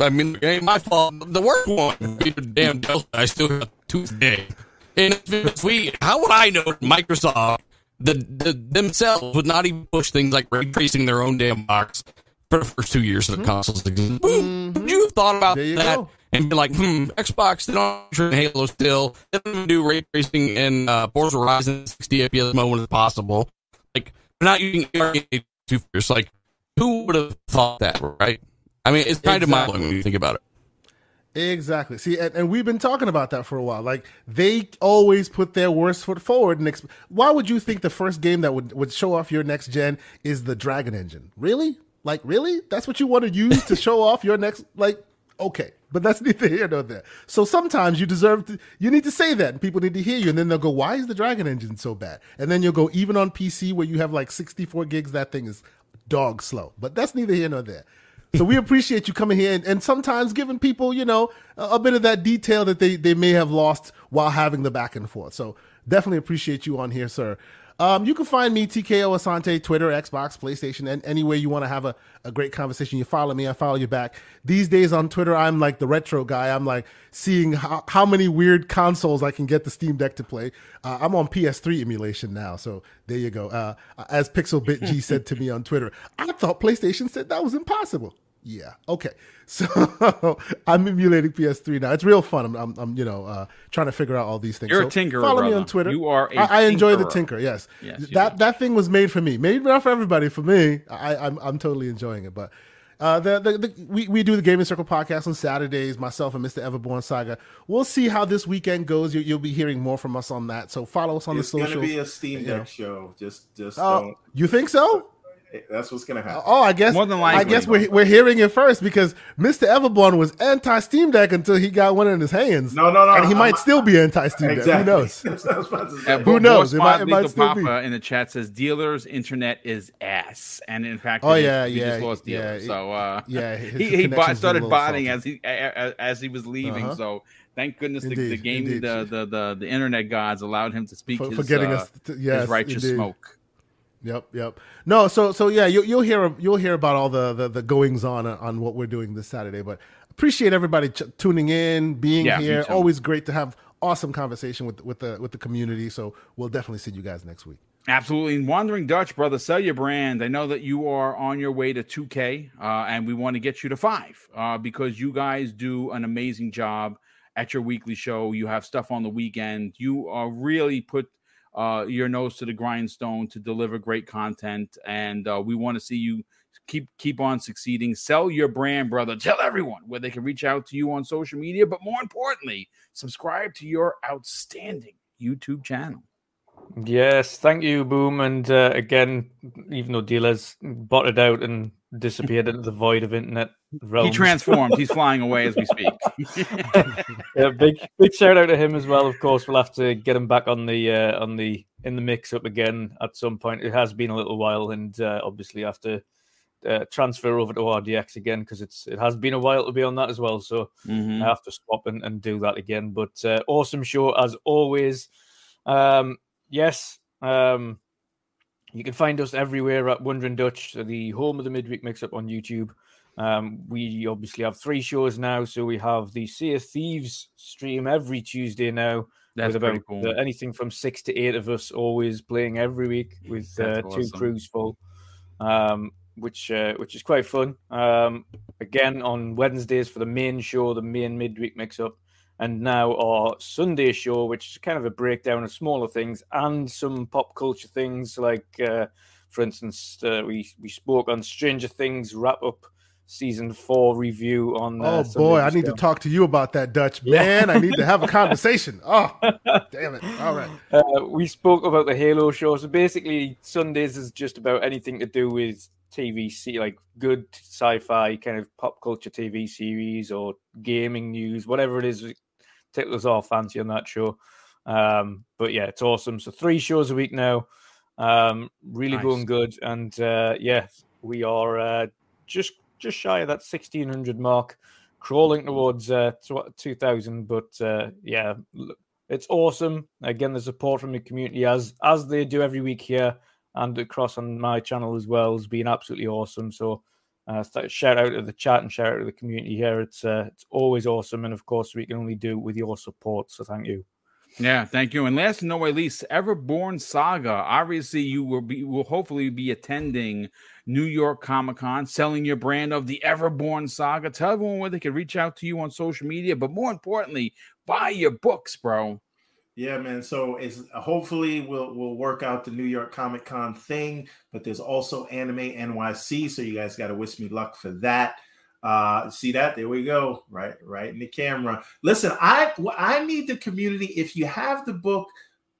I mean it ain't my fault. The worst one damn Delta I still got two today and if we how would I know Microsoft the, the themselves would not even push things like ray tracing their own damn box for the first two years of the mm-hmm. consoles. Mm-hmm. You have thought about that go and be like, hmm, Xbox, they don't turn Halo still. They don't do ray tracing in uh, Forza Horizon 60 FPS mode when it's possible. Like not using two fingers. Like, who would have thought that, right? I mean, it's kind exactly. of mind blowing when you think about it. Exactly. See, and, and, we've been talking about that for a while. Like they always put their worst foot forward. And exp- why would you think the first game that would would show off your next gen is the Dragon Engine? Really? Like really? That's what you want to use to show off your next? Like okay, but that's neither here nor there. So sometimes you deserve to. You need to say that, and people need to hear you. And then they'll go, "Why is the Dragon Engine so bad?" And then you'll go, even on PC where you have like 64 gigs, that thing is dog slow. But that's neither here nor there. So we appreciate you coming here and, and, sometimes giving people, you know, a, a, bit of that detail that they, they may have lost while having the back and forth. So definitely appreciate you on here, sir. Um, you can find me, TKO Asante, Twitter, Xbox, PlayStation, and any way you want to have a, a great conversation. You follow me, I follow you back. These days on Twitter, I'm like the retro guy. I'm like seeing how, how many weird consoles I can get the Steam Deck to play. Uh, I'm on PS3 emulation now, so there you go. Uh, as Pixelbit G said to me on Twitter, I thought PlayStation said that was impossible. Yeah. Okay. So I'm emulating PS3 now. It's real fun. I'm, I'm, I'm you know, uh, trying to figure out all these things. You're so a tinker. Follow brother. me on Twitter. You are. I, enjoy the tinker. Yes. yes that that thing was made for me. Made not for everybody. For me, I, I'm I'm totally enjoying it. But uh, the, the, the, we, we do the Gaming Circle podcast on Saturdays, myself and Mr. Everborn Saga. We'll see how this weekend goes. You, will be hearing more from us on that. So follow us on it's the socials. It's going to be a Steam Deck know. show. Just, just uh, don't. You think so? That's what's gonna happen. Oh, I guess more than likely. I guess we're, we're hearing it first because Mr. Everborn was anti Steam Deck until he got one in his hands. No, no, no. And he I'm, might I'm, still be anti Steam exactly. Deck. Who knows? Who knows? It might, it might still Papa be. in the chat says dealers internet is ass, and in fact, oh yeah, he yeah, just lost yeah, dealer. So uh, yeah, he, he bought, started botting as he as he was leaving. Uh-huh. So thank goodness the, the game the, the, the the internet gods allowed him to speak for, his, for getting uh, us to, yes, his righteous indeed. smoke. Yep, yep. No, so so yeah, you, will hear you'll hear about all the, the, the goings on on what we're doing this Saturday. But appreciate everybody ch- tuning in, being yeah, here. Always great to have awesome conversation with with the with the community. So we'll definitely see you guys next week. Absolutely. Wandering Dutch, brother, sell your brand. I know that you are on your way to 2K, uh, and we want to get you to five uh, because you guys do an amazing job at your weekly show. You have stuff on the weekend. You are really put uh, your nose to the grindstone to deliver great content, and uh, we want to see you keep keep on succeeding. Sell your brand, brother. Tell everyone where they can reach out to you on social media, but more importantly, subscribe to your outstanding YouTube channel. Yes, thank you, Boom. And uh, again, even though dealers botted out and disappeared into the void of internet realms. He transformed. He's flying away as we speak. yeah, big big shout out to him as well. Of course, we'll have to get him back on the uh, on the in the mix up again at some point. It has been a little while, and uh, obviously have to uh, transfer over to RDX again because it's it has been a while to be on that as well. So mm-hmm. I have to swap and, and do that again. But uh, awesome show as always. Um, yes. Um, you can find us everywhere at Wondering Dutch, the home of the midweek mix up on YouTube. Um, we obviously have three shows now, so we have the Sea of Thieves stream every Tuesday now. That's with about cool. anything from six to eight of us always playing every week with uh, awesome. two crews full, um, which uh, which is quite fun. Um, again on Wednesdays for the main show, the main midweek mix up and now our Sunday show, which is kind of a breakdown of smaller things and some pop culture things. Like, uh, for instance, uh, we we spoke on Stranger Things wrap up season four review on. Uh, oh boy, I need to talk to you about that Dutch man. I need to have a conversation. Oh, damn it! All right. Uh, we spoke about the Halo show. So basically, Sundays is just about anything to do with TV, like good sci-fi kind of pop culture TV series or gaming news, whatever it is us all fancy on that show. Um, but yeah, it's awesome. So three shows a week now. Um, really nice. going good, and uh, yeah, we are uh, just just shy of that sixteen hundred mark, crawling towards uh, two thousand. But uh, yeah, it's awesome. Again, the support from the community, as as they do every week here and across on my channel as well, has been absolutely awesome. So uh, shout out to the chat and shout out to the community here. It's uh, it's always awesome, and of course, we can only do with your support. So thank you. Yeah, thank you. And last but not least, Everborn Saga. Obviously, you will be will hopefully be attending New York Comic Con, selling your brand of the Everborn Saga. Tell everyone where they can reach out to you on social media, but more importantly, buy your books, bro. Yeah, man. So it's hopefully we'll we'll work out the New York Comic Con thing, but there's also Anime NYC, so you guys got to wish me luck for that. Uh, see that? There we go. Right, right in the camera. Listen, I I need the community. If you have the book,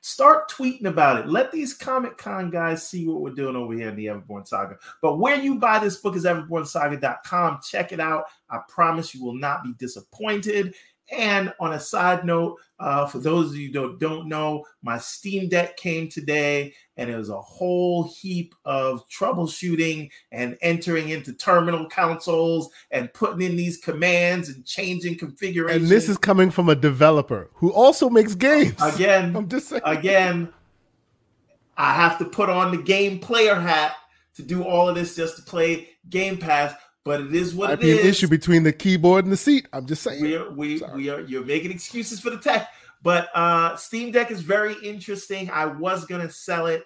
start tweeting about it. Let these Comic Con guys see what we're doing over here in the Everborn Saga. But where you buy this book is everbornsaga.com. Check it out. I promise you will not be disappointed. And on a side note, uh, for those of you who don't know, my Steam Deck came today, and it was a whole heap of troubleshooting and entering into terminal consoles and putting in these commands and changing configurations. And this is coming from a developer who also makes games. Again, I'm just saying. Again, I have to put on the game player hat to do all of this just to play Game Pass but it is what Might it be is. an issue between the keyboard and the seat. I'm just saying. We are, we, we are you're making excuses for the tech, but uh Steam Deck is very interesting. I was gonna sell it.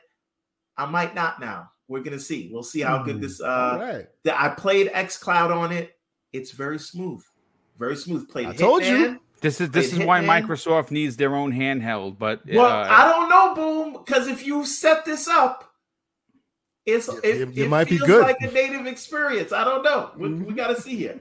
I might not now. We're gonna see. We'll see how good hmm. this uh right. that I played X Cloud on it. It's very smooth. Very smooth. Played I told you. This is this is Hitman. why Microsoft needs their own handheld. But well, uh, I don't know, Boom, because if you set this up it's it, it, it, it might be good. like a native experience. I don't know. We, mm-hmm. we got to see here.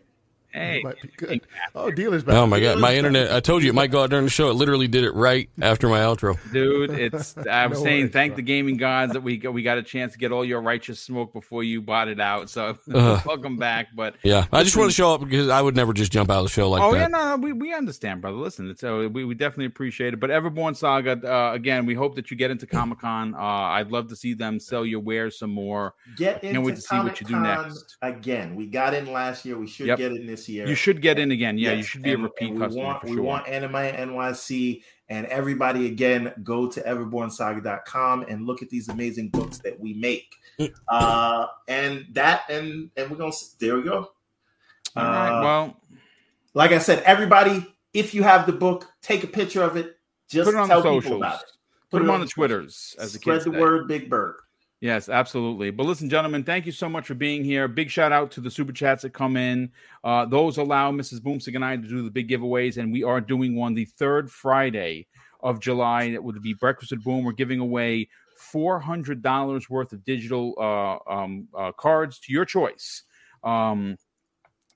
Hey, might be good. Oh, dealers! Back. Oh my god, my internet! I told you it might go out during the show. It literally did it right after my outro. Dude, it's. I was no saying, worries, thank bro. the gaming gods that we got, we got a chance to get all your righteous smoke before you bought it out. So uh, welcome back. But yeah, I just want to show up because I would never just jump out of the show like oh, that. Oh yeah, no, we, we understand, brother. Listen, it's uh, we, we definitely appreciate it. But Everborn Saga, uh, again, we hope that you get into Comic Con. Uh, I'd love to see them sell your wares some more. Get into Can't wait to see what you do next. Again, we got in last year. We should yep. get in this year. You should get in again. Yeah, yes. you should be and, a repeat customer. we customer. Want, we sure. want Anime NYC and everybody again go to everbornsaga.com and look at these amazing books that we make. Mm. uh, and that and and we're gonna there we go. All uh, right. Well, like I said, everybody, if you have the book, take a picture of it. Just put it on tell the socials. people about it. Put, put them on the Twitters. As a Spread the word, Big Bird. Yes, absolutely. But listen, gentlemen, thank you so much for being here. Big shout out to the super chats that come in. Uh, those allow Mrs. Boomstick and I to do the big giveaways, and we are doing one the third Friday of July. It would be Breakfast with Boom. We're giving away four hundred dollars worth of digital uh, um, uh, cards to your choice. Um,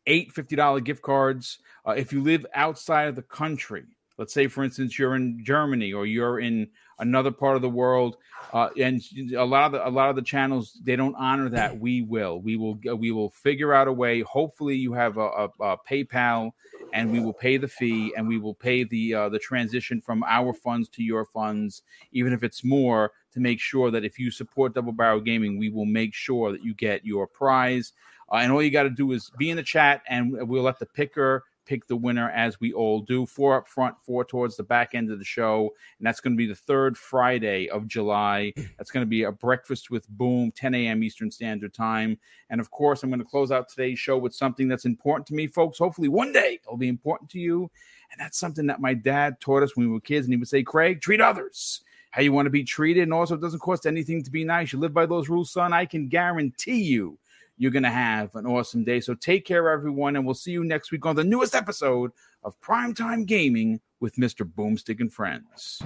eight fifty dollar gift cards. Uh, if you live outside of the country, let's say, for instance, you're in Germany or you're in another part of the world uh, and a lot of the, a lot of the channels they don't honor that. We will. We will we will figure out a way. Hopefully you have a, a, a paypal and we will pay the fee and we will pay the uh, the transition from our funds to your funds even if it's more to make sure that if you support double barrel gaming we will make sure that you get your prize. Uh, and all you got to do is be in the chat and we'll let the picker pick the winner as we all do. Four up front, four towards the back end of the show. And that's going to be the third Friday of July. That's going to be a breakfast with Boom, 10 a.m. Eastern Standard Time. And of course, I'm going to close out today's show with something that's important to me, folks. Hopefully, one day it'll be important to you. And that's something that my dad taught us when we were kids. And he would say, Craig, treat others how you want to be treated. And also, it doesn't cost anything to be nice. You live by those rules, son. I can guarantee you you're going to have an awesome day. So take care, everyone, and we'll see you next week on the newest episode of Primetime Gaming with Mr. Boomstick and Friends.